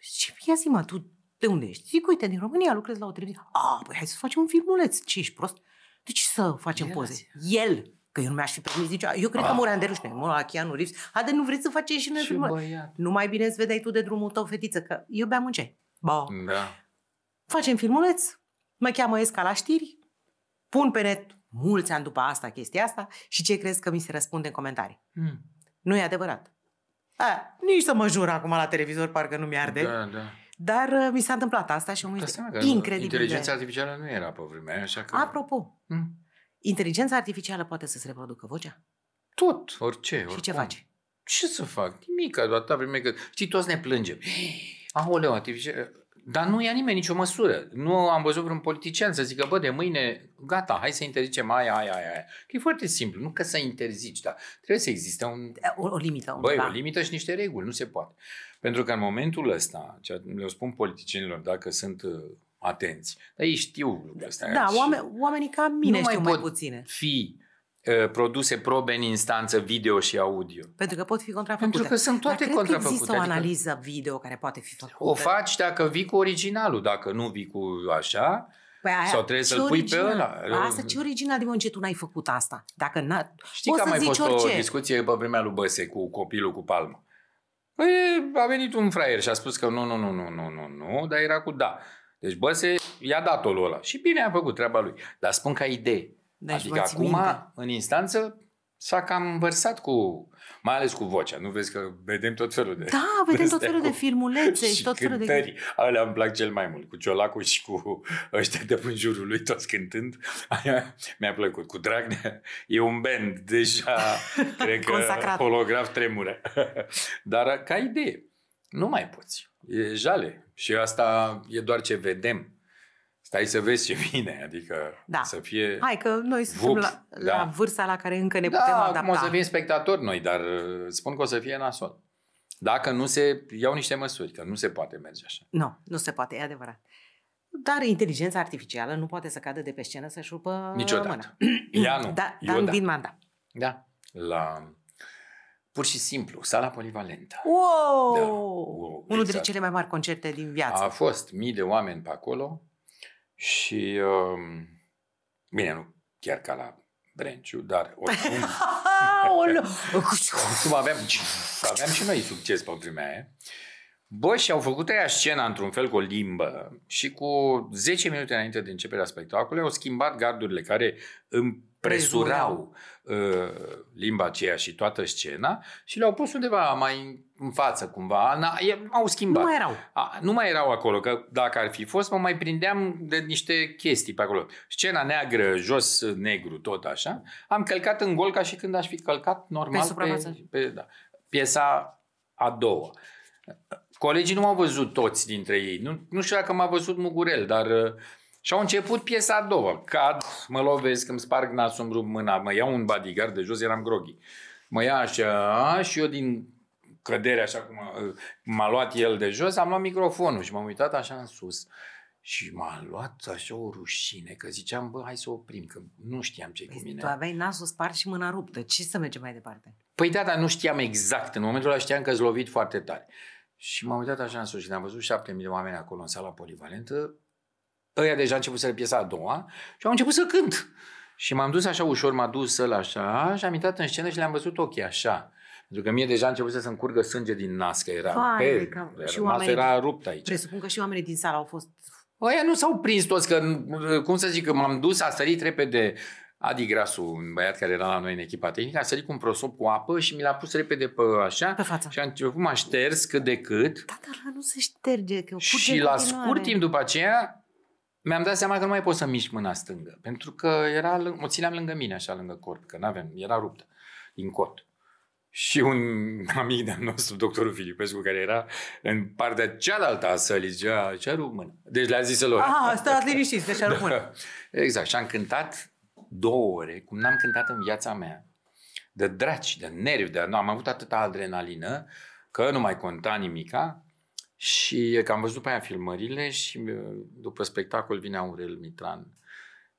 [SPEAKER 1] Și ia zi mă, tu de unde ești? Zic, uite, din România lucrez la o televiziune. A, păi hai să facem un filmuleț. Ce ești prost? De ce să facem
[SPEAKER 2] El
[SPEAKER 1] poze?
[SPEAKER 2] azi.
[SPEAKER 1] El, că eu nu mi-aș fi permis nicio... Eu cred că
[SPEAKER 2] Ah.
[SPEAKER 1] muream de rușine. Mă, la Keanu Reeves. Haide, nu vreți să faceți și noi
[SPEAKER 2] Ce
[SPEAKER 1] filmul?
[SPEAKER 2] băiat.
[SPEAKER 1] Nu mai bine îți vedeai tu de drumul tău, fetiță, că eu beam un ceai. Ba,
[SPEAKER 2] Da.
[SPEAKER 1] facem filmuleț, mă cheamă Esca la știri, pun pe net mulți ani după asta chestia asta și ce crezi că mi se răspunde în comentarii?
[SPEAKER 2] Mm.
[SPEAKER 1] Nu e adevărat. A, nici să mă jur acum la televizor, parcă nu mi-arde.
[SPEAKER 2] Da, da.
[SPEAKER 1] Dar uh, mi s-a întâmplat asta și omul
[SPEAKER 2] Dă
[SPEAKER 1] este
[SPEAKER 2] seama că
[SPEAKER 1] incredibil.
[SPEAKER 2] Inteligența
[SPEAKER 1] de...
[SPEAKER 2] artificială nu era pe vremea aia, așa că...
[SPEAKER 1] Apropo,
[SPEAKER 2] Mm.
[SPEAKER 1] inteligența artificială poate să se reproducă vocea?
[SPEAKER 2] Tot, orice.
[SPEAKER 1] Și ce
[SPEAKER 2] oricum.
[SPEAKER 1] face?
[SPEAKER 2] Ce să fac? Nimic, atâta vreme că... Știi, toți ne plângem. Aoleu, artificial... Dar nu ia nimeni nicio măsură. Nu am văzut vreun politician să zică, bă, de mâine, gata, hai să interzicem aia, aia, aia. aia. Că e foarte simplu, nu că să interzici, dar trebuie să existe un,
[SPEAKER 1] O, o limită.
[SPEAKER 2] Băi,
[SPEAKER 1] da.
[SPEAKER 2] o limită și niște reguli, nu se poate. Pentru că în momentul ăsta, ce le spun politicienilor dacă sunt uh, atenți, dar ei știu lucrul ăsta.
[SPEAKER 1] Da,
[SPEAKER 2] și
[SPEAKER 1] oameni, oamenii ca mine
[SPEAKER 2] nu mai
[SPEAKER 1] știu mai
[SPEAKER 2] pot
[SPEAKER 1] puține.
[SPEAKER 2] fi uh, produse probe în instanță video și audio.
[SPEAKER 1] Pentru că pot fi contrafăcute.
[SPEAKER 2] Pentru că sunt toate
[SPEAKER 1] Dar cred că
[SPEAKER 2] contrafăcute,
[SPEAKER 1] există o
[SPEAKER 2] adică-
[SPEAKER 1] analiză video care poate fi făcută.
[SPEAKER 2] O faci dacă vii cu originalul, dacă nu vii cu așa,
[SPEAKER 1] Păi aia,
[SPEAKER 2] Sau trebuie
[SPEAKER 1] ce
[SPEAKER 2] să-l pui pe
[SPEAKER 1] original?
[SPEAKER 2] ăla.
[SPEAKER 1] Asta ce original de moment ce tu n-ai făcut asta? Dacă n-a...
[SPEAKER 2] Știi
[SPEAKER 1] Poți
[SPEAKER 2] că a
[SPEAKER 1] să
[SPEAKER 2] mai
[SPEAKER 1] zici
[SPEAKER 2] fost
[SPEAKER 1] orice.
[SPEAKER 2] o discuție pe vremea lui Băse cu copilul cu palmă. Păi a venit un fraier și a spus că nu, nu, nu, nu, nu, nu, nu, dar era cu da. Deci Băse i-a dat o ăla. Și bine a făcut treaba lui. Dar spun ca idee.
[SPEAKER 1] Deci
[SPEAKER 2] adică
[SPEAKER 1] vă ții
[SPEAKER 2] acum,
[SPEAKER 1] minte.
[SPEAKER 2] în instanță, s-a cam vărsat cu, mai ales cu vocea. Nu vezi că vedem tot felul de...
[SPEAKER 1] Da, vedem tot
[SPEAKER 2] de-astea
[SPEAKER 1] felul de
[SPEAKER 2] cu-
[SPEAKER 1] filmulețe și tot felul de...
[SPEAKER 2] cântări. Alea îmi plac cel mai mult. Cu Ciolacul și cu ăștia de în jurul lui, toți cântând. Aia mi-a plăcut. Cu Dragnea e un band deja, cred că
[SPEAKER 1] Consacrat.
[SPEAKER 2] holograf tremură. Dar ca idee, nu mai poți. E jale. Și asta e doar ce vedem. Stai să vezi ce vine, adică
[SPEAKER 1] Da.
[SPEAKER 2] să fie...
[SPEAKER 1] Hai că noi suntem
[SPEAKER 2] Vup,
[SPEAKER 1] la,
[SPEAKER 2] da.
[SPEAKER 1] la vârsta la care încă ne
[SPEAKER 2] da,
[SPEAKER 1] putem
[SPEAKER 2] acum
[SPEAKER 1] adapta.
[SPEAKER 2] o să fim spectatori noi, dar uh, spun că o să fie nasol. Dacă nu se iau niște măsuri, că nu se poate merge așa.
[SPEAKER 1] Nu, nu se poate, e adevărat. Dar inteligența artificială nu poate să cadă de pe scenă să-și rupă
[SPEAKER 2] Niciodată.
[SPEAKER 1] mâna.
[SPEAKER 2] Ea nu.
[SPEAKER 1] Da,
[SPEAKER 2] Eu
[SPEAKER 1] dar în
[SPEAKER 2] da.
[SPEAKER 1] Vinmanda.
[SPEAKER 2] Da. La pur și simplu, sala polivalentă.
[SPEAKER 1] Wow!
[SPEAKER 2] Da. Wow,
[SPEAKER 1] Unul dintre
[SPEAKER 2] exact.
[SPEAKER 1] cele mai mari concerte din viață.
[SPEAKER 2] A fost mii de oameni pe acolo și um, bine, nu chiar ca la Brenciu, dar oricum,
[SPEAKER 1] Aoleu!
[SPEAKER 2] oricum aveam, aveam și noi succes pe vremea aia. Bă, și au făcut aia scena într-un fel cu o limbă și cu 10 minute înainte de începerea spectacolului au schimbat gardurile care împresurau uh, limba aceea și toată scena și le-au pus undeva mai în față cumva. Na, e, au
[SPEAKER 1] Nu
[SPEAKER 2] schimbat.
[SPEAKER 1] mai erau.
[SPEAKER 2] A, nu mai erau acolo, că dacă ar fi fost, mă mai prindeam de niște chestii pe acolo. Scena neagră, jos negru, tot așa. Am călcat în gol ca și când aș fi călcat normal
[SPEAKER 1] Pe suprafață.
[SPEAKER 2] pe, pe da, piesa a doua. Colegii nu m-au văzut toți dintre ei. Nu, nu știu dacă m-a văzut Mugurel, dar... uh, Și au început piesa a doua. Cad, mă lovesc, îmi sparg nasul, îmi rup mâna, mă iau un bodyguard de jos, eram groghi. Mă ia așa și eu din cădere, așa cum a- m-a luat el de jos, am luat microfonul și m-am uitat așa în sus. Și m-a luat așa o rușine, că ziceam, bă, hai să oprim, că nu știam ce cu
[SPEAKER 1] Păi,
[SPEAKER 2] mine.
[SPEAKER 1] Tu aveai nasul spart și mâna ruptă. Ce să mergem mai departe?
[SPEAKER 2] Păi da, dar nu știam exact. În momentul ăla știam că îți lovit foarte tare. Și m-am uitat așa în sus și am văzut șapte mii de oameni acolo în sala polivalentă. Ăia deja început să piesa a doua și au început să cânt. Și m-am dus așa ușor, m-a dus ăla așa și am intrat în scenă și le-am văzut ochii așa. Pentru că mie deja a început să-mi curgă sânge din nas, că era,
[SPEAKER 1] Vai
[SPEAKER 2] pe,
[SPEAKER 1] de cap.
[SPEAKER 2] era,
[SPEAKER 1] Și
[SPEAKER 2] nasul
[SPEAKER 1] oamenii-
[SPEAKER 2] era rupt aici.
[SPEAKER 1] Presupun că și oamenii din sală au fost...
[SPEAKER 2] Ăia nu s-au prins toți, că, cum să zic, că m-am dus, a sărit repede Adi Grasu, un băiat care era la noi în echipa tehnică, a sărit cu un prosop cu apă și mi l-a pus repede pe așa
[SPEAKER 1] Pe față.
[SPEAKER 2] și a început, m-a șters cât de cât
[SPEAKER 1] Da, dar ăla nu se șterge, că curge
[SPEAKER 2] și
[SPEAKER 1] în
[SPEAKER 2] la
[SPEAKER 1] continuare.
[SPEAKER 2] scurt timp după aceea mi-am dat seama că nu mai pot să mișc mâna stângă, pentru că era, lâng- o țineam lângă mine, așa, lângă corp, că n-aveam, era ruptă din cot. Și un amic de-al nostru, doctorul Filipescu, care era în partea cealaltă a sălii, zicea, ce rup mână. Deci le-a zis lor.
[SPEAKER 1] Ah, stați liniștiți, deci ar rămâne.
[SPEAKER 2] Da. Exact. Și am cântat două ore, cum n-am cântat în viața mea. De draci, de nervi, de... Nu, am avut atâta adrenalină că nu mai conta nimica. Și că am văzut pe aia filmările și uh, după spectacol vine Aurel Mitran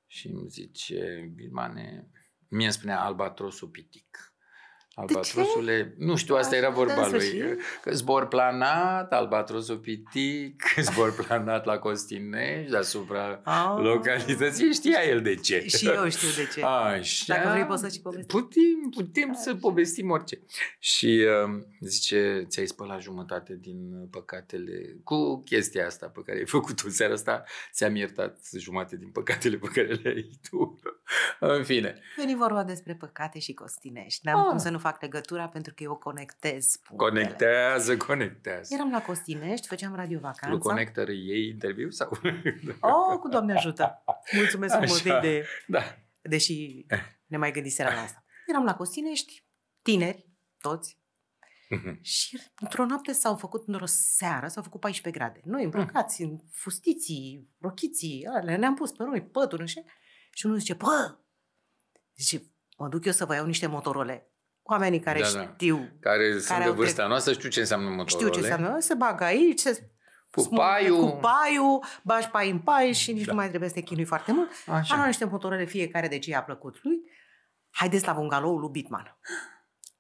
[SPEAKER 2] și îmi zice, Bilmane, mie îmi spunea albatrosul pitic. Albatrosule, nu știu, asta era vorba
[SPEAKER 1] Da, în
[SPEAKER 2] lui.
[SPEAKER 1] sfârșit.
[SPEAKER 2] Că zbor planat, albatrosul pitic, zbor planat la Costinești, deasupra
[SPEAKER 1] Ah.
[SPEAKER 2] localității. Știa el de ce.
[SPEAKER 1] Și eu știu de ce.
[SPEAKER 2] Așa.
[SPEAKER 1] Dacă vrei, poți să și povestești.
[SPEAKER 2] Putem, putem să povestim orice. Și uh, zice, ți-ai spălat jumătate din păcatele cu chestia asta pe care ai făcut-o în seara asta, ți-am iertat jumătate din păcatele pe care le-ai tu. în fine,
[SPEAKER 1] Veni vorba despre păcate și costinești. N-am
[SPEAKER 2] Ah.
[SPEAKER 1] cum să nu fac legătura pentru că eu conectez punctele.
[SPEAKER 2] conectează, conectează.
[SPEAKER 1] Eram la Costinești, făceam radio
[SPEAKER 2] Lu
[SPEAKER 1] vacanța.
[SPEAKER 2] Connector ei interviu sau?
[SPEAKER 1] Oh, cu Doamne ajută! Mulțumesc frumos de
[SPEAKER 2] Așa.
[SPEAKER 1] idee.
[SPEAKER 2] da.
[SPEAKER 1] Deși ne mai gândiserăm la asta. Eram la Costinești, tineri, toți, și într-o noapte s-au făcut, într-o seară, s-au făcut 14 grade. Noi îmbrăcați în fustiții, rochiții, alea, ne-am pus pe noi pături, așa. Și unul zice, bă, zice, mă duc eu să vă iau niște motorole. Oamenii care
[SPEAKER 2] Da, da.
[SPEAKER 1] știu,
[SPEAKER 2] Care, sunt de
[SPEAKER 1] au
[SPEAKER 2] vârsta noastră, știu ce înseamnă motorole.
[SPEAKER 1] știu ce înseamnă, se bagă aici, se
[SPEAKER 2] Pupaiul.
[SPEAKER 1] Cu paiul, bași pai în pai și nici
[SPEAKER 2] Da.
[SPEAKER 1] nu mai trebuie să te chinui foarte mult.
[SPEAKER 2] Așa.
[SPEAKER 1] Am luat niște motorele fiecare de ce i-a plăcut lui. Haideți la bungaloul lui Bitman.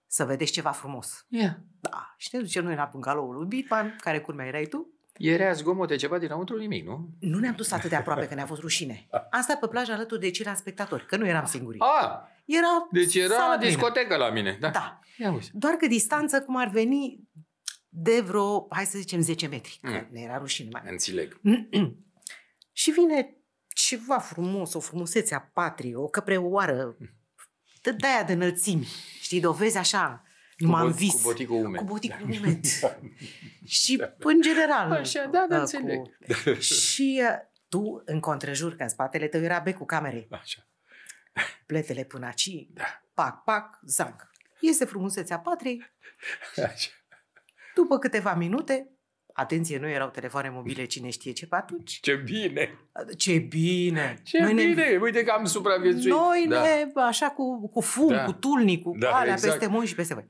[SPEAKER 1] Să vedeți ceva frumos.
[SPEAKER 2] Yeah.
[SPEAKER 1] Da. Și ne ducem noi la bungaloul lui Bitman, care curmea erai tu.
[SPEAKER 2] Era zgomote ceva dinăuntru, nimic, nu?
[SPEAKER 1] Nu ne-am dus atât de aproape că ne-a fost rușine. Am stat pe plajă alături de ceilalți spectatori, că nu eram singuri.
[SPEAKER 2] A,
[SPEAKER 1] Era
[SPEAKER 2] deci era
[SPEAKER 1] sală plină.
[SPEAKER 2] discotecă la mine. Da.
[SPEAKER 1] Da.
[SPEAKER 2] Ia uzi.
[SPEAKER 1] Doar că distanță cum ar veni de vreo, hai să zicem, 10 metri. Că
[SPEAKER 2] Mm.
[SPEAKER 1] ne era rușine mai
[SPEAKER 2] Înțeleg.
[SPEAKER 1] și vine ceva frumos, o frumusețe a patriei, o căpreoară, de aia de înălțimi, știi, dovezi așa, numai în
[SPEAKER 2] bot-
[SPEAKER 1] vis.
[SPEAKER 2] cu boticul umed.
[SPEAKER 1] Cu boticul
[SPEAKER 2] Da.
[SPEAKER 1] umed. și în general.
[SPEAKER 2] Așa, da, da,
[SPEAKER 1] uh,
[SPEAKER 2] înțeleg.
[SPEAKER 1] Cu... și uh, tu, în contrejur, că în spatele tău era becul camerei,
[SPEAKER 2] Așa.
[SPEAKER 1] Pletele până aici,
[SPEAKER 2] Da.
[SPEAKER 1] pac, pac, zanc. Este frumusețea patriei.
[SPEAKER 2] Așa.
[SPEAKER 1] După câteva minute, atenție, nu erau telefoane mobile, cine știe ce pe atunci.
[SPEAKER 2] Ce bine!
[SPEAKER 1] Ce bine!
[SPEAKER 2] Ce
[SPEAKER 1] Noi ne
[SPEAKER 2] bine! Uite că am supraviețuit.
[SPEAKER 1] Noi
[SPEAKER 2] da.
[SPEAKER 1] ne, așa cu, cu fum,
[SPEAKER 2] Da.
[SPEAKER 1] cu tulni, cu
[SPEAKER 2] Da,
[SPEAKER 1] alea
[SPEAKER 2] exact.
[SPEAKER 1] peste munți și peste voi.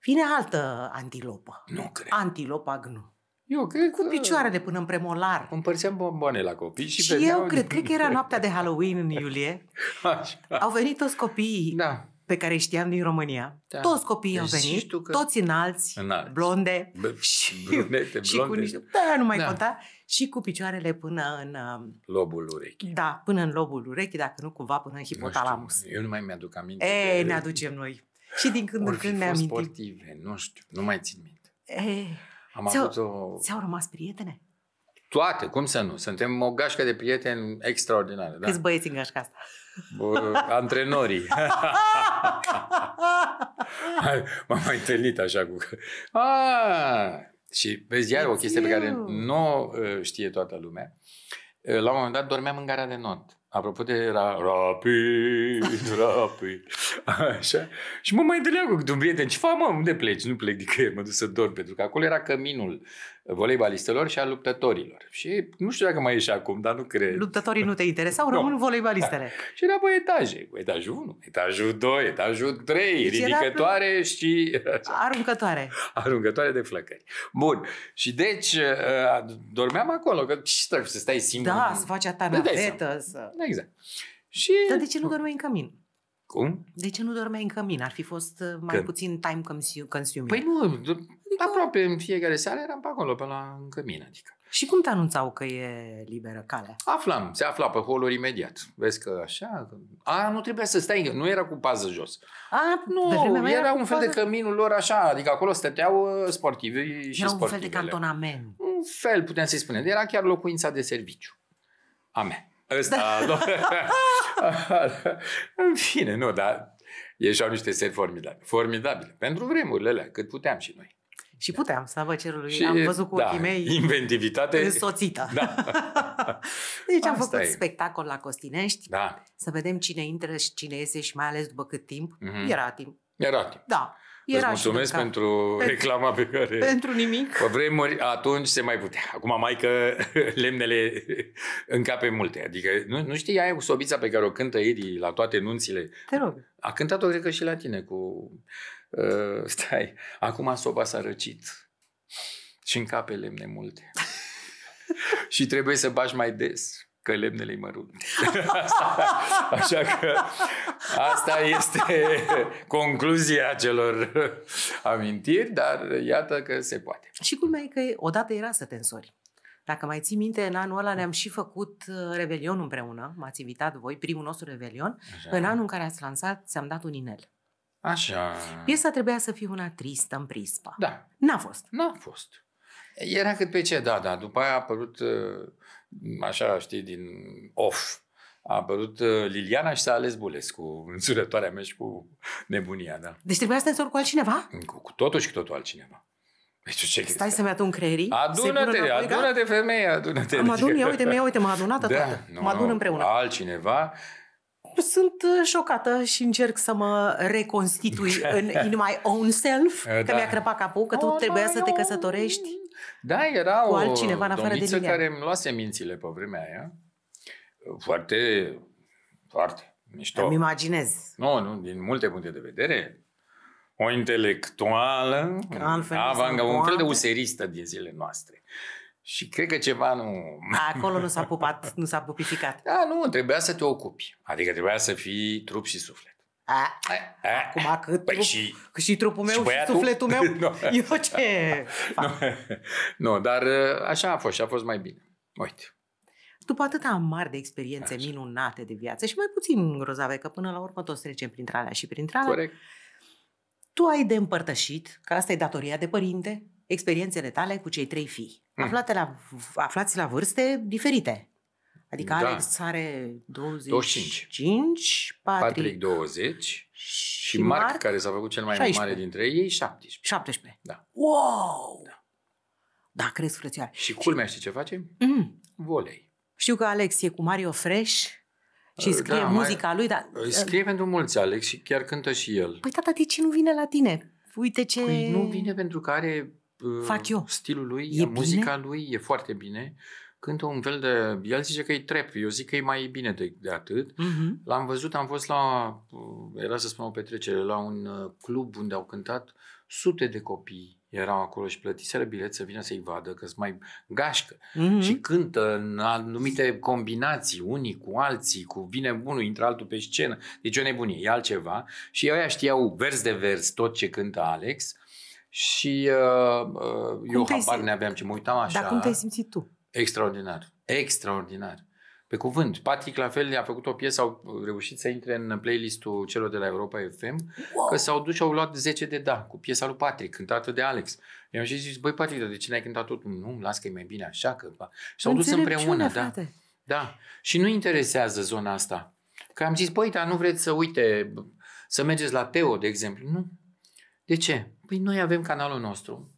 [SPEAKER 1] Vine altă antilopă.
[SPEAKER 2] Nu cred.
[SPEAKER 1] Antilopa gnu.
[SPEAKER 2] Eu cred
[SPEAKER 1] Cu
[SPEAKER 2] că
[SPEAKER 1] picioarele până în premolar.
[SPEAKER 2] Împărțeam bomboane la copii și,
[SPEAKER 1] Și eu
[SPEAKER 2] vedeau-
[SPEAKER 1] cred, cred că era noaptea de Halloween în iulie.
[SPEAKER 2] Așa.
[SPEAKER 1] Au venit toți copiii
[SPEAKER 2] Da.
[SPEAKER 1] pe care îi știam din România.
[SPEAKER 2] Da.
[SPEAKER 1] Toți copiii au
[SPEAKER 2] Deci
[SPEAKER 1] venit,
[SPEAKER 2] știu că-
[SPEAKER 1] toți înalți,
[SPEAKER 2] Înalți.
[SPEAKER 1] blonde
[SPEAKER 2] B-
[SPEAKER 1] și,
[SPEAKER 2] brunete,
[SPEAKER 1] și cu
[SPEAKER 2] blonde.
[SPEAKER 1] niște... Da, nu mai
[SPEAKER 2] Da.
[SPEAKER 1] conta. Și cu picioarele până în... um,
[SPEAKER 2] Lobul urechii.
[SPEAKER 1] Da, până în lobul urechii, dacă nu cumva până în
[SPEAKER 2] Nu știu,
[SPEAKER 1] hipotalamus.
[SPEAKER 2] Eu nu mai mi-aduc aminte.
[SPEAKER 1] E,
[SPEAKER 2] de-
[SPEAKER 1] ne aducem noi. Și din când în
[SPEAKER 2] Ori fi
[SPEAKER 1] când ne
[SPEAKER 2] fost
[SPEAKER 1] amintim.
[SPEAKER 2] sportive, nu știu, nu mai țin minte.
[SPEAKER 1] E,
[SPEAKER 2] Am
[SPEAKER 1] Ți-au-
[SPEAKER 2] avut o...
[SPEAKER 1] ți-au rămas prietene?
[SPEAKER 2] Toate, cum să nu? Suntem o gașcă de prieteni extraordinare. Da?
[SPEAKER 1] Câți băieți în gașca asta?
[SPEAKER 2] Bă, antrenorii. M-am mai întâlnit așa cu... Ah! Și vezi, iar o chestie pe care
[SPEAKER 1] Fiu.
[SPEAKER 2] nu uh, știe toată lumea. Uh, La un moment dat dormeam în gara de not. Apropo de ra- rapid, rapid, așa. Și mă mai întâlneam cu câte un prieten. Ce fac, mă? Unde pleci? Nu plec nicăieri, mă duc să dorm. Pentru că acolo era căminul voleibalistelor și al luptătorilor. Și nu știu dacă mai e și acum, dar nu cred.
[SPEAKER 1] Luptătorii nu te interesau,
[SPEAKER 2] Nu.
[SPEAKER 1] rămân voleibalistele.
[SPEAKER 2] Și era pe etaje. Cu etajul 1, etajul 2, etajul 3,
[SPEAKER 1] Deci era
[SPEAKER 2] ridicătoare și
[SPEAKER 1] Aruncătoare.
[SPEAKER 2] aruncătoare de flăcări. Bun. Și deci uh, dormeam acolo, că ce trebuie să stai singur?
[SPEAKER 1] Da, să faci ta
[SPEAKER 2] Îți dai
[SPEAKER 1] navetă. Să...
[SPEAKER 2] Exact. Și...
[SPEAKER 1] Dar de ce nu dormeai în cămin?
[SPEAKER 2] Cum?
[SPEAKER 1] De ce nu dormeai în cămin? Ar fi fost uh, mai
[SPEAKER 2] Că-
[SPEAKER 1] puțin time consu- consuming.
[SPEAKER 2] Păi nu, aproape în fiecare seară eram pe acolo, pe la în cămin, adică.
[SPEAKER 1] Și cum te anunțau că e liberă calea?
[SPEAKER 2] Aflam, se afla pe holuri imediat. Vezi că așa... că- A, nu trebuia să stai, nu era cu pază jos.
[SPEAKER 1] A, pe
[SPEAKER 2] Nu,
[SPEAKER 1] vremea mea
[SPEAKER 2] era
[SPEAKER 1] cu
[SPEAKER 2] un fel de
[SPEAKER 1] fază-
[SPEAKER 2] căminul lor așa, adică acolo stăteau uh, sportivi și
[SPEAKER 1] Era un fel de
[SPEAKER 2] sportivele.
[SPEAKER 1] cantonament.
[SPEAKER 2] Un fel, puteam să-i spunem. Era chiar locuința de serviciu. A mea. Ăsta,
[SPEAKER 1] Da.
[SPEAKER 2] nu. În fine, nu, dar ieșeau niște seri formidabile. Formidabile. Pentru vremurile alea, cât puteam și noi.
[SPEAKER 1] Și puteam, slavă cerului, am văzut cu
[SPEAKER 2] da,
[SPEAKER 1] ochii mei
[SPEAKER 2] Inventivitate.
[SPEAKER 1] însoțită.
[SPEAKER 2] Da.
[SPEAKER 1] Deci am
[SPEAKER 2] Asta
[SPEAKER 1] făcut
[SPEAKER 2] e.
[SPEAKER 1] spectacol la Costinești,
[SPEAKER 2] Da.
[SPEAKER 1] să vedem cine intră și cine iese și mai ales după cât timp.
[SPEAKER 2] Mhm.
[SPEAKER 1] Era timp.
[SPEAKER 2] Era timp.
[SPEAKER 1] Da.
[SPEAKER 2] Îți
[SPEAKER 1] Era
[SPEAKER 2] mulțumesc
[SPEAKER 1] și de cap.
[SPEAKER 2] pentru
[SPEAKER 1] Pentru-
[SPEAKER 2] reclama pe care...
[SPEAKER 1] Pentru nimic.
[SPEAKER 2] Pe vremuri, atunci se mai putea. Acum mai că lemnele încape multe. Adică nu, nu știi aia cu sobița pe care o cântă Edi la toate nunțile?
[SPEAKER 1] Te rog.
[SPEAKER 2] A cântat-o, cred că și la tine cu... Uh, stai, acum soba s-a răcit și încape lemne multe. și trebuie să bași mai des, că lemnele-i mărunte. Așa că Asta este concluzia celor amintiri, dar iată că se poate.
[SPEAKER 1] Și culmea e că odată era să te însori. Dacă mai ții minte, în anul ăla ne-am și făcut uh, Revelion împreună. M-ați invitat voi, primul nostru Revelion.
[SPEAKER 2] Așa.
[SPEAKER 1] În anul în care ați lansat, ți-am dat un inel.
[SPEAKER 2] Așa.
[SPEAKER 1] Piesa trebuia să fie una tristă în prispa.
[SPEAKER 2] Da,
[SPEAKER 1] N-a fost.
[SPEAKER 2] n-a fost. Era cât pe ce, da, da. După aia a apărut, uh, așa, știi, din off. A apărut uh, Liliana și s-a ales Bulescu, însurătoarea mea și cu nebunia, da.
[SPEAKER 1] Deci trebuia să te însori cu altcineva?
[SPEAKER 2] Cu, cu totul și cu totul altcineva. Deci ce
[SPEAKER 1] Stai
[SPEAKER 2] crezi?
[SPEAKER 1] să-mi adun creierii? să-i pun
[SPEAKER 2] Adună-te,
[SPEAKER 1] înapoi, da?
[SPEAKER 2] adună-te femeie, adună-te.
[SPEAKER 1] Mă adun, ia uite, ia uite, m-a adunat
[SPEAKER 2] da,
[SPEAKER 1] toată.
[SPEAKER 2] nu,
[SPEAKER 1] mă adun
[SPEAKER 2] nu,
[SPEAKER 1] împreună.
[SPEAKER 2] Altcineva.
[SPEAKER 1] Sunt uh, șocată și încerc să mă reconstitui în in my own self, că
[SPEAKER 2] Da.
[SPEAKER 1] mi-a crăpat capul, că tu
[SPEAKER 2] Oh,
[SPEAKER 1] trebuia
[SPEAKER 2] da,
[SPEAKER 1] să te
[SPEAKER 2] eu-
[SPEAKER 1] căsătorești.
[SPEAKER 2] Da, era
[SPEAKER 1] Cu
[SPEAKER 2] o
[SPEAKER 1] altcineva în afară de
[SPEAKER 2] domniță
[SPEAKER 1] Liliana.
[SPEAKER 2] care îmi luase mințile pe vremea aia. Foarte, foarte mișto.
[SPEAKER 1] Îmi imaginez.
[SPEAKER 2] Nu, nu, din multe puncte de vedere. O intelectuală,
[SPEAKER 1] Altfel nu
[SPEAKER 2] avanga,
[SPEAKER 1] se
[SPEAKER 2] un fel de
[SPEAKER 1] poate.
[SPEAKER 2] useristă din zilele noastre. Și cred că ceva nu...
[SPEAKER 1] Acolo nu s-a pupat, nu s-a pupificat.
[SPEAKER 2] Da, nu, trebuia să te ocupi. Adică trebuia să fii trup și suflet.
[SPEAKER 1] A,
[SPEAKER 2] A, a,
[SPEAKER 1] acum cât
[SPEAKER 2] Păi
[SPEAKER 1] trup,
[SPEAKER 2] și...
[SPEAKER 1] cât și trupul meu
[SPEAKER 2] și
[SPEAKER 1] și,
[SPEAKER 2] băiatul?
[SPEAKER 1] sufletul meu,
[SPEAKER 2] Nu.
[SPEAKER 1] eu ce
[SPEAKER 2] Nu,
[SPEAKER 1] fac?
[SPEAKER 2] nu, dar uh, așa a fost și a fost mai bine. Uite.
[SPEAKER 1] După atâta mari de experiențe
[SPEAKER 2] Așa.
[SPEAKER 1] minunate de viață și mai puțin grozave, că până la urmă toți trecem printre alea și printre alea,
[SPEAKER 2] Corect.
[SPEAKER 1] tu ai de împărtășit, că asta e datoria de părinte, experiențele tale cu cei trei fii,
[SPEAKER 2] Mm.
[SPEAKER 1] aflate la, aflați la vârste diferite. Adică
[SPEAKER 2] Da.
[SPEAKER 1] Alex are 25,
[SPEAKER 2] 25.
[SPEAKER 1] Patrick,
[SPEAKER 2] Patrick 20
[SPEAKER 1] și,
[SPEAKER 2] și Marc, care s-a făcut cel mai
[SPEAKER 1] 16.
[SPEAKER 2] mare dintre ei, 17.
[SPEAKER 1] 17.
[SPEAKER 2] Da.
[SPEAKER 1] Wow! Da, da crezi, frățioare.
[SPEAKER 2] Și culmea, știi ce facem?
[SPEAKER 1] Mm.
[SPEAKER 2] Volei.
[SPEAKER 1] Știu că Alex e cu Mario Fresh și
[SPEAKER 2] Uh,
[SPEAKER 1] scrie
[SPEAKER 2] da, mai-
[SPEAKER 1] muzica lui, dar...
[SPEAKER 2] Îi Scrie pentru mulți, Alex, și chiar cântă și el.
[SPEAKER 1] Păi tata, de ce nu vine la tine? Uite ce...
[SPEAKER 2] Păi nu vine pentru că are uh,
[SPEAKER 1] Fac eu.
[SPEAKER 2] stilul lui,
[SPEAKER 1] E
[SPEAKER 2] muzica lui e foarte bine. Cântă un fel de... El zice că e trap, eu zic că e mai bine de, de atât.
[SPEAKER 1] Mhm.
[SPEAKER 2] L-am văzut, am fost la, uh, era să spun o petrecere, la un uh, club unde au cântat sute de copii erau acolo și plătiseră bilet să vină să-i vadă, că sunt mai gașcă.
[SPEAKER 1] Mhm.
[SPEAKER 2] Și cântă în anumite combinații, unii cu alții, cu vine unul, intră altul pe scenă. Deci o nebunie, e altceva. Și ăia știau vers de vers tot ce cântă Alex. Și uh, uh, eu
[SPEAKER 1] te-ai
[SPEAKER 2] habar
[SPEAKER 1] sim-
[SPEAKER 2] ne-aveam ce mă uitam așa.
[SPEAKER 1] Dar cum te-ai simțit tu?
[SPEAKER 2] Extraordinar. Extraordinar. Pe cuvânt. Patrick la fel a făcut o piesă, au reușit să intre în playlistul celor de la Europa FM,
[SPEAKER 1] Wow.
[SPEAKER 2] că s-au dus și au luat 10 de da cu piesa lui Patrick, cântată de Alex. I-am și zis, băi Patrick, dar de ce n-ai cântat tot? Nu, las că e mai bine așa. Că... Și s-au dus
[SPEAKER 1] Înțelepciune,
[SPEAKER 2] împreună, da.
[SPEAKER 1] frate.
[SPEAKER 2] Da. Și nu interesează zona asta. Că am zis, băi, dar nu vreți să uite, să mergeți la Teo, de exemplu. Nu. De ce? Păi noi avem canalul nostru uh,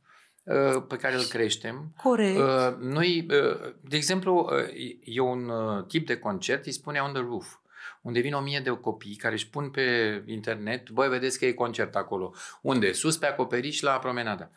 [SPEAKER 2] pe care îl creștem.
[SPEAKER 1] Corect.
[SPEAKER 2] Uh, Noi, uh, de exemplu, uh, e un uh, tip de concert, îi spune On the Roof, unde vin o mie de copii care își pun pe internet, băi, vedeți că e concert acolo. Unde? Sus pe acoperiș la promenada.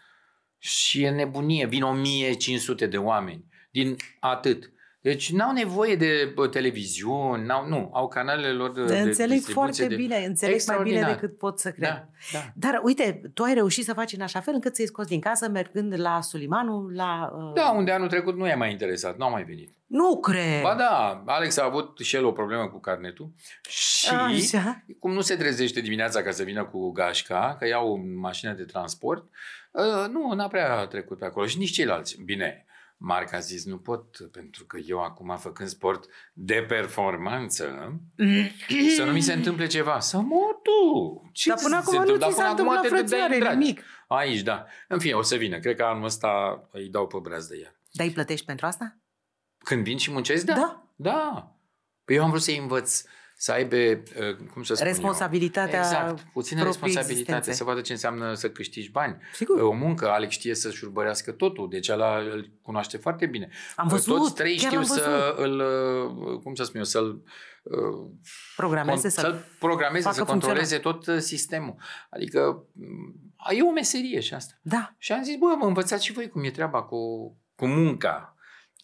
[SPEAKER 2] Și e nebunie, vin 1500 de oameni din atât. Deci n-au nevoie de bă, televiziuni, n-au, nu, au canalele lor de,
[SPEAKER 1] De
[SPEAKER 2] de
[SPEAKER 1] înțeleg
[SPEAKER 2] distribuție
[SPEAKER 1] foarte
[SPEAKER 2] de...
[SPEAKER 1] bine, înțeleg mai bine
[SPEAKER 2] Extraordinar.
[SPEAKER 1] decât pot să cred.
[SPEAKER 2] Da, da.
[SPEAKER 1] Dar uite, tu ai reușit să faci în așa fel încât să-i scoți din casă mergând la Sulimanu, la... Uh...
[SPEAKER 2] Da, unde anul trecut nu i-a mai interesat, nu au mai venit.
[SPEAKER 1] Nu cred!
[SPEAKER 2] Ba da, Alex a avut și el o problemă cu carnetul și
[SPEAKER 1] Așa.
[SPEAKER 2] cum nu se trezește dimineața ca să vină cu gașca, că iau o mașină de transport, uh, nu, n-a prea trecut pe acolo și nici ceilalți. Bine, Marc a zis, nu pot, pentru că eu acum făcând sport de performanță, să nu mi se întâmple ceva. Să mor tu! Ce
[SPEAKER 1] Dar până
[SPEAKER 2] ți se
[SPEAKER 1] acum nu
[SPEAKER 2] întâmplă?
[SPEAKER 1] ți
[SPEAKER 2] Dar
[SPEAKER 1] s-a
[SPEAKER 2] până acum
[SPEAKER 1] întâmplat
[SPEAKER 2] te dădeai în
[SPEAKER 1] frățioare,
[SPEAKER 2] dragi.
[SPEAKER 1] nimic.
[SPEAKER 2] Aici, da. În fine, o să vină. Cred că anul ăsta îi dau pe braț de ea.
[SPEAKER 1] Dar îi plătești pentru asta?
[SPEAKER 2] Când vin și muncesc, da.
[SPEAKER 1] Da.
[SPEAKER 2] Da. Păi eu am vrut să-i învăț să aibă, uh, cum să spun eu?
[SPEAKER 1] Responsabilitatea
[SPEAKER 2] Exact, puțină
[SPEAKER 1] propriei
[SPEAKER 2] responsabilitate,
[SPEAKER 1] existențe.
[SPEAKER 2] să vadă ce înseamnă să câștigi bani.
[SPEAKER 1] Sigur.
[SPEAKER 2] O muncă, Alex știe să-și urbărească totul, deci ăla îl cunoaște foarte bine.
[SPEAKER 1] Am văzut,
[SPEAKER 2] Toți trei
[SPEAKER 1] chiar
[SPEAKER 2] știu
[SPEAKER 1] am
[SPEAKER 2] să
[SPEAKER 1] văzut.
[SPEAKER 2] îl, uh, cum să spun eu, să-l uh,
[SPEAKER 1] Programeze
[SPEAKER 2] con-
[SPEAKER 1] să
[SPEAKER 2] să-l programeze,
[SPEAKER 1] facă
[SPEAKER 2] să controleze tot uh, sistemul. Adică m, e o meserie și asta.
[SPEAKER 1] Da.
[SPEAKER 2] Și am zis, bă, mă învățați și voi cum e treaba cu, cu munca.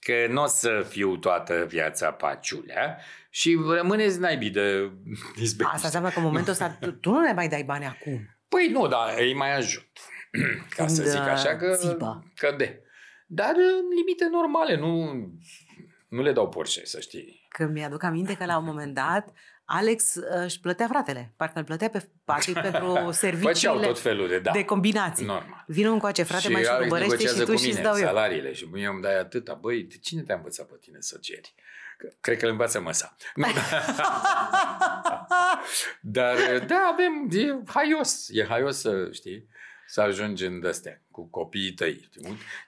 [SPEAKER 2] Că nu o să fiu toată viața paciulea și rămâneți naibii de izbeliște.
[SPEAKER 1] Asta înseamnă că în momentul ăsta tu, tu nu ne mai dai bani acum.
[SPEAKER 2] Păi nu, dar îi mai ajut. Ca
[SPEAKER 1] Când,
[SPEAKER 2] să zic așa că,
[SPEAKER 1] țipă.
[SPEAKER 2] că de. Dar în limite normale, nu Nu le dau Porsche, să știi.
[SPEAKER 1] Că mi-aduc aminte că la un moment dat Alex uh, își plătea fratele. Parcă îl plătea pe Patrick pentru
[SPEAKER 2] Făceau
[SPEAKER 1] serviciile
[SPEAKER 2] tot felul de, da.
[SPEAKER 1] de combinații.
[SPEAKER 2] Normal.
[SPEAKER 1] Vină încoace, frate, mai
[SPEAKER 2] Alex
[SPEAKER 1] șurubărește și
[SPEAKER 2] negociază
[SPEAKER 1] tu
[SPEAKER 2] cu
[SPEAKER 1] și
[SPEAKER 2] mine
[SPEAKER 1] îți dau eu.
[SPEAKER 2] salariile și mie îmi dai atâta. Băi, de cine te-a învățat pe tine să ceri? Că- Cred că îl învață măsa. Nu, Dar, da, avem, e haios. E haios să, știi, să ajungi în astea cu copiii tăi.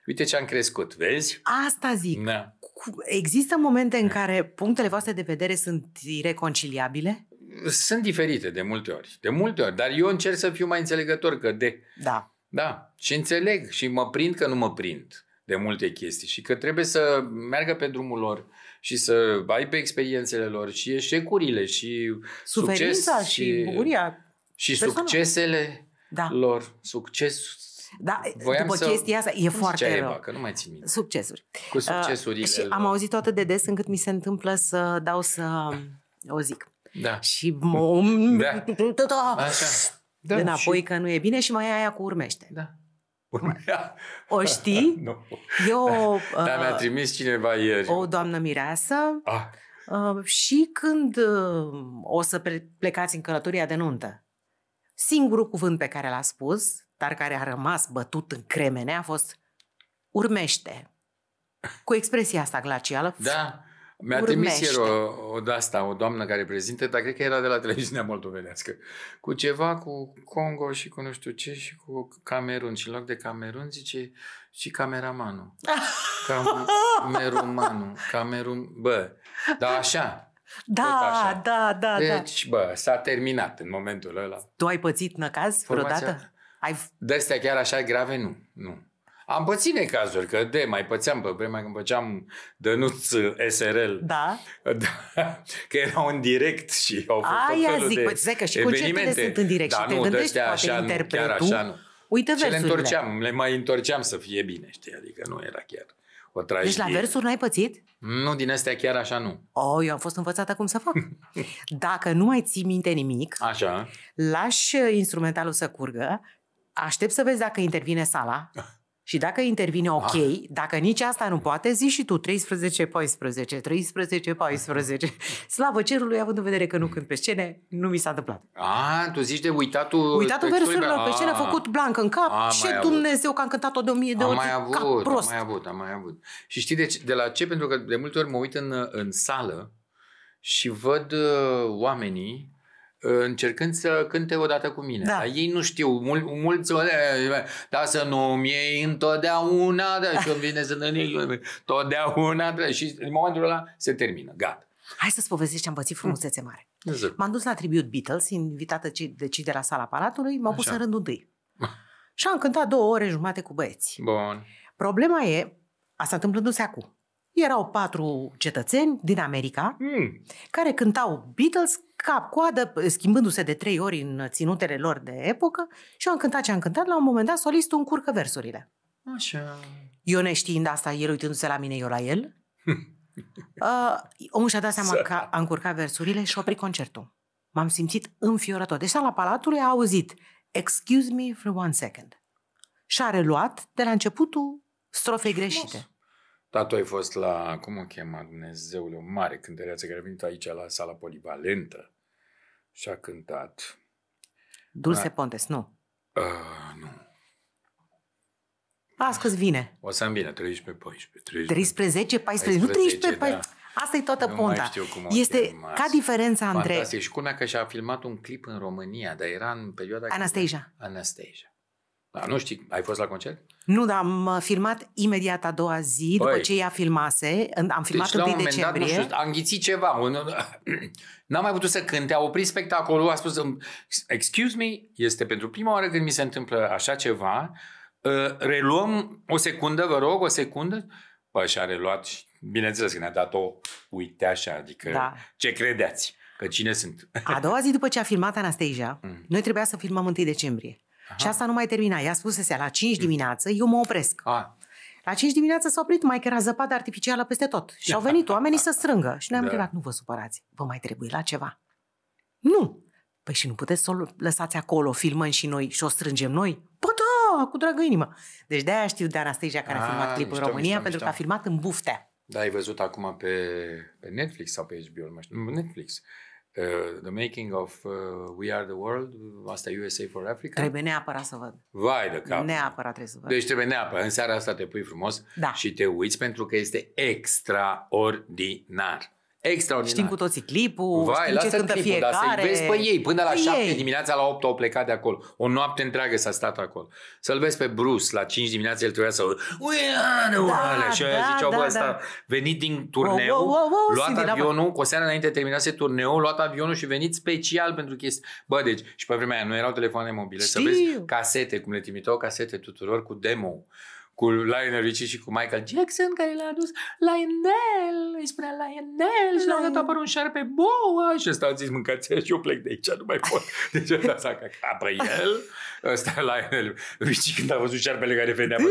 [SPEAKER 2] Uite ce am crescut, vezi?
[SPEAKER 1] Asta zic.
[SPEAKER 2] Da.
[SPEAKER 1] Cu- Există momente în care punctele voastre de vedere sunt ireconciliabile?
[SPEAKER 2] Sunt diferite de multe ori. De multe ori. Dar eu încerc să fiu mai înțelegător că de...
[SPEAKER 1] Da.
[SPEAKER 2] Da, și înțeleg și mă prind că nu mă prind de multe chestii și că trebuie să meargă pe drumul lor și să aibă experiențele lor și eșecurile și
[SPEAKER 1] Suferința
[SPEAKER 2] succes
[SPEAKER 1] și bucuria.
[SPEAKER 2] și
[SPEAKER 1] personală.
[SPEAKER 2] succesele
[SPEAKER 1] Da.
[SPEAKER 2] lor. Succes.
[SPEAKER 1] Da,
[SPEAKER 2] Voiam
[SPEAKER 1] după
[SPEAKER 2] să-
[SPEAKER 1] chestia asta, e
[SPEAKER 2] Cum
[SPEAKER 1] foarte
[SPEAKER 2] zicea
[SPEAKER 1] rău.
[SPEAKER 2] Eva, că nu mai țin minte.
[SPEAKER 1] Succesuri.
[SPEAKER 2] Cu succesurile
[SPEAKER 1] Uh, și am
[SPEAKER 2] lor.
[SPEAKER 1] auzit atât de des încât mi se întâmplă să dau să o zic.
[SPEAKER 2] Da.
[SPEAKER 1] Și mă...
[SPEAKER 2] Da. Așa.
[SPEAKER 1] Da, înapoi
[SPEAKER 2] și-
[SPEAKER 1] că nu e bine și mai e aia cu urmește.
[SPEAKER 2] Da.
[SPEAKER 1] O știi?
[SPEAKER 2] nu.
[SPEAKER 1] Eu,
[SPEAKER 2] Dar mi-a
[SPEAKER 1] uh,
[SPEAKER 2] trimis cineva ieri.
[SPEAKER 1] o doamnă mireasă,
[SPEAKER 2] Ah,
[SPEAKER 1] uh, și când uh, o să ple- plecați în călătoria de nuntă, singurul cuvânt pe care l-a spus, dar care a rămas bătut în cremene, a fost urmește. Cu expresia asta glacială.
[SPEAKER 2] Da. Mi-a trimis
[SPEAKER 1] Urmește.
[SPEAKER 2] ieri o, o de-asta, o doamnă care prezintă, dar cred că era de la televiziunea moldovenească, cu ceva cu Congo și cu nu știu ce și cu Camerun. Și în loc de Camerun zice și cameramanul. Camerumanul. Camerun. Bă, da așa.
[SPEAKER 1] Da,
[SPEAKER 2] așa.
[SPEAKER 1] da, da, da.
[SPEAKER 2] Deci, bă, s-a terminat în momentul ăla.
[SPEAKER 1] Tu ai pățit năcaz vreodată?
[SPEAKER 2] Formația-
[SPEAKER 1] Ai...
[SPEAKER 2] De-astea chiar așa grave, nu. Nu. Am pățit necazuri, că de mai pățeam pe vremea când făceam dănuț uh, SRL.
[SPEAKER 1] Da?
[SPEAKER 2] Da, că era un direct și au fost tot
[SPEAKER 1] Aia
[SPEAKER 2] felul
[SPEAKER 1] zic,
[SPEAKER 2] de
[SPEAKER 1] păi, stai că și concertele
[SPEAKER 2] evenimente.
[SPEAKER 1] sunt în direct
[SPEAKER 2] da,
[SPEAKER 1] și te
[SPEAKER 2] nu,
[SPEAKER 1] gândești
[SPEAKER 2] de-astea
[SPEAKER 1] poate
[SPEAKER 2] așa, nu, chiar
[SPEAKER 1] interpretul.
[SPEAKER 2] așa nu.
[SPEAKER 1] Uite
[SPEAKER 2] Și le
[SPEAKER 1] versurile.
[SPEAKER 2] întorceam, le mai întorceam să fie bine, știi? Adică nu era chiar o tragedie.
[SPEAKER 1] Deci la versuri n-ai pățit?
[SPEAKER 2] Nu, din astea chiar așa nu.
[SPEAKER 1] Oh, eu am fost învățată cum să fac. Dacă nu mai ții minte nimic,
[SPEAKER 2] Așa.
[SPEAKER 1] lași uh, instrumentalul să curgă, aștept să vezi dacă intervine sala și dacă intervine ok,
[SPEAKER 2] Ah.
[SPEAKER 1] dacă nici asta nu poate, zi și tu 13-14, 13-14. Slavă cerului, având în vedere că nu cânt pe scene, nu mi s-a întâmplat.
[SPEAKER 2] A, tu zici de uitatul...
[SPEAKER 1] Uitatul
[SPEAKER 2] textului
[SPEAKER 1] versurilor
[SPEAKER 2] meu?
[SPEAKER 1] pe scenă,
[SPEAKER 2] Ah.
[SPEAKER 1] făcut blanc în cap
[SPEAKER 2] Am
[SPEAKER 1] și
[SPEAKER 2] mai avut.
[SPEAKER 1] Dumnezeu că am cântat-o de o mie de
[SPEAKER 2] am
[SPEAKER 1] ori
[SPEAKER 2] mai
[SPEAKER 1] ca
[SPEAKER 2] avut, am
[SPEAKER 1] prost.
[SPEAKER 2] mai avut, am mai avut. Și știi de, ce, de la ce? Pentru că de multe ori mă uit în, în sală și văd uh, oamenii uh, încercând să cânte odată cu mine.
[SPEAKER 1] Da.
[SPEAKER 2] Dar ei nu știu, mul, mulți, uh, da să nu-mi iei întotdeauna, da, și îmi vine să nu iei totdeauna, da, și în momentul ăla se termină, gata.
[SPEAKER 1] Hai să-ți povestesc ce am pățit frumusețe mare.
[SPEAKER 2] Zic.
[SPEAKER 1] M-am dus la tribute Beatles, invitată ci- de cei de la sala Palatului, m-au pus
[SPEAKER 2] Așa.
[SPEAKER 1] în rândul întâi. Și am cântat două ore jumate cu băieți.
[SPEAKER 2] Bun.
[SPEAKER 1] Problema e, asta întâmplându-se acum, erau patru cetățeni din America
[SPEAKER 2] Mm.
[SPEAKER 1] care cântau Beatles cap-coadă, schimbându-se de trei ori în ținutele lor de epocă și eu am cântat ce am cântat, la un moment dat solistul încurcă versurile.
[SPEAKER 2] Așa.
[SPEAKER 1] Eu neștiind asta, el uitându-se la mine, eu la el, uh, omul și-a dat seama
[SPEAKER 2] Să-
[SPEAKER 1] că a încurcat versurile și a oprit concertul. M-am simțit înfiorător. Deci la Palatului a auzit Excuse me for one second. Și a reluat de la începutul strofei greșite.
[SPEAKER 2] Dar tu ai fost la, cum o chema Dumnezeule, o mare cântăreață care a venit aici la sala polivalentă și a cântat.
[SPEAKER 1] Dulce
[SPEAKER 2] Da.
[SPEAKER 1] Pontes, nu.
[SPEAKER 2] Uh, nu.
[SPEAKER 1] Astăzi vine.
[SPEAKER 2] O să-mi vină 13, 14, 13.
[SPEAKER 1] 13, 14, nu 13, 14. Asta e toată
[SPEAKER 2] da. Nu mai
[SPEAKER 1] ponta.
[SPEAKER 2] știu cum o
[SPEAKER 1] Este
[SPEAKER 2] chema.
[SPEAKER 1] ca diferența între
[SPEAKER 2] Fantastic. Și culmea că și-a filmat un clip în România, dar era în perioada... când-
[SPEAKER 1] Anastasia.
[SPEAKER 2] Anastasia. Da, nu știi, ai fost la concert?
[SPEAKER 1] Nu, dar am uh, filmat imediat a doua zi, după
[SPEAKER 2] Băi.
[SPEAKER 1] ce ea filmase. În- Am filmat
[SPEAKER 2] deci, la un
[SPEAKER 1] 1
[SPEAKER 2] moment dat, nu
[SPEAKER 1] decembrie.
[SPEAKER 2] știu, a înghițit ceva. Un- N-am mai putut să cânte, a oprit spectacolul, a spus, "Îmi- excuse me, este pentru prima oară când mi se întâmplă așa ceva, Uh, reluăm o secundă, vă rog, o secundă. Păi și-a reluat și, bineînțeles că ne-a dat o uite așa, adică
[SPEAKER 1] Da.
[SPEAKER 2] ce credeți, că cine sunt.
[SPEAKER 1] A doua zi după ce a filmat Anastasia,
[SPEAKER 2] Mm.
[SPEAKER 1] noi trebuia să filmăm 1 decembrie. Și asta nu mai termina. Ea spusese la 5 dimineață, eu mă opresc.
[SPEAKER 2] A,
[SPEAKER 1] La 5 dimineața s-a oprit, mai că era zăpadă artificială peste tot. Și au venit oamenii să strângă. Și noi am
[SPEAKER 2] Da.
[SPEAKER 1] întrebat, nu vă supărați, vă mai trebuie la ceva? Nu. Păi și nu puteți să o lăsați acolo, filmăm și noi și o strângem noi? Bă, da, cu dragă inimă. Deci de-aia știu de Anastasia care a
[SPEAKER 2] Ah,
[SPEAKER 1] filmat clipul
[SPEAKER 2] mișto,
[SPEAKER 1] în România,
[SPEAKER 2] mișto,
[SPEAKER 1] pentru
[SPEAKER 2] mișto.
[SPEAKER 1] că a filmat în Buftea.
[SPEAKER 2] Da, ai văzut acum pe, pe Netflix sau pe HBO, nu mai știu, Netflix. Uh, the Making of uh, We Are the World, asta e USA for Africa.
[SPEAKER 1] Trebuie neapărat să văd.
[SPEAKER 2] Vai de cap.
[SPEAKER 1] Neapărat trebuie să văd.
[SPEAKER 2] Deci trebuie neapărat. În seara asta te pui frumos
[SPEAKER 1] Da.
[SPEAKER 2] și te uiți pentru că este extraordinar. Extraordinar.
[SPEAKER 1] Știm cu toții clipul,
[SPEAKER 2] Vai,
[SPEAKER 1] știm ce
[SPEAKER 2] lasă
[SPEAKER 1] cântă
[SPEAKER 2] clipul, dar
[SPEAKER 1] fiecare.
[SPEAKER 2] să-i vezi pe ei. Până la
[SPEAKER 1] Pe
[SPEAKER 2] 7
[SPEAKER 1] ei.
[SPEAKER 2] dimineața, la 8 au plecat de acolo. O noapte întreagă s-a stat acolo. Să-l vezi pe Bruce, la 5 dimineața el trebuia să We are the world. Și aia
[SPEAKER 1] da,
[SPEAKER 2] ziceau, bă,
[SPEAKER 1] da,
[SPEAKER 2] ăsta
[SPEAKER 1] da.
[SPEAKER 2] venit din turneu,
[SPEAKER 1] Wow, wow, wow, wow,
[SPEAKER 2] luat
[SPEAKER 1] Cindy, la-
[SPEAKER 2] avionul, cu o seară înainte terminase turneul, luat avionul și venit special pentru chestii. Bă, deci, și pe vremea aia nu erau telefoane mobile. Să
[SPEAKER 1] Știu.
[SPEAKER 2] vezi casete, cum le trimiteau casete tuturor cu demo cu Lionel Richie și cu Michael Jackson, care l-a adus Lionel, îi spunea Lionel și la un dat a apărut un șarpe boa și ăsta a zis mâncați și eu plec de aici, nu mai pot. Deci ăsta s-a capă el, ăsta Lionel Richie când a văzut șarpele care venea, bă,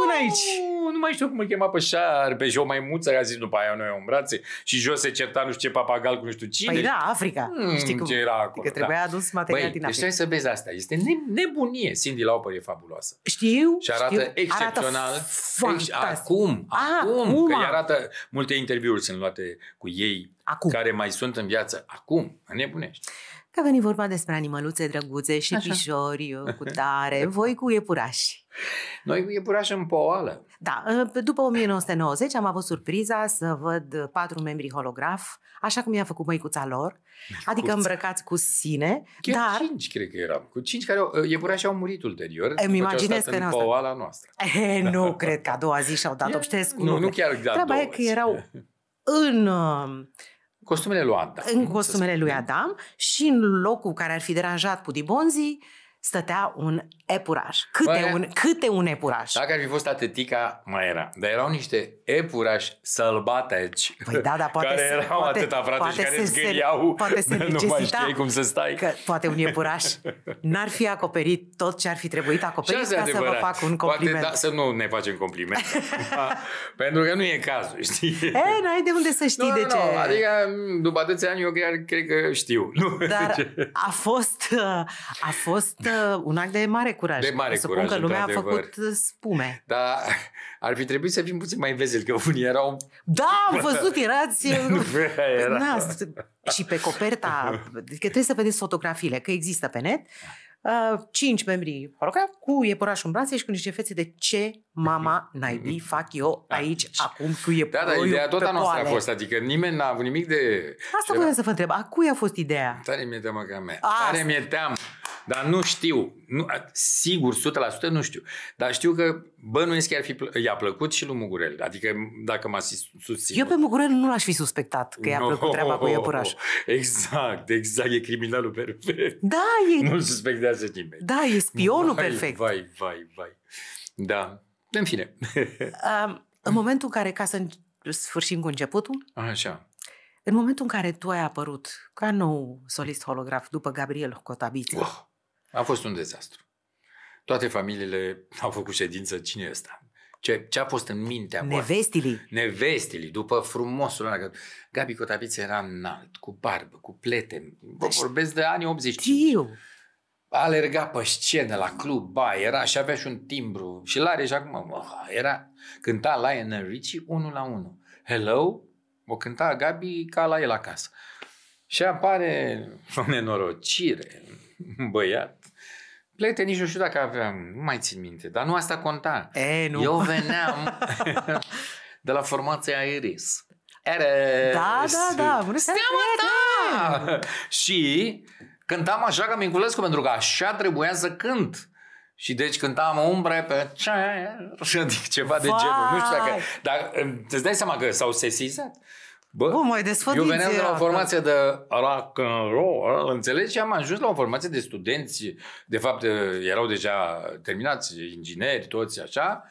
[SPEAKER 1] Până aici.
[SPEAKER 2] "Oh, nu mai știu cum îl chema pe șarpe și o maimuță a zis după aia noi în brațe și jos se certa nu știu ce papagal cu nu știu cine.
[SPEAKER 1] Păi da, Africa.
[SPEAKER 2] Mm,
[SPEAKER 1] Știi cum?
[SPEAKER 2] ce era acolo,
[SPEAKER 1] Că trebuia
[SPEAKER 2] da.
[SPEAKER 1] adus material
[SPEAKER 2] Băi,
[SPEAKER 1] din
[SPEAKER 2] deci
[SPEAKER 1] Africa.
[SPEAKER 2] trebuie să vezi asta. Este ne- nebunie. Cindy Lauper e fabuloasă.
[SPEAKER 1] Știu,
[SPEAKER 2] Și arată
[SPEAKER 1] știu.
[SPEAKER 2] excepțional.
[SPEAKER 1] Arată
[SPEAKER 2] Ex-
[SPEAKER 1] fantastic.
[SPEAKER 2] acum, acum,
[SPEAKER 1] Acum.
[SPEAKER 2] că îi arată multe interviuri sunt luate cu ei
[SPEAKER 1] Acum.
[SPEAKER 2] care mai sunt în viață. Acum, nebunești.
[SPEAKER 1] Că a venit vorba despre animăluțe drăguțe și
[SPEAKER 2] Așa.
[SPEAKER 1] pișori cu tare, voi cu iepurași.
[SPEAKER 2] Noi cu iepuraș în poală.
[SPEAKER 1] Da, după 1990 am avut surpriza să văd patru membri holograf, așa cum i-a făcut măicuța lor, adică îmbrăcați cu sine,
[SPEAKER 2] Chiar
[SPEAKER 1] dar
[SPEAKER 2] cinci, cred că eram. Cu cinci care au, iepurașii au murit ulterior.
[SPEAKER 1] Îmi
[SPEAKER 2] după ce au
[SPEAKER 1] imaginez
[SPEAKER 2] stat
[SPEAKER 1] că
[SPEAKER 2] în
[SPEAKER 1] n-au stat.
[SPEAKER 2] poala noastră.
[SPEAKER 1] e, nu cred că a doua zi și-au dat obștescu.
[SPEAKER 2] Nu, nu
[SPEAKER 1] cred.
[SPEAKER 2] chiar de
[SPEAKER 1] Treaba e că erau în, uh,
[SPEAKER 2] Costumele lui Adam.
[SPEAKER 1] în
[SPEAKER 2] să
[SPEAKER 1] costumele lui
[SPEAKER 2] spunem.
[SPEAKER 1] Adam și în locul care ar fi deranjat Pudibonzii stătea un epuraș. Câte,
[SPEAKER 2] Băi,
[SPEAKER 1] un, câte un epuraș?
[SPEAKER 2] Dacă ar fi fost atâtica, mai era. Dar erau niște epurași sălbateci.
[SPEAKER 1] Păi da, dar poate
[SPEAKER 2] care
[SPEAKER 1] se-
[SPEAKER 2] erau
[SPEAKER 1] poate-
[SPEAKER 2] atâta, frate,
[SPEAKER 1] poate
[SPEAKER 2] și care
[SPEAKER 1] se-
[SPEAKER 2] zgâriau.
[SPEAKER 1] poate se
[SPEAKER 2] Nu mai
[SPEAKER 1] necesita
[SPEAKER 2] știai cum să stai.
[SPEAKER 1] Că poate un iepuraș n-ar fi acoperit tot ce ar fi trebuit acoperit
[SPEAKER 2] asta e
[SPEAKER 1] ca să vă
[SPEAKER 2] adevărat.
[SPEAKER 1] fac un compliment.
[SPEAKER 2] Poate, da, să nu ne facem compliment. Da, Pentru că nu e cazul, știi?
[SPEAKER 1] E, n-ai de unde să știi
[SPEAKER 2] nu,
[SPEAKER 1] de
[SPEAKER 2] nu,
[SPEAKER 1] ce.
[SPEAKER 2] Nu, adică m, după atâția ani eu chiar cred că știu. Nu?
[SPEAKER 1] Dar a fost, uh, a fost uh, un act de mare curaj.
[SPEAKER 2] De mare
[SPEAKER 1] Presupun
[SPEAKER 2] curaj,
[SPEAKER 1] că lumea a
[SPEAKER 2] într-adevăr.
[SPEAKER 1] făcut uh, spume.
[SPEAKER 2] Dar ar fi trebuit să fim puțin mai vezeli, că unii erau...
[SPEAKER 1] Da, am văzut, erați...
[SPEAKER 2] Nu prea era.
[SPEAKER 1] Na, și pe coperta, adică trebuie să vedeți fotografiile, că există pe net, uh, cinci membri holograf cu iepurașul în brațe și cu niște fețe de ce mama naibii fac eu aici acum cu
[SPEAKER 2] Da,
[SPEAKER 1] iepurașul
[SPEAKER 2] da, ideea tot
[SPEAKER 1] pe
[SPEAKER 2] a noastră a
[SPEAKER 1] poale.
[SPEAKER 2] fost, adică nimeni n-a avut nimic de...
[SPEAKER 1] Asta voiam să vă întreb, a cui a fost ideea?
[SPEAKER 2] Tare mi-e teamă ca mea.
[SPEAKER 1] Asta.
[SPEAKER 2] Tare mi-e teamă. Dar nu știu. Nu, sigur, 100% nu știu. Dar știu că bănuiesc că ar fi plă- i-a plăcut și lui Mugurel. Adică dacă m-a sus- susținut.
[SPEAKER 1] Eu pe Mugurel nu l-aș fi suspectat că i-a
[SPEAKER 2] No,
[SPEAKER 1] plăcut treaba cu iepurașul.
[SPEAKER 2] Exact, exact. E criminalul perfect.
[SPEAKER 1] Da, e,
[SPEAKER 2] Nu-l suspectează nimeni.
[SPEAKER 1] da, e spionul
[SPEAKER 2] vai,
[SPEAKER 1] perfect.
[SPEAKER 2] Vai, vai, vai. Da. În fine.
[SPEAKER 1] Um, în momentul în care, ca să sfârșim cu începutul,
[SPEAKER 2] Așa.
[SPEAKER 1] în momentul în care tu ai apărut ca nou solist holograf după Gabriel Cotabiță,
[SPEAKER 2] Wow. A fost un dezastru. Toate familiile au făcut ședință. Cine e ăsta? Ce, ce a fost în mintea voastră?
[SPEAKER 1] nevestilii,
[SPEAKER 2] Nevestili, după frumosul ăla, că Gabi Cotapiță era înalt, cu barbă, cu plete. Vă vorbesc de anii 80.
[SPEAKER 1] știu,
[SPEAKER 2] Alerga pe scenă la club, ba, era și avea și un timbru. Și l-are și acum. Oh, era, cânta Lionel Richie unul la unul. Hello? O cânta Gabi ca la el acasă. Și apare o nenorocire, un băiat. Plete nici nu știu dacă aveam, nu mai țin minte, dar nu asta conta.
[SPEAKER 1] E, nu.
[SPEAKER 2] Eu veneam de la formația Iris. Eres.
[SPEAKER 1] Da, da, da, bună seara,
[SPEAKER 2] Steaua ta! Și cântam așa ca Minculescu, pentru că așa trebuia să cânt. Și deci cântam umbre pe cer, adică ceva de
[SPEAKER 1] Vai!
[SPEAKER 2] genul. Nu știu dacă... Dar îți dai seama că s-au sesizat. Bă,
[SPEAKER 1] Bă, mai desfădiți
[SPEAKER 2] eu veneam de la o
[SPEAKER 1] era,
[SPEAKER 2] formație de rock and roll, înțelegi? Și am ajuns la o formație de studenți, de fapt erau deja terminați, ingineri, toți așa,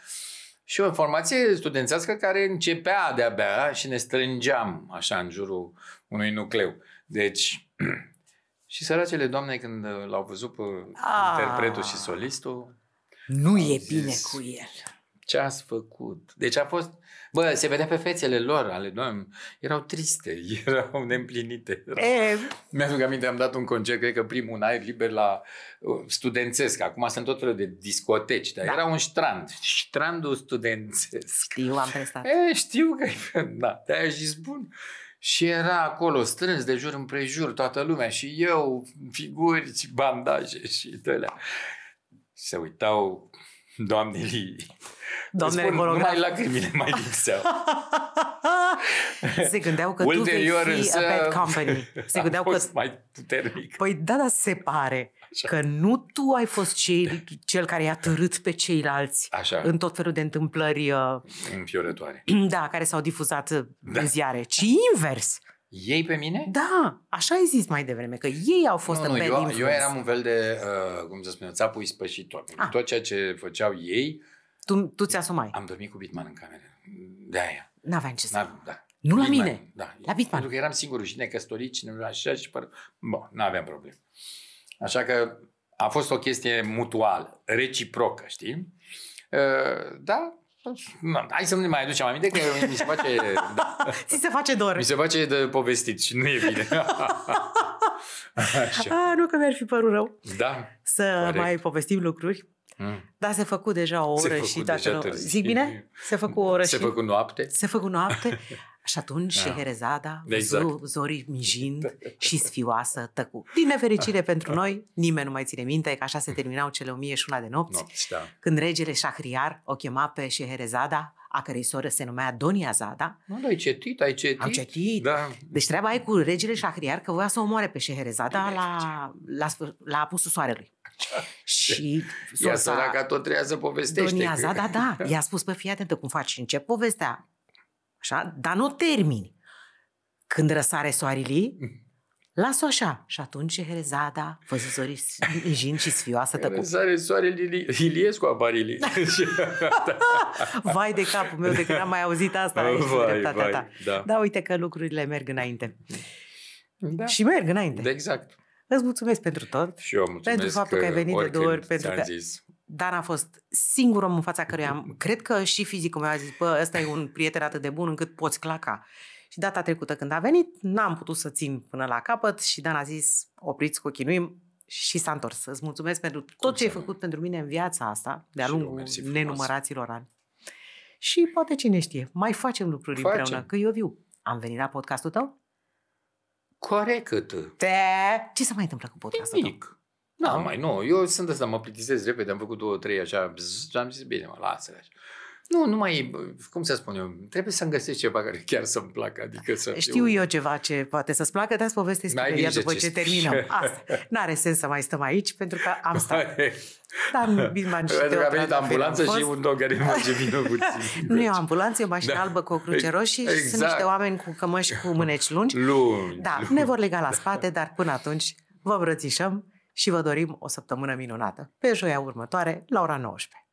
[SPEAKER 2] și o formație studențească care începea de-abia și ne strângeam așa în jurul unui nucleu. Deci, și săracele doamne când l-au văzut pe
[SPEAKER 1] Ah.
[SPEAKER 2] interpretul și solistul,
[SPEAKER 1] Nu e
[SPEAKER 2] zis.
[SPEAKER 1] bine cu el.
[SPEAKER 2] ce ați făcut? Deci a fost, Bă, se vedea pe fețele lor, ale doamne, erau triste, erau neîmplinite. Erau...
[SPEAKER 1] E,
[SPEAKER 2] Mi-aduc aminte, am dat un concert, cred că primul în aer liber la uh, studențesc. Acum sunt tot felul de discoteci, dar
[SPEAKER 1] Da.
[SPEAKER 2] era un strand. Strandul studențesc.
[SPEAKER 1] știu, am prestat.
[SPEAKER 2] E, știu că, da, de-aia și spun. Și era acolo strâns de jur împrejur toată lumea și eu, figuri și bandaje și tălea. Se uitau doamnelii.
[SPEAKER 1] Doamnele
[SPEAKER 2] Spun,
[SPEAKER 1] coreograf.
[SPEAKER 2] numai lacrimile mai lipseau.
[SPEAKER 1] Se gândeau că
[SPEAKER 2] Ulterior
[SPEAKER 1] tu vei fi
[SPEAKER 2] însă
[SPEAKER 1] a bad company. Se gândeau
[SPEAKER 2] a
[SPEAKER 1] că...
[SPEAKER 2] fost mai puternic.
[SPEAKER 1] Păi da, dar se pare
[SPEAKER 2] Așa.
[SPEAKER 1] că nu tu ai fost cel, cel care i-a târât pe ceilalți
[SPEAKER 2] Așa,
[SPEAKER 1] în tot felul de întâmplări, uh,
[SPEAKER 2] înfiorătoare.
[SPEAKER 1] da, care s-au difuzat uh,
[SPEAKER 2] Da.
[SPEAKER 1] în ziare, ci invers.
[SPEAKER 2] Ei pe mine?
[SPEAKER 1] Da, așa ai zis mai devreme, că ei au fost
[SPEAKER 2] nu,
[SPEAKER 1] în
[SPEAKER 2] nu,
[SPEAKER 1] bad
[SPEAKER 2] eu,
[SPEAKER 1] influence.
[SPEAKER 2] eu eram un fel de, uh, cum să spun, țapul ispășitor.
[SPEAKER 1] Ah.
[SPEAKER 2] Tot ceea ce făceau ei,
[SPEAKER 1] Tu, tu ți-asumai.
[SPEAKER 2] am dormit cu Bitman în cameră. De aia.
[SPEAKER 1] N-aveam ce să...
[SPEAKER 2] N-am, da.
[SPEAKER 1] Nu la
[SPEAKER 2] Bitman,
[SPEAKER 1] mine,
[SPEAKER 2] Da.
[SPEAKER 1] la Bitman.
[SPEAKER 2] Pentru că eram singurul și necăsătorit și ne- așa și păr... Bun, nu aveam probleme. Așa că a fost o chestie mutuală, reciprocă, știi? Uh, da, Nu, hai să nu ne mai aducem aminte că mi se face, da,
[SPEAKER 1] Ți se face dor.
[SPEAKER 2] mi se face de povestit și nu e bine. Așa.
[SPEAKER 1] A, nu că mi-ar fi părut rău
[SPEAKER 2] Da.
[SPEAKER 1] să
[SPEAKER 2] Corect.
[SPEAKER 1] mai povestim lucruri.
[SPEAKER 2] Mm.
[SPEAKER 1] Dar se făcut deja o
[SPEAKER 2] Se
[SPEAKER 1] oră
[SPEAKER 2] făcut
[SPEAKER 1] și dacă
[SPEAKER 2] deja
[SPEAKER 1] nu...
[SPEAKER 2] târziu.
[SPEAKER 1] Zic bine? Se făcut o oră
[SPEAKER 2] Se
[SPEAKER 1] și...
[SPEAKER 2] făcut noapte.
[SPEAKER 1] Se făcut noapte și atunci
[SPEAKER 2] Da.
[SPEAKER 1] Șeherezada,
[SPEAKER 2] Exact.
[SPEAKER 1] exact. zorii mijind și sfioasă tăcu. Din nefericire pentru noi, nimeni nu mai ține minte că așa se terminau cele 1001 de nopți,
[SPEAKER 2] Nopți, da.
[SPEAKER 1] când regele Shahriar o chema pe Șeherezada, a cărei soră se numea Donia Zada.
[SPEAKER 2] Nu, ai cetit, ai cetit.
[SPEAKER 1] Am citit.
[SPEAKER 2] Da.
[SPEAKER 1] Deci treaba e cu regele Shahriar că voia să omoare pe Șeherezada la, la, sfâr- la apusul soarelui. Și
[SPEAKER 2] Ea
[SPEAKER 1] sosa-
[SPEAKER 2] săraca tot treia să povestește.
[SPEAKER 1] Donia
[SPEAKER 2] că-
[SPEAKER 1] Zada, da, i-a spus, pe fii atentă cum faci, încep povestea, așa, dar nu termini. Când răsare soarele, las-o așa. Și atunci Șeherezada, văzut zorii mijind și sfioasă
[SPEAKER 2] Care
[SPEAKER 1] tăcu.
[SPEAKER 2] sare soarele Ili- Iliescu aparile.
[SPEAKER 1] Vai de capul meu de când am mai auzit asta. Ești cu
[SPEAKER 2] vai,
[SPEAKER 1] dreptatea
[SPEAKER 2] vai,
[SPEAKER 1] ta.
[SPEAKER 2] da.
[SPEAKER 1] Da, uite că lucrurile merg înainte.
[SPEAKER 2] da.
[SPEAKER 1] Și merg înainte.
[SPEAKER 2] Exact.
[SPEAKER 1] Îți mulțumesc pentru tot.
[SPEAKER 2] Și eu mulțumesc
[SPEAKER 1] Pentru faptul că ai venit de
[SPEAKER 2] oricând
[SPEAKER 1] două ori, pentru
[SPEAKER 2] ți-am
[SPEAKER 1] că-
[SPEAKER 2] zis.
[SPEAKER 1] Dan a fost singurul om în fața căruia am... Cred că și fizicul meu a zis, bă, ăsta e un prieten atât de bun încât poți claca. Și data trecută când a venit, n-am putut să țin până la capăt și Dan a zis, opriți cu chinuim și s-a întors. Îți mulțumesc pentru tot ce ai
[SPEAKER 2] să nu?
[SPEAKER 1] făcut pentru mine în viața asta, de-a
[SPEAKER 2] Și eu,
[SPEAKER 1] lungul
[SPEAKER 2] mersi frumos.
[SPEAKER 1] nenumăraților ani. Și poate cine știe, mai facem lucruri
[SPEAKER 2] Facem.
[SPEAKER 1] împreună, că eu viu. Am venit la podcastul tău?
[SPEAKER 2] Corect.
[SPEAKER 1] Te... Ce se mai întâmplă cu podcastul tău?
[SPEAKER 2] Nimic. Nu, mai nu. Eu sunt ăsta, mă plictisesc repede, am făcut două, trei așa, bzz, și am zis, bine, mă, lasă așa. Nu, nu mai, cum să spun eu, trebuie să-mi găsesc ceva care chiar să-mi placă, adică să
[SPEAKER 1] Știu eu ceva ce poate să-ți placă, dar să povestesc
[SPEAKER 2] N-ai
[SPEAKER 1] imediat
[SPEAKER 2] grijă
[SPEAKER 1] după
[SPEAKER 2] ce
[SPEAKER 1] ce
[SPEAKER 2] spui.
[SPEAKER 1] terminăm. Asta. N-are sens să mai stăm aici, pentru că am stat. Dan Bisman și
[SPEAKER 2] Pentru că a
[SPEAKER 1] Teodor
[SPEAKER 2] venit
[SPEAKER 1] la fel
[SPEAKER 2] ambulanță
[SPEAKER 1] am
[SPEAKER 2] și
[SPEAKER 1] fost.
[SPEAKER 2] un dog care merge vină puțin.
[SPEAKER 1] Nu e o ambulanță, e o mașină
[SPEAKER 2] Da.
[SPEAKER 1] albă cu o cruce roșie și sunt
[SPEAKER 2] Exact.
[SPEAKER 1] niște oameni cu cămăși cu mâneci lungi.
[SPEAKER 2] Lungi.
[SPEAKER 1] Da, ne vor lega la spate, dar până atunci vă îmbrățișăm și vă dorim o săptămână minunată. Pe joia următoare, la ora 19.